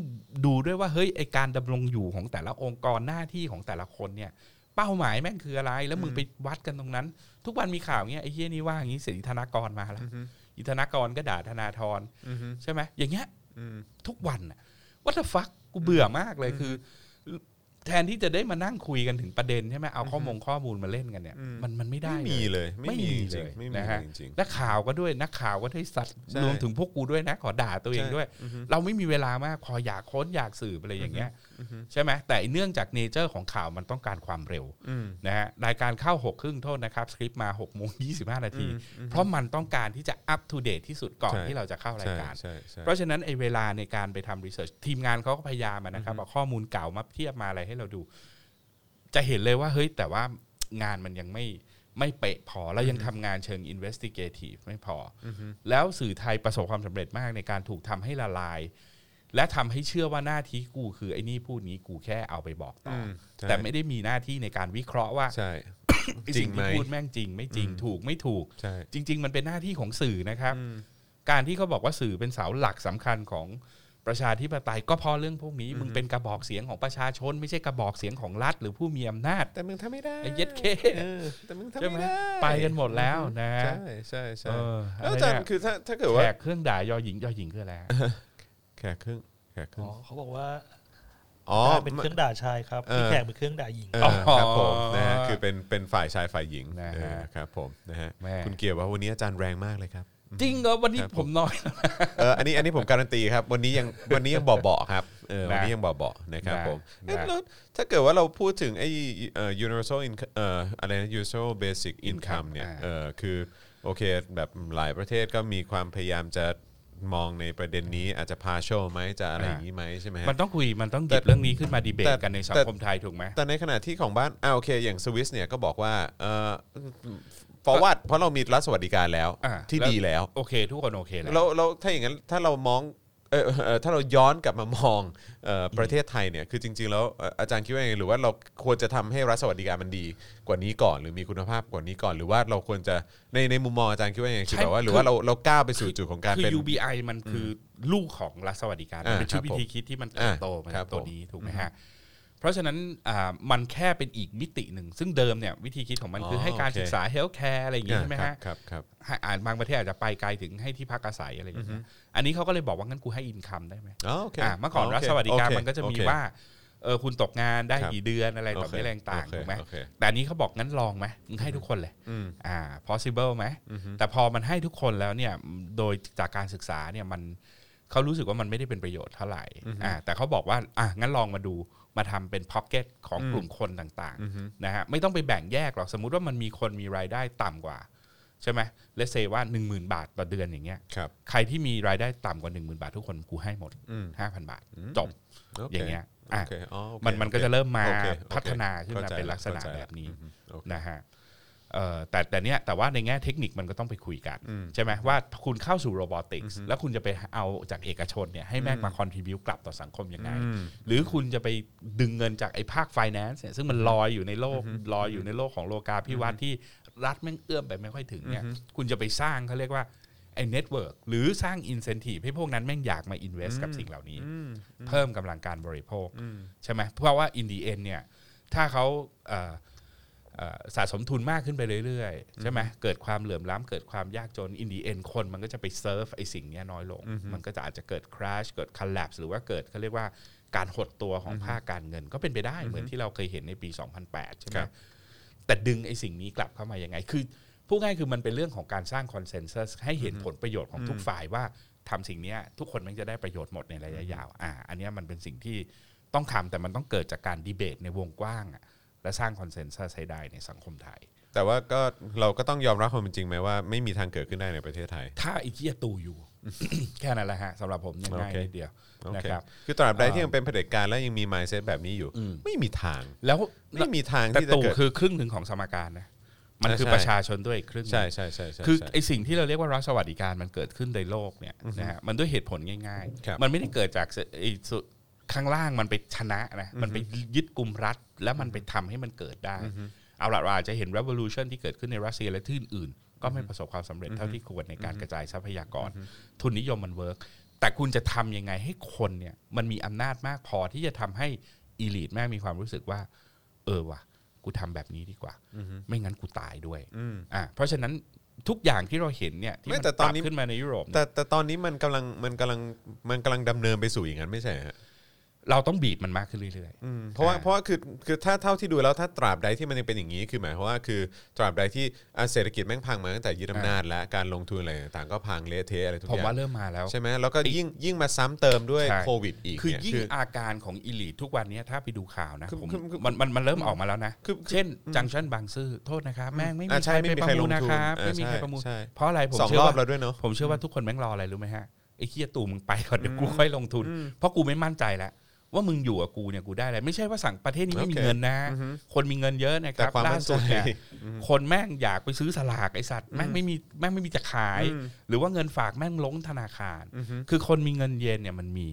ดูด้วยว่าเฮ้ยไอการดำรงอยู่ของแต่ละองค์กรหน้าที่ของแต่ละคนเนี่ย เป้าหมายแม่งคืออะไร แล้วมึงไปวัดกันตรงนั้น ทุกวันมีข่าวเงี้ยไอ้เฮียนี่ว่าอย่างนี้เสรีธนากรมาแล้วอิธนากรก็ด่าธนาธรใช่ไหมอย่างเงี้ยทุกวันอะวัตฟักกูเบื่อมากเลยคือ แทนที่จะได้มานั่งคุยกันถึงประเด็นใช่ไหมเอาข้อมูลข้อมูลมาเล่นกันเนี่ย มันมันไม่ได้ไม่เลมียเลย ไม่มีจริงเลยๆไม่มีนะฮะจริงนักข่าวก็ด้วยนักข่าวก็ได้สัตว์ใช่รวมถึงพวกกูด้วยนะขอด่าตัวเองใช่ด้วย เราไม่มีเวลามากพออยากค้นอยากสืบอะไรอย่างเงี้ย ใช่ไหมแต่เนื่องจาก nature ของข่าวมันต้องการความเร็วนะฮะรายการเข้าหกครึ่งโทษนะครับ สคริปต์มา6กโมงยีนาที เพราะมันต้องการที่จะอัป o d เดตที่สุดก่อนใช่ที่เราจะเข้าๆรายการใช่ใช่เพราะฉะนั้นไอ้เวลาในการไปทำ research ทีมงานเขาก็พยายามอะนะครับเอาข้อมูลเก่ามาเทียบมาอะไรให้เราดู จะเห็นเลยว่าเฮ้ยแต่ว่างานมันยังไม่ไม่เป๊ะพอแล้วยังทำงานเชิง investigative ไม่พออแล้วสื่อไทยประสบความสำเร็จมากในการถูกทำให้ละลาย และทำให้เชื่อว่าหน้าที่กูคือไอ้นี่พูดนี้กูแค่เอาไปบอกต่ออมใช่แต่ไม่ได้มีหน้าที่ในการวิเคราะห์ว่าใช่ไอ้จริสิ่งงไหมที่พูดแม่งจริง ไม่จริงถูกไม่ถูกใช่จริง ๆ มันเป็นหน้าที่ของสื่อนะครับ การที่เขาบอกว่าสื่อเป็นเสาหลักสำคัญของประชาธิปไตยก็เพราะเรื่องพวกนี้มึงเป็นกระบอกเสียงของประชาชน ไม่ใช่กระบอกเสียงของรัฐหรือผู้มีอำนาจ แต่มึงทำไม่ได้ไอ้เย็ดเคเออแต่มึงทำใช่ไหมไม่ได้ไปกันหมดแล้วนะ ใช่ใช่ใช่เออแล้วอาจารย์อะไรเนี่ยคือถ้าถ้าเกิดแขว่ากเครื่องด่ายอหญิงยอหญิงคืออะไรฮะ แขกครึ่งแขแขกขึ้อ๋นอเขาบอกว่าอ๋อได้เป็นเครื่องด่าชายครับเออพี่แขกเป็นเครื่องด่าหญิงเออครับผมนะฮะคือเป็นเป็นฝ่ายชายฝ่ายหญิงนะฮะ เออครับผมนะฮะแม่ คุณเกียรติว่าวันนี้อาจารย์แรงมากเลยครับ จริงเหรอวันนี้ครับผผมมน้อย เอออันนี้อันนี้ผมการันตีครับ วันนี้ยังวันนี้ยังเบาๆครับเออวันนี้ยังเบาๆนะครับนะผมนะเอ๊ะแล้วถ้าเกิดว่าเราพูดถึงไอ้เอ่อ universal income เอ่ออะไรนะ universal basic income เนี่ยอ่า เออคือโอเคแบบหลายประเทศก็มีความพยายามจะ มองในประเด็นนี้อาจจะพาโชไหมจะอะไรอย่างนี้ไหมใช่ไหมฮะ มันต้องคุยมันต้องหยิแต่บเรื่องนี้ขึ้นมาดีเบตแต่กันในสังแต่ คมไทยถูกไหม แต่ในขณะที่ของบ้านอ่าโอเค อย่างสวิสเนี่ยก็บอกว่าเออ forward เพราะเรามีรัฐสวัสดิการแล้วอ่าที่แล้ว ดีแล้ว โอเค ทุกคนโอเคแล้ว เราเราถ้าอย่างนั้นถ้าเรามองเออเออ ถ้าเราย้อนกลับมามองเออประเทศไทยเนี่ยคือจริง ๆ แล้วเอ่ออาจารย์คิดว่าไงหรือว่าเราควรจะทำให้รัฐสวัสดิการมันดีกว่านี้ก่อน หรือมีคุณภาพกว่านี้ก่อน หรือว่าเราควรจะในในมุมมองอาจารย์คิดว่าไงคือใช่แบบว่าหรือคือว่าเราเราก้าวไปสู่จุดของการคือเป็น UBI มันคือลูกของรัฐสวัสดิการมันอ่าเป็นชุดครับวิธีคิดที่มันเติบโตมาครัจาบกตัวผมนี้ถูกไหมฮะ เพราะฉะนั้นอ่ามันแค่เป็นอีกมิติหนึ่ง ซึ่งเดิมเนี่ยวิธีคิดของมันคือให้การโอเคศึกษาเฮลท์แคร์อะไรอย่างงี้ใช่ไหมอ่าฮะครับครับให้อ่านบางประเทศอาจจะไปไกลถึงให้ที่พักอาศัยอะไรอย่างเงี้ยอันนี้เขาก็เลยบอกว่างั้นกูให้อินคัมได้ไหมอ๋อโอเคอ่าเมื่อก่อนโครัฐสวัสดิการโอเคมันก็จะมีโอเคว่าเออคุณตกงานได้ครับกี่เดือนอะไรต่อโอเคไม่แรงต่างโอเคถูกไหมโอเคแต่อันนี้เขาบอกงั้นลองไหมมึงให้ทุกคนเลยอืมอ่า possible ไหมแต่พอมันให้ทุกคนแล้วเนี่ยโดยจากการศึกษาเนี่ยมันเขารู้สึกว่ามันไม่ได้เป็นประโยชน์เท่าไหร่อ่าแต่เขาบอกว่าอะงั้นลองมาดู มาทำเป็นพ็อกเก็ตของกลุ่มคนต่างๆนะฮะไม่ต้องไปแบ่งแยกหรอกสมมุติว่ามันมีคนมีรายได้ต่ำกว่าใช่ไหมเลสเซว่า 1 0,000 บาทต่อเดือนอย่างเงี้ยครับใครที่มีรายได้ต่ำกว่า 1 0,000 บาททุกคนกูให้หมดอืม5,000 บาท จบโคอย่างเงี้ยอะโอเคอ๋อโอเคมันมันก็จะเริ่มมาโอเคโอเคพัฒนาขึ้นมาเข้าใจเป็นลักษณะเข้าใจแบบนี้อืมโอเคนะฮะเอ่อ แต่แต่เนี้ยแต่ว่าในแง่เทคนิคมันก็ต้องไปคุยกัน ใช่ไหมว่าคุณเข้าสู่โรบอติกส์แล้วคุณจะไปเอาจากเอกชนเนี่ยให้แม่งมาคอนทริบิวกลับต่อสังคมยังไง หรือคุณจะไปดึงเงินจากไอ้ภาคไฟแนนซ์เนี่ยซึ่งมันลอยอยู่ในโลกลอยอยู่ในโลกของโลกาภิวัตน์ที่รัฐแม่งเอื้อมไปไม่ค่อยถึงเนี่ยคุณจะไปสร้างเขาเรียกว่าไอ้เน็ตเวิร์กหรือสร้างอินเซนティブให้พวกนั้นแม่งอยากมาอินเวสต์กับสิ่งเหล่านี้ เพิ่มกำลังการบริโภค ใช่ไหมเพราะว่าอินดีเอ็นเนี่ยถ้าเขาเอ่อเอ่อ สะสมทุนมากขึ้นไปเรื่อยๆ ใช่ไหมเกิดความเหลื่อมล้ำเกิดความยากจน in the end คนมันก็จะไปเซิร์ฟไอ้สิ่งเนี้ยน้อยลง มันก็จะอาจจะเกิดคราชเกิดค l ล p s e หรือว่าเกิดเขาเรียกว่าการหดตัวของภาคการเงินก็เป็นไปได้เหมือนที่เราเคยเห็นในปี 2008 ใช่ไหมครับแต่ดึงไอ้สิ่งนี้กลับเข้ามายังไง คือพูดง่ายคือมันเป็นเรื่องของการสร้างคอนเซนแซสให้เห็นผลประโยชน์ของทุกฝ่ายว่าทำสิ่งเนี้ยทุกคนมันจะได้ประโยชน์หมดในระยะยาว อ่า อันเนี้ยมันเป็นสิ่งที่ต้องทำแต่มันต้องเกิดจากการดีเบตในวงกว้างอะ และสร้างคอนเซนแซสให้ได้ในสังคมไทย แต่ว่าก็เราก็ต้องยอมรับความเป็นจริงไหมว่าไม่มีทางเกิดขึ้นได้ในประเทศไทย ถ้าไอ้เหี้ยตูอยู่ แค่นั้นแหละฮะสำหรับผมยังง่ายโอเคนิดเดียวโอนะเคครับคือตราบใดที่ยังเป็นเผด็จการและยังมี mindset แบบนี้อยู่อืมไม่มีทางแล้วไม่มีทางแต่ที่จะตู่เกิดคือครึ่งหนึ่งของสมการนะมันคือใช่ประชาชนด้วยอีกครึ่งหนึ่งใช่ใช่ใช่ใช่คือใช่ไอสิ่งที่เราเรียกว่ารัฐสวัสดิการมันเกิดขึ้นในโลกเนี่ยนะฮะมันด้วยเหตุผลง่ายครับๆมันไม่ได้เกิดจากไอ้สุ ข้างล่างมันไปชนะนะมันไปยึดกลุ่มรัฐ แล้วมันไปทำให้มันเกิดได้ เอาละเราอาจจะเห็น revolution ที่เกิดขึ้นในรัสเซียและที่อื่นๆก็ไม่ประสบความสำเร็จเท่าที่ควรในการกระจายทรัพยากร ทุนนิยมมัน work แต่คุณจะทำยังไงให้คนเนี่ยมันมีอำนาจมากพอที่จะทำให้อีลีทแม่งมีความรู้สึกว่า เออว่ะกูทำแบบนี้ดีกว่า ไม่งั้นกูตายด้วยอ่าเพราะฉะนั้นทุกอย่างที่เราเห็นเนี่ยที่ไม่มันแต่ปตอนรับนี้ขึ้นมาในยุโรปเนี่ยแต่แต่ตอนนี้มันกำลังมันกำลังมันกำลังดำเนินไปสู่อย่างนั้นไม่ใช่ฮะ เราต้องบีบมันมากขึ้นเรื่อยเพราะว่าอ่าเพราะว่าคือคือถ้าเท่าที่ดูแล้วถ้าตราบใดที่มันยังเป็นอย่างนี้คือหมายความว่าคือตราบใดที่อะเศรษฐกิจแม่งพังมาตั้งแต่ยึดอำนาจและการลงทุนอะไรต่างๆก็พังเละเทะอะไรทุกๆผมอย่าว่างเริ่มมาแล้ว ใช่ไหมแล้วก็ยิ่งยิ่งมาซ้ำเติมด้วยใช่ โควิดอีกคือเนี่ยยิ่งคืออาการของอีลีททุกวันนี้ถ้าไปดูข่าวนะคือผมคือคือมันมันมันเริ่มออกมาแล้วนะ คือเช่นจังชั่นบางซื่อโทษนะครับ แม่งไม่มีอะใคใช่รไม่ไปมีประใครมูลลงนะทุนครับอ่าไม่มีใครใช่ประมูลใช่ เพราะอะไรผมสองเชื่รออบว่า แล้วด้วยเนาะ ผมเชื่อว่าทุกคนแม่งรออะไรรู้ไหมฮะไอ้เคียตู่มึงไปก่อนเดี๋ยวกูค่อยลงทุน เพราะกูไม่มั่นใจแล้ว ว่ามึงอยู่กับกูเนี่ยกูได้อะไรไม่ใช่ว่าสั่งประเทศนี้ไม่มีโอเคเงินนะ คนมีเงินเยอะนะคแต่รับความล่ามั่นใจสุดเนี่ยคนแม่งอยากไปซื้อสลากไอ้สัตว์แม่งไม่มีแม่งไม่มีจะขาย หรือว่าเงินฝากแม่งล้งธนาคาร คือคนมีเงินเย็นเนี่ยมันมี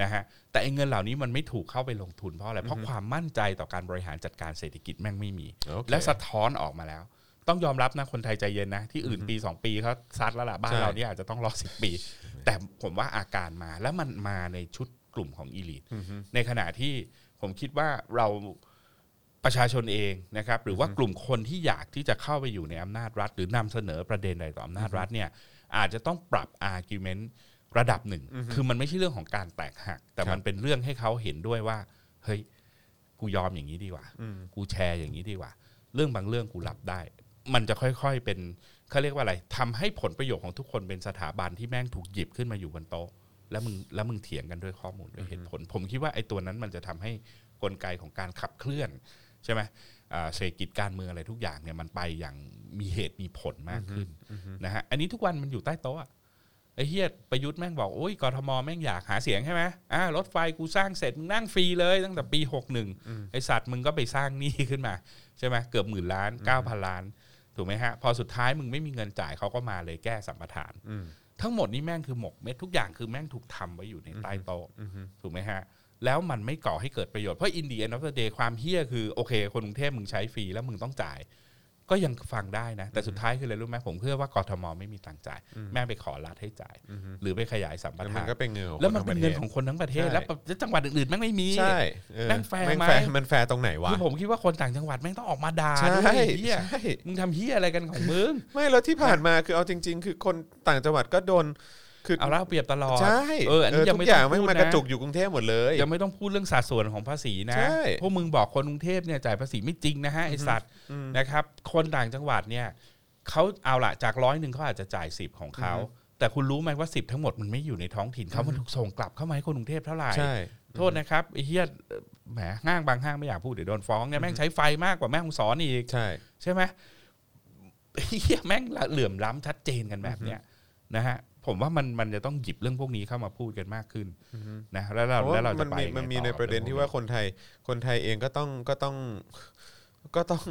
นะฮะแต่ไอ้เงินเหล่านี้มันไม่ถูกเข้าไปลงทุนเพราะอะไรเพราะความมั่นใจต่อการบริหารจัดการเศรษฐกิจแม่งไม่มีโอเคและสะท้อนออกมาแล้วต้องยอมรับนะคนไทยใจเย็นนะที่อื่นปี 2 ปีเขาซัดแล้วล่ะบ้านใช่เราเนี่ยอาจจะต้องรอสิปี แต่ผมว่าอาการมาแล้วมันมาในชุด กลุ่มของอีลิทในขณะที่ผมคิดว่าเราประชาชนเองนะครับ หรือว่ากลุ่มคนที่อยากที่จะเข้าไปอยู่ในอำนาจรัฐ หรือนำเสนอประเด็นใดต่ออำนาจรัฐเนี่ยอาจจะต้องปรับ argument ระดับหนึ่ง คือมันไม่ใช่เรื่องของการแตกหัก แต่ครับมันเป็นเรื่องให้เขาเห็นด้วยว่า เฮ้ย กูยอมอย่างนี้ดีกว่าอืมกูแชร์อย่างนี้ดีกว่า เรื่องบางเรื่องกูรับได้ มันจะค่อยๆเป็นเขาเรียกว่าอะไรทำให้ผลประโยชน์ของทุกคนเป็นสถาบันที่แม่งถูกหยิบขึ้นมาอยู่บนโต๊ะ แล้วมึงแล้วมึงเถียงกันด้วยข้อมูลด้วยเหตุผล ผมคิดว่าไอ้ตัวนั้นมันจะทำให้กลไกของการขับเคลื่อนใช่ไหมอ่าเศรษฐกิจการเมืองอะไรทุกอย่างเนี่ยมันไปอย่างมีเหตุมีผลมากขึ้นนะฮะอันนี้ทุกวันมันอยู่ใต้โต๊ะอะไอ้เฮียประยุทธ์แม่งบอกโอ้ยกทมแม่งอยากหาเสียงใช่ไหมอ่ารถไฟกูสร้างเสร็จมึงนั่งฟรีเลยตั้งแต่ปีหกหนึ่งไอสัตว์มึงก็ไปสร้างหนี้ขึ้นมาใช่ไหมเกือบหมื่นล้านเก้าพันล้านถูกไหมฮะพอสุดท้ายมึงไม่มีเงินจ่ายเขาก็มาเลยแก้สัมปทานอืม ทั้งหมดนี้แม่งคือหมกเม็ดทุกอย่างคือแม่งถูกทำไว้อยู่ในใต้โต๊ะถูกไหมฮะ แล้วมันไม่ก่อให้เกิดประโยชน์เพราะ in the end of day ความเฮี้ยคือโอเค คนกรุงเทพมึงใช้ฟรีแล้วมึงต้องจ่าย ก็ยังฟังได้นะ แต่สุดท้ายคืออะไรรู้ไหมผมเชื่อว่ากทมไม่มีตังค์จ่าย แม่งไปขอรัฐให้จ่าย หรือไปขยายสัมปแล้วทามันนก็เป็นเงินของแล้วมันคเป็นทั้เงินประทศของคนทั้งประเทศใช่แล้วจังหวัดอื่นๆแม่งไม่มีใช่เออแม่งแฟร์แม่งไหมแฟร์มันแฟร์ตรงไหนวะคือผมคิดว่าคนต่างจังหวัดแม่งต้องออกมาด่าใช่ด้วยไอ้เฮียใช่มึงทำเฮียอะไรกันของมึงไม่แล้วที่ผ่านมาคือเอาจริง ๆ คือคนต่างจังหวัดก็โดน คือเอาแล้วเปรียบตลอดใช่เอออันนี้ยังทุไม่กอย่างต้องไม่งพูดมานะกระจุกอยู่กรุงเทพหมดเลยยังไม่ต้องพูดเรื่องสัดส่วนของภาษีนะใช่พวกมึงบอกคนกรุงเทพเนี่ยจ่ายภาษีไม่จริงนะฮะไอสัตว์นะครับคนต่างจังหวัดเนี่ยเขาเอาละจากร้อยหนึ่งเขาอาจจะจ่ายสิบของเขาแต่คุณรู้ไหมว่าสิบทั้งหมดมันไม่อยู่ในท้องถิ่นเขามันถูกส่งกลับเข้ามาให้คนกรุงเทพเท่าไหร่ใช่โทษนะครับไอ้เฮียแหมห้างบางห้างไม่อยากพูดเดี๋ยวโดนฟ้องเนี่ยแม่งใช้ไฟมากกว่าแม่งสอนอีกใช่ ใช่ไหมเฮียแม่งเหลื่อมล้ำชัดเจนกันแบบเนี้ยนะฮะ ผมว่ามันมันจะต้องหยิบเรื่องพวกนี้เข้ามาพูดกันมากขึ้นนะแล้วเราเพราะแล้วว่าเรามัจะนไปมียังไงมันมีต่อในประเด็นกับที่องพว่าคนไทยคนไทยเองก็ต้องก็ต้องก็ต้อง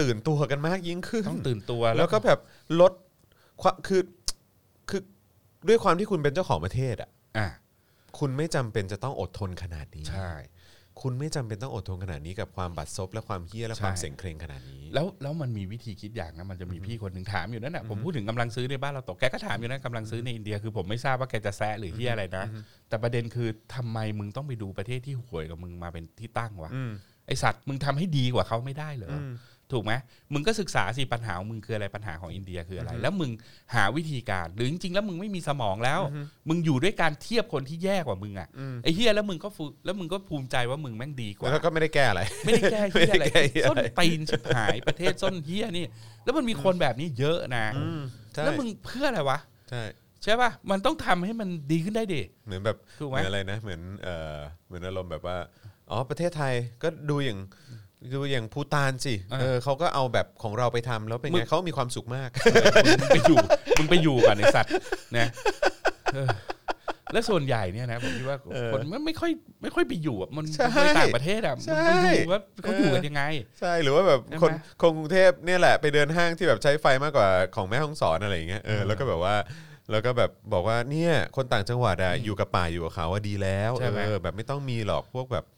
ตื่นตัวกันมากยิ่งขึ้นต้องตื่นตัวแล้วก็แบบลดความคือคือด้วยความที่คุณเป็นเจ้าของประเทศอะอะคุณไม่จำเป็นจะต้องอดทนขนาดนี้ใช่ คุณไม่จำเป็นต้องอดทนขนาดนี้กับความบัดซบและความเฮี้ยและความใช่เสียงเคร่งขนาดนี้ แล้วแล้วมันมีวิธีคิดอย่างนะมันจะมีพี่คนหนึ่งถามอยู่นั่นแหะผมพูดถึงกำลังซื้อในบ้านเราตกแกก็ถามอยู่นะกำลังซื้อในอินเดียคือผมไม่ทราบว่าแกจะแซะหรือที่อะไรนะ แต่ประเด็นคือทำไมมึงต้องไปดูประเทศที่ห่วยกับมึงมาเป็นที่ตั้งวะอืมไอสัตว์มึงทำให้ดีกว่าเขาไม่ได้เหรออม ถูกไหมมึงก็ศึกษาสิปัญหาของมึงคืออะไรปัญหาของอินเดียคืออะไร แล้วมึงหาวิธีการ หรือจริงๆแล้วมึงไม่มีสมองแล้ว มึงอยู่ด้วยการเทียบคนที่แย่กว่ามึงอะไอ้เฮียแล้วมึงก็ฟูแล้วมึงก็ภูมิใจว่ามึงแม่งดีกว่าแล้วก็ไม่ได้แก้อะไร ไม่ได้แก้เฮียอะไรไม่ได้แก้เหี้ยอะไรส้นตีนชิบหายประเทศส้นเฮียนี่ แล้วมันมีคนแบบนี้เยอะนะใช่แล้วมึงเพื่ออะไรวะใช่ใช่ป่ะ มันต้องทำให้มันดีขึ้นได้ดิ เหมือนแบบถูกเหไหมมือนอะไรนะ เหมือนเอ่อเหมือนอารมณ์แบบว่า อ๋อ ประเทศไทยก็ดูอย่าง ดูอย่างภูตานสิเออเขาก็เอาแบบของเราไปทำแล้วเป็นไงเขามีความสุขมาก มึงไปอยู่มึงไปอยู่กันไอสัตว์นะเออแล้วส่วนใหญ่เนี่ยนะผมคิดว่าคนไม่ไม่ค่อยไม่ค่อยไปอยู่อะมันใช่ไปต่างประเทศอะใช่ มันไปดูว่าเขาอยู่กันยังไง ใช่หรือว่าแบบใช่ไหมคนคนกรุงเทพเนี่ยแหละไปเดินห้างที่แบบใช้ไฟมากกว่าของแม่ห้องสอนอะไรอย่างเงี้ยเออแล้วก็แบบว่าแล้วก็แบบบอกว่าเนี่ยคนต่างจังหวัดอะอยู่กับป่าอยู่กับเขาว่าดีแล้วใช่ไหม เออแบบไม่ต้องมีหรอกพวกแบบไอ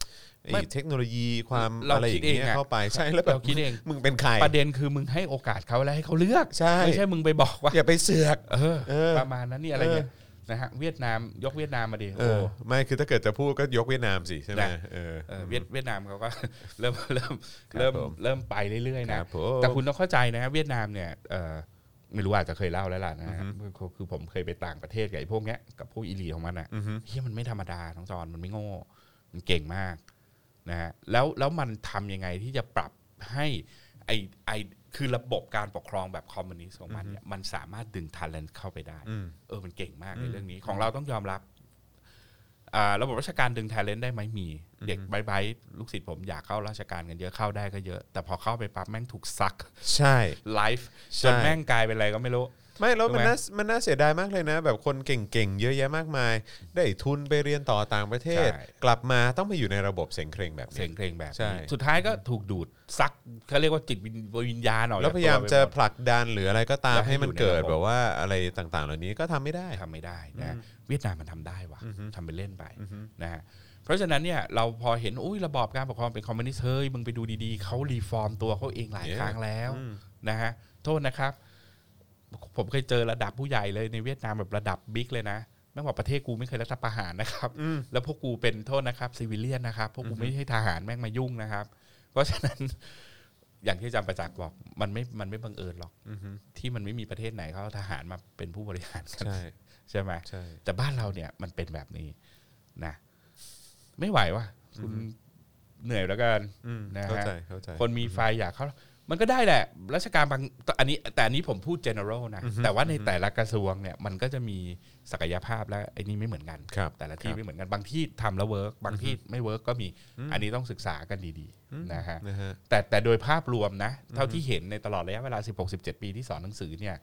้ไม่ เทคโนโลยีความเราอะไรอย่างเงี้คิดเอยงอะเข้าไปใช่แล้วแบบเราคิดเองมึงเป็นใครประเด็นคือมึงให้โอกาสเขาแล้วให้เขาเลือกใช่ไม่ใช่มึงไปบอกว่าอย่าไปเสือกเออเออประมาณนั้นนี่อะไรเนี่ยนะฮะเวียดนามยกเวียดนามมาดิเอโอ้อไม่คือถ้าเกิดจะพูดก็ยกเวียดนามสิใช่ไหมนะเออเออเวียดเวียดนามเขาก็เริ่มเริ่มครับเริ่มผมเริ่มไปเรื่อยๆคนะรับผมแต่คุณต้องเข้าใจนะเวียดนามเนี่ยเออไม่รู้อาจจะเคยเล่าแล้วล่ะนะฮะคือคือผมเคยไปต่างประเทศกับไอ้พวกเนี้ยกับพวกอีลีของมันอะอือฮึเฮียมันไม่ธรรมดาน้องจอนมันไม่โง่มันเก่งมาก นะฮะแล้วแล้วมันทำยังไงที่จะปรับให้ไอไอคือระบบการปกครองแบบคอมมิวนิสต์ของมันเนี่ยมันสามารถดึงทันเลนเข้าไปได้ อืม เออมันเก่งมากในเรื่องนี้ของเราต้องยอมรับอ่าระบบราชการดึง t ท l e n t ได้ไหมมี เด็กใบๆลูกศิษย์ผมอยากเข้าราชการกันเยอะเข้าได้ก็เยอะ แต่พอเข้าไปปั๊บแม่งถูกซักใช่ ไลฟ์ใช่จนแม่งกลายเป็นอะไรก็ไม่รู้ ไม่แล้วมันถูกไหมน่ามันน่าเสียดายมากเลยนะ แบบคนเก่งๆ เยอะแยะมากมาย ได้ทุนไปเรียนต่อต่างประเทศ ใช่ กลับมาต้องมาอยู่ในระบบเสียงเคร่งแบบเสียนี้ งเพลงแบบใช่นี้สุดท้ายก็ถูกดูดซักเขาเรียกว่าจิตวิญวิญญาณออกแล้วพยายามจกจะตัวไปหดผลักดันหรืออะไรก็ตามแล้วให้ให้มันอยู่ในเกิดระบบแบบว่าอะไรต่างๆ เหล่านี้ก็ทำไม่ได้ ทำไม่ได้นะเวียดนามมันทำได้ว่ะทำเป็นเล่นไปนะฮะเพราะฉะนั้นเนี่ยเราพอเห็นอุ้ยระบอบการปกครองเป็นคอมมิวนิสต์เฮ้ยมึงไปดูดีๆเขา reform ตัวเขาเองหลาย Yeah ครั้งแล้วนะฮะโทษนะครับ ผมเคยเจอระดับผู้ใหญ่เลยในเวียดนามแบบระดับบิ๊กเลยนะแม่งบอกประเทศกูไม่เคยรัฐประหารนะครับ แล้วพวกกูเป็นโทษนะครับ civilian นะครับ พวกกูไม่ใช่ทหารแม่งมายุ่งนะครับ เพราะฉะนั้นอย่างที่อาจารย์ประจักษ์บอกมันไม่มันไม่บังเอิญหรอกที่มันไม่มีประเทศไหนเขาเอาทหารมาเป็นผู้บริหารกันใช่ใช่ไหมใช่แต่บ้านเราเนี่ยมันเป็นแบบนี้นะไม่ไหววะคุณเหนื่อยแล้วกันอืมนะฮะเข้าใจเข้าใจคนมีไฟอยากเข้า มันก็ได้แหละราชการบางอันนี้แต่อันนี้ผมพูด general นะ แต่ว่าในแต่ละกระทรวงเนี่ยมันก็จะมีศักยภาพและไอ้นี่ไม่เหมือนกันครับแต่ละที่ครับไม่เหมือนกันบางที่ทำแล้ว work บางที่ไม่ work ก็มีอันนี้ต้องศึกษากันดีๆนะฮะนะฮะแต่แต่โดยภาพรวมนะ เท่าที่เห็นในตลอดระยะเวลา 16-17 ปีที่สอนหนังสือเนี่ย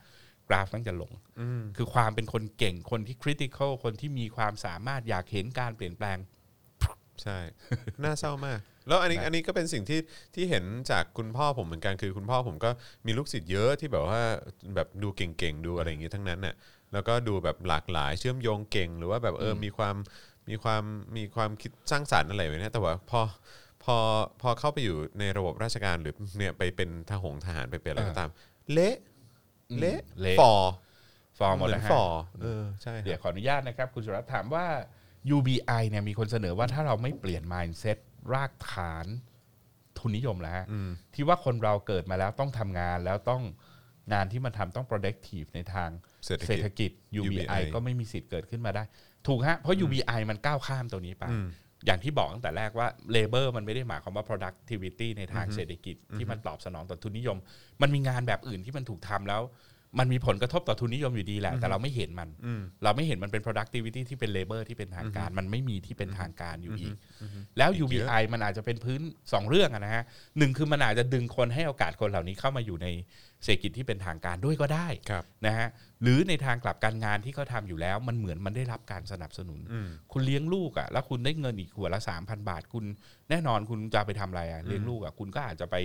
กราฟมันจะลงอืมคือความเป็นคนเก่งคนที่ critical คนที่มีความสามารถอยากเห็นการเปลี่ยนแปลง ใช่ น่าเศร้ามาก แล้วอันนี้นะอันนี้ก็เป็นสิ่งที่ที่เห็นจากคุณพ่อผมเหมือนกันคือคุณพ่อผมก็มีลูกศิษย์เยอะที่แบบว่าแบบดูเก่งๆดูอะไรอย่างงี้ทั้งนั้นน่ะแล้วก็ดูแบบหลากหลายเชื่อมโยงเก่ง หรือว่าแบบเออมีความมีความมีความคิดสร้างสรรค์อะไรไว้นะแต่ว่าพอพอพอเข้าไปอยู่ในระบบราชการหรือเนี่ยไปเป็นทหงทหารไปเป็นอะไรก็ตาม เละเละเละฟอฟอร์มหมดเหมืแล้อวนฮะฟอเออใช่ครับเดี๋ยวขออนุญาตนะครับ คุณสุรัตน์ถามว่า UBI เนี่ยมีคนเสนอว่าถ้าเราไม่เปลี่ยน mindset รากฐานทุนนิยมแล้วฮะที่ว่าคนเราเกิดมาแล้วต้องทำงานแล้วต้องงานที่มันทำต้อง productive ในทางเศรษฐกิจเศรษฐกิจ UBI UBI ก็ไม่มีสิทธิ์เกิดขึ้นมาได้ ถูกฮะ เพราะ UBI มันก้าวข้ามตัวนี้ไป อย่างที่บอกตั้งแต่แรกว่า labor มันไม่ได้หมายความว่า productivity ในทางเศรษฐกิจที่มันตอบสนองต่อทุนนิยม มันมีงานแบบอื่นที่มันถูกทำแล้ว มันมีผลกระทบต่อทุนนิยมอยู่ดีแหละ แต่เราไม่เห็นมัน เราไม่เห็นมันเป็น productivity ที่เป็น labor ที่เป็นทางการ มันไม่มีที่เป็นทางการอยู่อีก แล้ว UBI มันอาจจะเป็นพื้นสองเรื่องอะนะฮะหนึ่งคือมันอาจจะดึงคนให้โอกาสคนเหล่านี้เข้ามาอยู่ในเศรษฐกิจที่เป็นทางการด้วยก็ได้ครับนะฮะหรือในทางกลับการงานที่เขาทำอยู่แล้ว มันเหมือนมันได้รับการสนับสนุน คุณเลี้ยงลูกอะ่ะแล้วคุณได้เงินอีกหัวละสามพันบาท คุณแน่นอนคุณจะไปทำอะไรอะ่ะเลี้ยงลูกอะ่ะคุณก็อาจจะไป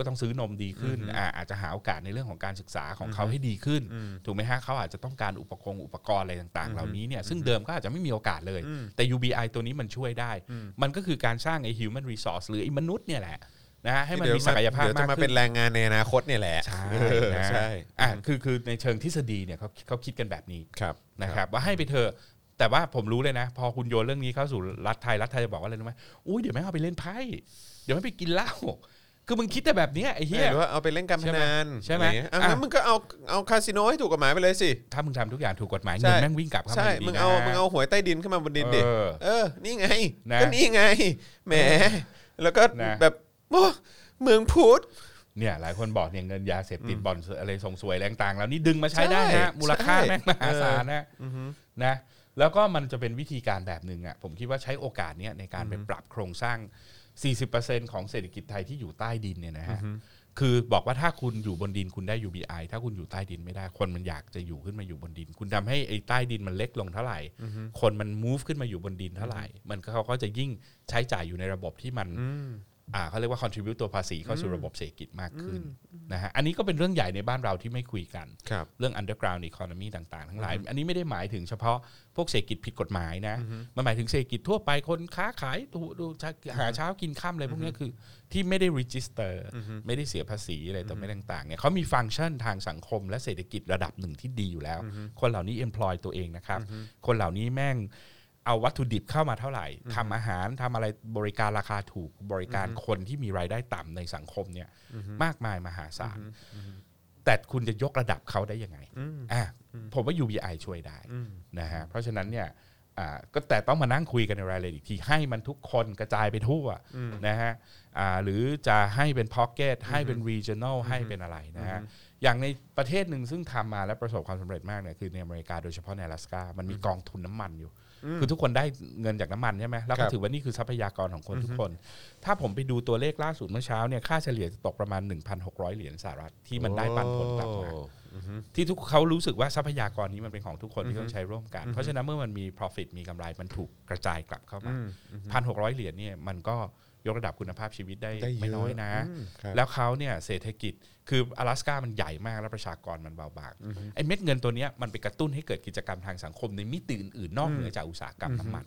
ก็ต้องซื้อนมดีขึ้นอ่าอาจจะหาโอกาสในเรื่องของการศึกษาของเขาให้ดีขึ้น ถูกไหมฮะเขาอาจจะต้องการอุปกรณ์อุปกรณ์อะไรต่างๆ เหล่านี้เนี่ยซึ่งเดิมก็อาจจะไม่มีโอกาสเลย แต่ UBI ตัวนี้มันช่วยได้ มันก็คือการสร้างไอ้ human resource หรือไอ้มนุษย์เนี่ยแหละนะฮะให้มันเดี๋ยวมีศักยภาพเดี๋ยวมาจะกมาขึ้เป็นนแรงงานในอนาคตเนี่ยแหละ ใช่เออนะใช่อะคือคือในเชิงทฤษฎีเนี่ยเขาเขาคิดกันแบบนี้ครับนะครับ ว่าให้ไปเถอะแต่ว่าผมรู้เลยนะ พอคุณโยนเรื่องนี้เข้าสู่รัฐไทยรัฐไทยจะบอกว่าอะไรรู้ไหมอุ้ยเดี๋ยวไม่งเอาไปเล่นไพ่เดี๋ยวไม่งไปกินเหล้า คือมึงคิดแต่แบบเนี้ยไอ้เหี้ย หรือว่าเอาไปเล่นการพนันใช่ไหมอะรเงี้ยอะ อะงั้นมึงก็เอาเอาคาสิโนให้ถูกกฎหมายไปเลยสิ ถ้ามึงทำทุกอย่างถูกกฎหมายใช่ เงินแม่งวิ่งกลับเข้ามาใช่อยู่ดีมึงเอานะมึงเอาหวยใต้ดินขึ้นมาบนดินดิเออ เออ นี่ไง นะก็นี่ไง แหม แล้วก็นะ แบบโอ้เมืองพุทธ เนี่ยหลายคนบอกเนี่ยเงินยาเสพติดบอลอะไรส่งสวยแรงต่างๆแล้วนี่ดึงมาใช้ได้ใช่นะมูลค่าใช่ แม่งมหาศาลนะนะแล้วก็มันจะเป็นวิธีการแบบหนึ่งอะผมคิดว่าใช้โอกาสเนี้ยในการไปปรับโครงสร้าง 40%ของเศรษฐกิจไทยที่อยู่ใต้ดินเนี่ยนะฮะคือบอกว่าถ้าคุณอยู่บนดินคุณได้ UBI ถ้าคุณอยู่ใต้ดินไม่ได้คนมันอยากจะอยู่ขึ้นมาอยู่บนดิน คุณทำให้ไอ้ใต้ดินมันเล็กลงเท่าไหร่ คนมัน move ขึ้นมาอยู่บนดินเท่าไหร่ มันก็เขาก็จะยิ่งใช้จ่ายอยู่ในระบบที่มันอ่า เขาเรียกว่า contribute ตัวภาษีเข้าสู่ระบบเศรษฐกิจมากขึ้นนะฮะอันนี้ก็เป็นเรื่องใหญ่ในบ้านเราที่ไม่คุยกันครับเรื่อง underground economy ต่างๆ ทั้งหลาย อันนี้ไม่ได้หมายถึงเฉพาะพวกเศรษฐกิจผิดกฎหมายนะมันหมายถึงเศรษฐกิจทั่วไปคนค้าขายดูดูหาเช้ากินข้ามอะไรพวกเนี้ยคือที่ไม่ได้ register ไม่ได้เสียภาษีอะไรต่อไม่ต่างๆเนี่ยเขามีฟังก์ชันทางสังคม และเศรษฐกิจระดับหนึ่งที่ดีอยู่แล้ว คนเหล่านี้ employ ตัวเองนะครับคนเหล่านี้แม่ง เอาวัตถุดิบเข้ามาเท่าไหร่ทำอาหารทำอะไรบริการราคาถูกบริการคนที่มีรายได้ต่ำในสังคมเนี่ยมากมายมหาศาลแต่คุณจะยกระดับเขาได้ยังไงอะผมว่า UBI ช่วยได้นะฮะเพราะฉะนั้นเนี่ยอ่าก็แต่ต้องมานั่งคุยกันในรายละเอียดอีกทีให้มันทุกคนกระจายไปทั่วนะฮะอ่าหรือจะให้เป็น pocket ให้เป็น regional ให้เป็นอะไรนะฮะอย่างในประเทศหนึ่งซึ่งทำมาและประสบความสำเร็จมากเนี่ยคือในอเมริกาโดยเฉพาะในอลาสกามันมีกองทุนน้ำมันอยู่ คือทุกคนได้เงินจากน้ำมันใช่ไหมแล้วครัก็บถือว่านี่คือทรัพยากรของคนทุกคน ถ้าผมไปดูตัวเลขล่าสุดเมื่อเช้าเนี่ยค่าเฉลี่ยจะตกประมาณ 1,600 เหรียญสหรัฐที่มันได้ปันผลกลับมาโอ้ที่ทุกเขารู้สึกว่าทรัพยากรนี้มันเป็นของทุกคนที่ต้องใช้ร่วมกัน เพราะฉะนั้นเมื่อมันมี profit มีกำไรมันถูกกระจายกลับเข้ามาพันหกร้อยเหรียญเนี่ยมันก็ ยกระดับคุณภาพชีวิตได้ได้เยอะไม่น้อยนะอืมครับแล้วเขาเนี่ยเศรษฐกิจคืออลาสกามันใหญ่มากแล้วประชากรมันเบาบางไอ้เม็ดเงินตัวเนี้ยมันไปกระตุ้นให้เกิดกิจกรรมทางสังคมในมิติอื่นๆนอกเหนือจากอุตสาหกรรมน้ำมัน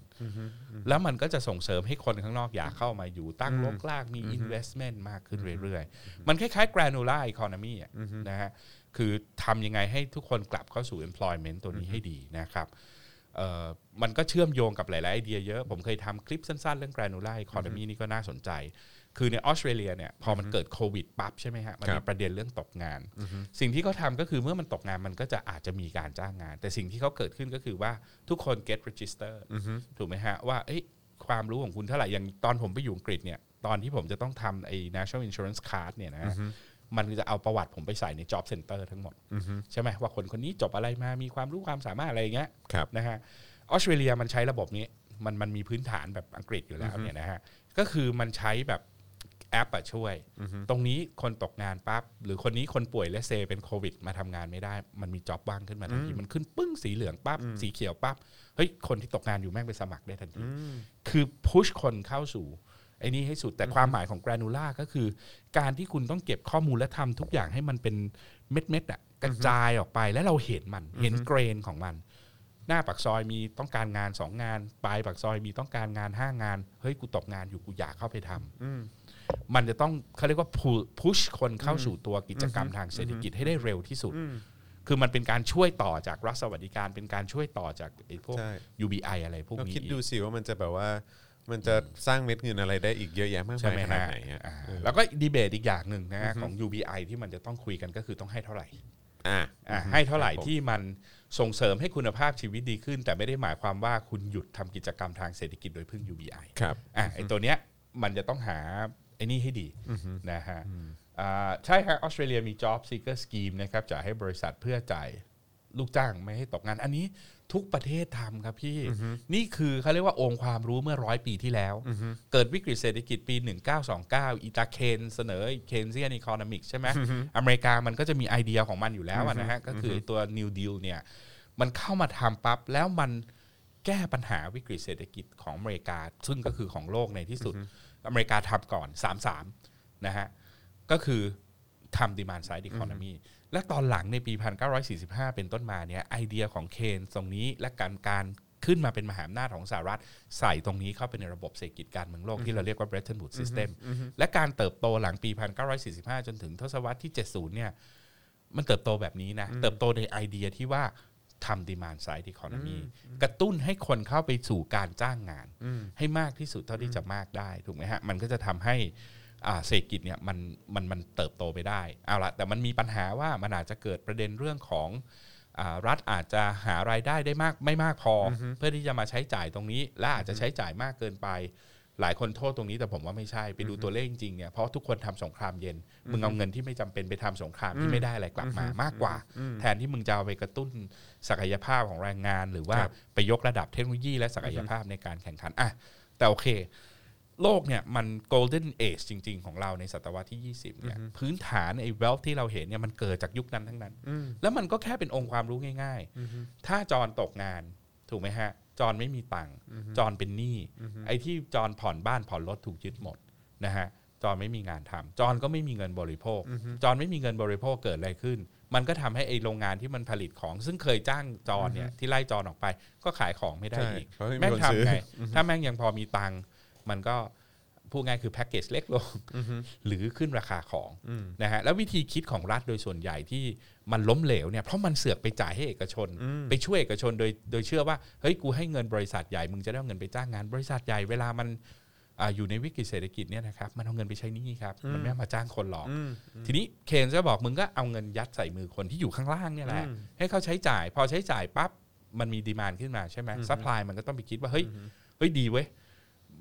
แล้วมันก็จะส่งเสริมให้คนข้างนอกอยากเข้ามาอยู่ตั้งรกรากมี investment มากขึ้นเรื่อยๆ มันคล้ายๆ granular economy อะนะฮะคือทำยังไงให้ทุกคนกลับเข้าสู่ employment ตัวนี้ให้ดีนะครับเอ่อ มันก็เชื่อมโยงกับหลาย ๆ ไอเดียเยอะ ผมเคยทำคลิปสั้น ๆ เรื่อง granular economy นี่ก็น่าสนใจ คือในออสเตรเลียเนี่ยพอมันเกิดโควิดปั๊บใช่ไหมฮะ มันครัมีบประเด็นเรื่องตกงาน สิ่งที่เขาทำก็คือเมื่อมันตกงานมันก็จะอาจจะมีการจ้างงาน แต่สิ่งที่เขาเกิดขึ้นก็คือว่าทุกคน get register ถูกไหมฮะ ว่าเอ้ยความรู้ของคุณเท่าไหร่อย่างตอนผมไปอยู่อังกฤษเนี่ยตอนที่ผมจะต้องทำไอ้ national insurance card เนี่ยนะ มันจะเอาประวัติผมไปใส่ใน job center ทั้งหมดใช่ไหมว่าคนคนนี้จบอะไรมามีความรู้ความสามารถอะไรอย่างเงี้ยครับนะฮะออสเตรเลียมันใช้ระบบนี้มันมันมีพื้นฐานแบบอังกฤษอยู่แล้วเนี่ยนะฮะก็คือมันใช้แบบแอปอะช่วย ตรงนี้คนตกงานปั๊บหรือคนนี้คนป่วยและเซเป็นโควิด มาทำงานไม่ได้ มันมีจ็อบว่างขึ้นมาทันทีมันขึ้นปึ้งสีเหลืองปั๊บสีเขียวปั๊บเฮ้ยคนที่ตกงานอยู่แม่งไปสมัครได้ทันทีคือพุชคนเข้าสู่ ไอ้นี่ให้สุดแต่ความหมายของ granular ก็คือ การที่คุณต้องเก็บข้อมูลและทำทุกอย่างให้มันเป็นเม็ดๆอะกระจายออกไปแล้วเราเห็นมันเห็นเกรนของมัน หน้าปากซอยมีต้องการงานสองงาน ปลายปากซอยมีต้องการงานห้างาน เฮ้ยกูตกงานอยู่กูอยากเข้าไปทำมันจะต้องเขาเรียกว่าพุชคนเข้าสู่ตัวกิจกรรมทางเศรษฐกิจให้ได้เร็วที่สุด คือมันเป็นการช่วยต่อจากรัฐสวัสดิการเป็นการช่วยต่อจากไอ้พวกใช่ UBI อะไรพวกก็นี้คิดอีกดูสิว่ามันจะแบบว่า มันจะสร้างเม็ดเงินอะไรได้อีกเยอะแยะมากใช่มายไหมขนาดฮะไหนอะอ่าแล้วก็ดีเบตอีกอย่างหนึ่งนะฮะของ UBI ที่มันจะต้องคุยกันก็คือต้องให้เท่าไหร่อ่าอ่าให้เท่าไหร่ที่มันส่งเสริมให้คุณภาพชีวิตดีขึ้น แต่ไม่ได้หมายความว่าคุณหยุดทำกิจกรรมทางเศรษฐกิจโดยพึ่ง UBI ครับ อะไอตัวเนี้ยมันจะต้องหาไอ้นี่ให้ดีนะฮะอ่าใช่ครับออสเตรเลียมี job seeker scheme นะครับจ่ายให้บริษัทเพื่อจ่ายลูกจ้างไม่ให้ตกงาน อันนี้ ทุกประเทศทำครับพี่ นี่คือเขาเรียกว่าองค์ความรู้เมื่อร้อยปีที่แล้ว เกิดวิกฤตเศรษฐกิจปี 1929อีตาเคนเสนอเคนเซียนอีคอนมิกใช่ไหมอเมริกามันก็จะมีไอเดียของมันอยู่แล้วอะนะฮะ ก็คือไอ้ตัว New Deal เนี่ย มันเข้ามาทำปั๊บ แล้วมันแก้ปัญหาวิกฤตเศรษฐกิจของอเมริกา ซึ่งก็คือของโลกในที่สุด อเมริกาทำก่อน 3-3 นะฮะ ก็คือทำ demand side economy และตอนหลังในปี 1945 เป็นต้นมาเนี่ยไอเดียของเคนตรงนี้และการการขึ้นมาเป็นมหาอำนาจของสหรัฐ ใส่ตรงนี้เข้าไปในระบบเศรษฐกิจการเมืองโลกที่เราเรียกว่า Bretton Woods System และการเติบโตหลังปี 1945 จนถึงทศวรรษที่ 70 เนี่ยมันเติบโตแบบนี้นะ เติบโตในไอเดียที่ว่าทำ demand side economy กระตุ้นให้คนเข้าไปสู่การจ้างงาน ให้มากที่สุดเท่าที่จะมากได้ถูกไหมฮะมันก็จะทำให้อ่า เศรษฐกิจเนี่ยมันมันมันเติบโตไปได้เอาละแต่มันมีปัญหาว่ามันอาจจะเกิดประเด็นเรื่องของอารัฐอาจจะหารายได้ได้มากไม่มากพออเพื่อที่จะมาใช้จ่ายตรงนี้ และอาจจะใช้จ่ายมากเกินไป หลายคนโทษตรงนี้แต่ผมว่าไม่ใช่ไปดูตัวเลขจริงๆเนี่ยเพราะทุกคนทำสงครามเย็น มึงเอาเงินที่ไม่จำเป็นไปทำสงครามที่ไม่ได้อะไรกลับมามากกว่า แทนที่มึงจะเอาไปกระตุ้นศักยภาพของแรงงาน หรือว่าครับไปยกระดับเทคโนโลยีและศักยภาพในการแข่งขันอะแต่โอเค โลกเนี่ยมัน golden age จริง ๆ ของเราในศตวรรษที่ 20เนี่ยพื้นฐานไอ้ wealth ที่เราเห็นเนี่ยมันเกิดจากยุคนั้นทั้งนั้น แล้วมันก็แค่เป็นองค์ความรู้ง่าย ๆ ถ้าจอนตกงานถูกไหมฮะ จอนไม่มีตังค์จอนเป็นหนี้ไอ้ที่จอนผ่อนบ้านผ่อนรถถูกยึดหมดนะฮะจอนไม่มีงานทำจอนก็ไม่มีเงินบริโภค จอนไม่มีเงินบริโภคเกิดอะไรขึ้น มันก็ทำให้ไอ้โรงงานที่มันผลิตของ ซึ่งเคยจ้างจอนเนี่ยที่ไล่จอนออกไป ก็ขายของไม่ได้ใช่อีกเพราะไม่มีแม่งคนซื้อทำไงถ้าแม่งยังพอมีตังค์ มันก็พูดง่ายคือแพ็กเกจเล็กลง หรือขึ้นราคาของนะฮะแล้ววิธีคิดของรัฐโดยส่วนใหญ่ที่มันล้มเหลวเนี่ยเพราะมันเสือกไปจ่ายให้เอกชน ไปช่วยเอกชนโดยโดยเชื่อว่าเฮ้ยกูให้เงินบริษัทใหญ่มึงจะได้เอาเงินไปจ้างงานบริษัทใหญ่เวลามันอาอยู่ในวิกฤตเศรษฐกิจเนี่ยนะครับมันเอาเงินไปใช้หนี้ครับมันไม่เอามาจ้างคนหรอก ทีนี้เคนจะบอกมึงก็เอาเงินยัดใส่มือคนที่อยู่ข้างล่างเนี่ยแหละให้เขาใช้จ่าย พอใช้จ่ายปั๊บมันมี demand ขึ้นมาใช่ไหม supply มันก็ต้องไปคิดว่าเฮ้ยเฮ้ยดีเว้ย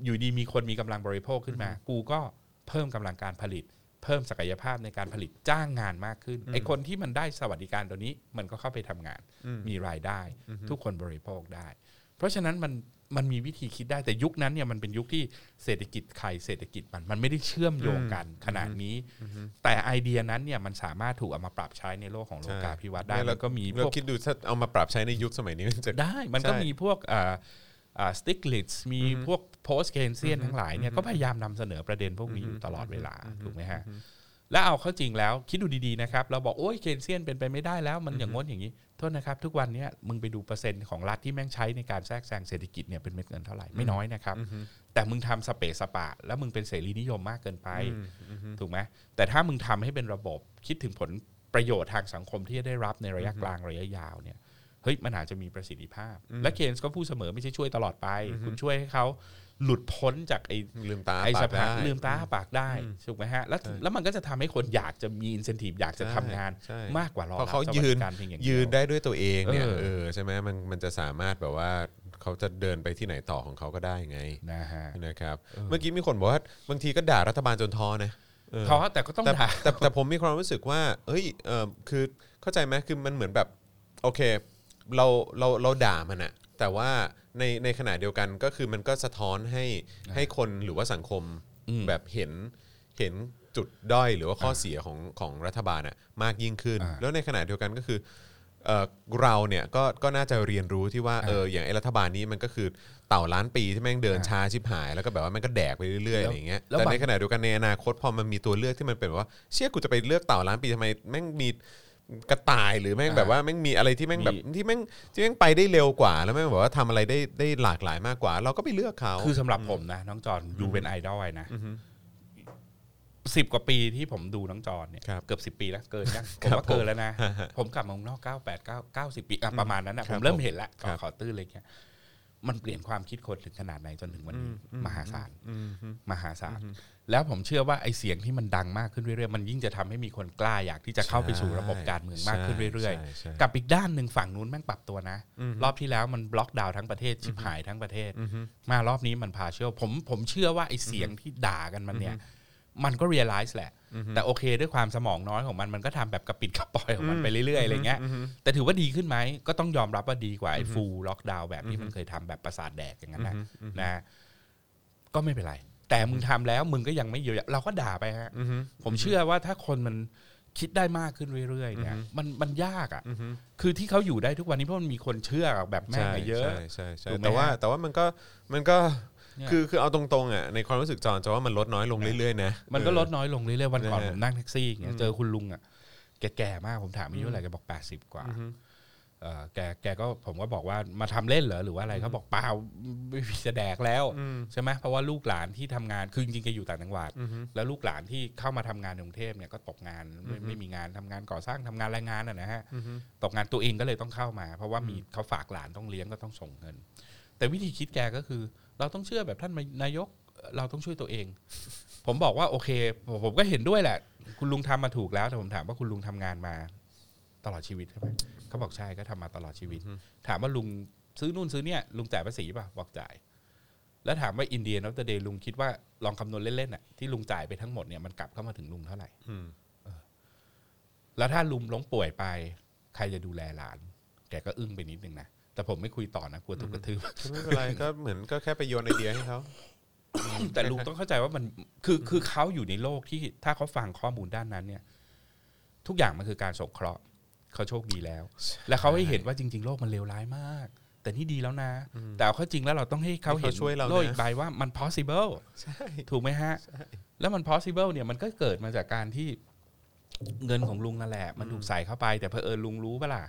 อยู่ดีมีคนมีกำลังบริโภคขึ้นมา กูก็เพิ่มกำลังการผลิต เพิ่มศักยภาพในการผลิตจ้างงานมากขึ้นไอ้คนที่มันได้สวัสดิการตัวนี้มันก็เข้าไปทำงาน มีรายได้ ทุกคนบริโภคได้ เพราะฉะนั้นมันมันมีวิธีคิดได้แต่ยุคนั้นเนี่ยมันเป็นยุคที่เศรษฐกิจใครเศรษฐกิจมันมันไม่ได้เชื่อมโยงกันขนาดนี้ แต่ไอเดียนั้นเนี่ยมันสามารถถูกเอามาปรับใช้ในโลกของโลกาภิวัตน์ได้ใช่แล้วก็มีพเราวกคิดดูถ้าเอามาปรับใช้ในยุคสมัยนี้มันจะได้ มันก็ใช่มีพวกอ่าอ่า สติกลิตมีพวกโพสเคนเซียนทั้งหลายเนี่ยก็พยายามนำเสนอประเด็นพวกนี้อยู่ตลอดเวลาถูกไหมฮะแล้วเอาเข้าจริงแล้วคิดดูดีๆนะครับเราบอกโอ้ยเคนเซียนเป็นไปไม่ได้แล้วมันอย่างง้นอย่างนี้โทษนะครับ ทุกวันเนี้ยมึงไปดูเปอร์เซ็นต์ของรัฐที่แม่งใช้ในการแทรกแซงเศรษฐกิจเนี่ยเป็นเม็ดเงินเท่าไหร่ไม่น้อยนะครับ แต่มึงทำสเปซสปะ แล้วมึงเป็นเสรีนิยมมากเกินไปถูกไหมแต่ถ้ามึงทำให้เป็นระบบคิดถึงผลประโยชน์ทางสังคมที่จะได้รับในระยะกลางระยะยาวเนี่ย เฮ้ยมันอาจจะมีประสิทธิภาพ และเคนส์ก็พูดเสมอไม่ใช่ช่วยตลอดไป คุณช่วยให้เขา หลุดพ้นจากไอ้ ลืมตา ไอ้ ปา ส ก ภา ได้ ลืมตาอ้าปากได้ถูกไหมฮะแล้ว ใช่ แล้วมันก็จะทำให้คนอยากจะมีอินเซนティブอยากจะทำงาน ใช่ มากกว่ารอ เพราะเขา บสวัส ยืน ดิการเพียงอย่างเดีว ยืนได้ด้วยตัวเองเนี่ย เออ เออใช่ไหมมันมันจะสามารถแบบว่าเขาจะเดินไปที่ไหนต่อของเขาก็ได้ไง นะฮะ นะครับ เมื่อกี้มีคนบอกว่าบางทีก็ด่ารัฐบาลจนท้อนะเออ เขาแต่ก็ต้อง แต่ ด่า แต่แต่ผมมีความรู้สึกว่า เอ้ยเออคือเข้าใจไหมคือมันเหมือนแบบ โอเค เราเราเราด่ามันอะแต่ว่าในในขณะเดียวกันก็คือมันก็สะท้อนให้ให้คนหรือว่าสังคมอืมแบบเห็นเห็นจุดด้อยหรือว่าข้อเสียของของรัฐบาลอะมากยิ่งขึ้นอ่าแล้วในขณะเดียวกันก็คือเอ่อเราเนี่ยก็ก็น่าจะเรียนรู้ที่ว่าเอออย่างไอ้รัฐบาลนี้มันก็คือเต่าล้านปีที่แม่งเดินอ่าช้าชิบหาย แล้วก็แบบว่ามันก็แดกไปเรื่อยๆแล้วอะไรอย่างเงี้ยแล้วแต่บางในขณะเดียวกันในอนาคตพอมันมีตัวเลือกที่มันเป็นแบบว่าเชี่ยกูจะไปเลือกเต่าล้านปีทำไมแม่งมี กระต่ายหรือแม่งอ่าแบบว่าแม่งมีอะไรที่แม่งแบบมีที่แม่งที่แม่งไปได้เร็วกว่า แล้วแม่งแบบว่าทำอะไรได้ได้หลากหลายมากกว่า เราก็ไปเลือกเขาคือสำหรับผมนะน้องจอนยูเป็นไอดอลไอ้นะสิบกว่าปีที่ผมดูน้องจอนเนี่ยครับเกือบสิบปีแล้วเกินยังผมครับว่าเกินแล้วนะฮะฮะผมกลับมาเมืองนอกเก้าแปดเก้าเก้าสิบปีอะประมาณนั้นนะคผรับมเริ่มผมเห็นแล้วครับขอตื้นเลยเงี้ยมันเปลี่ยนความคิดคนถึงขนาดไหนจนถึงวันนี้มหาศาลอืมฮึมหาศาล แล้วผมเชื่อว่าไอ้เสียงที่มันดังมากขึ้นเรื่อยๆ มันยิ่งจะทำให้มีคนกล้าอยากที่จะเข้าไปสู่ระบบการเมืองมากขึ้นเรื่อยใช่ใช่ๆกับอีกด้านหนึ่งฝั่งนู้นแม่งปรับตัวนะ รอบที่แล้วมันบล็อกดาวน์ทั้งประเทศชิบหายทั้งประเทศ มารอบนี้มันพาเชื่อผมผมเชื่อว่าไอ้เสียงที่ด่ากันมันเนี่ยมันก็ realize แหละ แต่โอเคด้วยความสมองน้อยของมัน มันก็ทำแบบกระปิดกระปอยของมันไปเรื่อยๆอะไรเงี้ย แต่ถือว่าดีขึ้นไหม ก็ต้องยอมรับว่าดีกว่าไอ้ฟูลล็อกดาวน์แบบที่มันเคยทำแบบประสาทแดกอย่างนั้นนะนะ ก็ไม่เป็นไร แต่มึงทำแล้วมึงก็ยังไม่เยียวยาเราก็ด่าไปฮะผมเชื่อว่าถ้าคนมันคิดได้มากขึ้นเรื่อยๆเนี่ยมันมันยากอะคือที่เขาอยู่ได้ทุกวันนี้เพราะมันมีคนเชื่อแบบแม่งอะเยอะใช่ใช่ใช่ถูกไหมแต่ว่าฮะแต่ว่ามันก็มันก็เนี่ยคือคือเอาตรงๆอะในความรู้สึกจอนจะว่ามันลดน้อยลงเรื่อยๆนะมันก็เออลดน้อยลงเรื่อยๆวันก่อนนะฮะผมนั่งแท็กซี่อย่างเงี้ยเจอคุณลุงอะแกแก่มากผมถามอายุเท่าไหร่แกบอกแปดสิบกว่าเออ แกแกก็ผมก็บอกว่ามาทำเล่นเหรอหรือว่าอะไรเขาบอกเปล่าไม่มีจะแดกแล้วใช่ไหมเพราะว่าลูกหลานที่ทำงานคือจริงๆแกอยู่ต่างจังหวัดแล้วลูกหลานที่เข้ามาทำงานในกรุงเทพเนี่ยก็ตกงานไม่ไม่มีงานทำงานก่อสร้างทำงานแรงงานอะนะฮะตกงานตัวเองก็เลยต้องเข้ามา เพราะว่ามีเขาฝากหลานต้องเลี้ยงก็ต้องส่งเงิน แต่วิธีคิดแกก็คือ เราต้องเชื่อแบบท่านนายกเราต้องช่วยตัวเอง ผมบอกว่าโอเค ผมผมก็เห็นด้วยแหละ คุณลุงทำมาถูกแล้วแต่ผมถามว่าคุณลุงทำงานมาตลอดชีวิตใช่ไหม เขาบอกใช่ก็ทำมาตลอดชีวิต ถามว่าลุงซื้อนู่นซื้อเนี่ยลุงจ่ายภาษีป่ะบอกจ่าย แล้วถามว่าอินเดียนอฟเดเดย์ลุงคิดว่าลองคำนวณเล่นๆน่ะที่ลุงจ่ายไปทั้งหมดเนี่ยมันกลับเข้ามาถึงลุงเท่าไหร่อืมแล้วถ้าลุงล้มป่วยไป ใครจะดูแลหลาน แกก็อึ้งไปนิดนึงนะแต่ผมไม่คุยต่อนะกลัวถูกกระทืบไม่เป็นไรก็เหมือนก็แค่ไปโยนไอเดียให้เขาแต่ลุงต้องเข้าใจว่ามันคือคือเขาอยู่ในโลกที่ถ้าเขาฟังข้อมูลด้านนั้นเนี่ย ทุกอย่างมันคือการสงเคราะห์ เขาโชคดีแล้ว และเขาให้เห็นว่าจริง ๆ โลกมันเลวร้ายมาก แต่นี่ดีแล้วนะ แต่เอาเข้าจริงแล้วเราต้องให้เขาเห็นให้เขาช่วยเรานะโลกอีกใบว่ามัน possible ใช่ถูกไหมฮะ แล้วมัน possible เนี่ยมันก็เกิดมาจากการที่เงินของลุงนั่นแหละ มันถูกใส่เข้าไป แต่เพอเอิญลุงรู้ปะล่ะ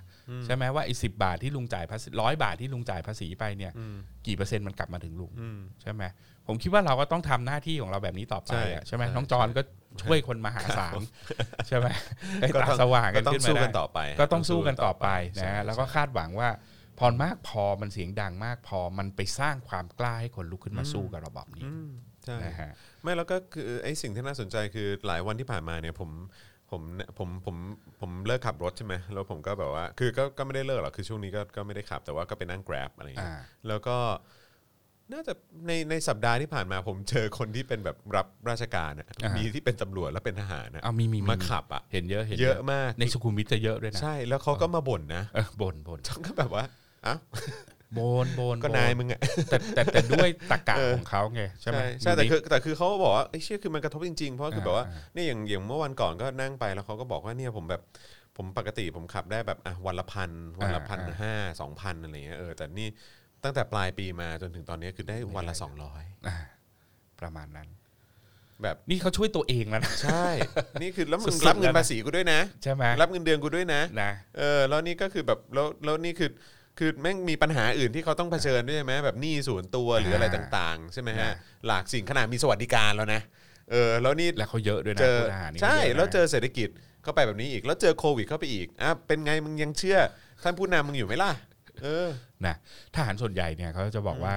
ใช่ไหมว่าไอ้สิบาทที่ลุงจ่ายภาษีร้อยบาทที่ลุงจ่ายภาษีไปเนี่ย กี่เปอร์เซ็นต์มันกลับมาถึงลุงอืมใช่ไหมผมคิดว่าเราก็ต้องทำหน้าที่ของเราแบบนี้ต่อไปใช่อะใช่ไหมใช่น้องจอนก็ ช่วยคนมหาศาลใช่ไหมให้ก็ตาต้องสว่างกัก็นต้องขึ้นมาสู้ได้กันต่อไปก็ต้องสู้กันต่อไปนะใช่ฮะแล้วก็คาดหวังว่าพอมากพอมันเสียงดังมากพอมันไปสร้างความกล้าให้คนลุกขึ้นมาสู้กับระบอบนี้อืมใช่นะฮะไม่แล้วก็คือไอ้สิ่งที่น่าสนใจคือหลายวันที่ผ่านมาเนี่ยผมผมผมผมผมเลิกขับรถใช่ไหมแล้วผมก็แบบว่าคือก็ก็ไม่ได้เลิกหรอกคือช่วงนี้ก็ก็ไม่ได้ขับแต่ว่าก็ไปนั่ง grab อะไรอย่างเงี้ยอ่าแล้วก็ น่าจะในในสัปดาห์ที่ผ่านมาผมเจอคนที่เป็นแบบรับราชการอะมีที่เป็นตำรวจและเป็นทหารนะเอามีมีมาขับอะเห็นเยอะเห็นเยอะมากในสุขุมวิทจะเยอะด้วยนะใช่แล้วเขาก็มาบ่นนะเออบ่นบ่นฉันก็แบบว่าอ้าวบ่นบ่นก็นายมึงอะแต่แต่แต่ด้วยตรกกะของเขาไงใช่ไหม ใช่แต่ยู่คือแต่คือเขาก็บอกว่าไอ้ยเชื่อคือมันกระทบจริงๆ เพราะคือแบบว่าอ่า เนี่ยอย่างอย่างเมื่อวันก่อนก็นั่งไปแล้วเขาก็บอกว่าเนี่ยผมแบบผมปกติผมขับได้แบบอะวันละพันวันละพันห้าสองพันอะไรเงี้ยเออแต่นี่ ตั้งแต่ปลายปีมาจนถึงตอนนี้คือได้วันละสองร้อยอ่าประมาณนั้น แบบนี่เขาช่วยตัวเองแล้วนะใช่ นี่คือแล้วมึงสุดๆรับเงิแล้นวนะภาษีกูด้วยนะใช่ไหมรับเงินเดือนกูด้วยนะนะเออแล้วนี่ก็คือแบบแล้วแล้วนี่คือคือแม่งมีปัญหาอื่นที่เขาต้องเผชิญด้วยใช่ไหมแบบหนี้ส่วนตัวหรืออะไรต่างๆ ใช่ไหมฮะนะหลากสิ่งขนาดมีสวัสดิการแล้วนะเออแล้วนี่แล้วเขาเยอะด้วยนะเจอพลทหารนี่ใช่ขายะนะแล้วเจอเศรษฐกิจเข้าไปแบบนี้อีก แล้วเจอโควิดเข้าไปอีกอะเป็นไงมึงยังเชื่อท่านผู้นำมึงอยู่ไหมล่ะเออ นะทหารส่วนใหญ่เนี่ยเขาจะบอกว่า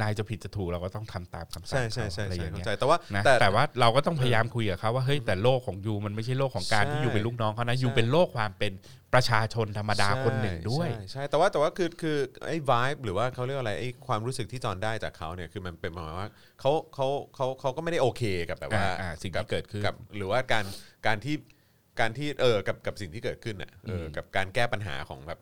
นายจะผิดจะถูกเราก็ต้องทำตามคำสั่ใช่งใช่ใช่เขาอะไรอใช่ย่างเข้าเงี้ยใจแต่ว่านะแต่แต่ว่าเราก็ต้องพยายามคุยกับเขาว่าเฮ้ยแต่โลกของยูมันไม่ใช่โลกของการใช่ที่ยูเป็นลูกน้องเขานะยูใช่เป็นโลกความเป็นประชาชนธรรมดาคนหนึ่งด้วยใช่ใช่แต่ว่าแต่ว่าคือคือไอ้ vibe หรือว่าเขาเรียกว่าอะไรไอ้ความรู้สึกที่จอนได้จากเขาเนี่ยคือมันเป็นประมาณว่าเขาเขาเขาเขาก็ไม่ได้โอเคกับแบบว่าอ่าอ่าสิ่งที่กับเกิดขึ้นกับหรือว่าการการที่การที่เออกับกับสิ่งที่เกิดขึ้นอะเอออกับการแก้ปัญหาของแบบ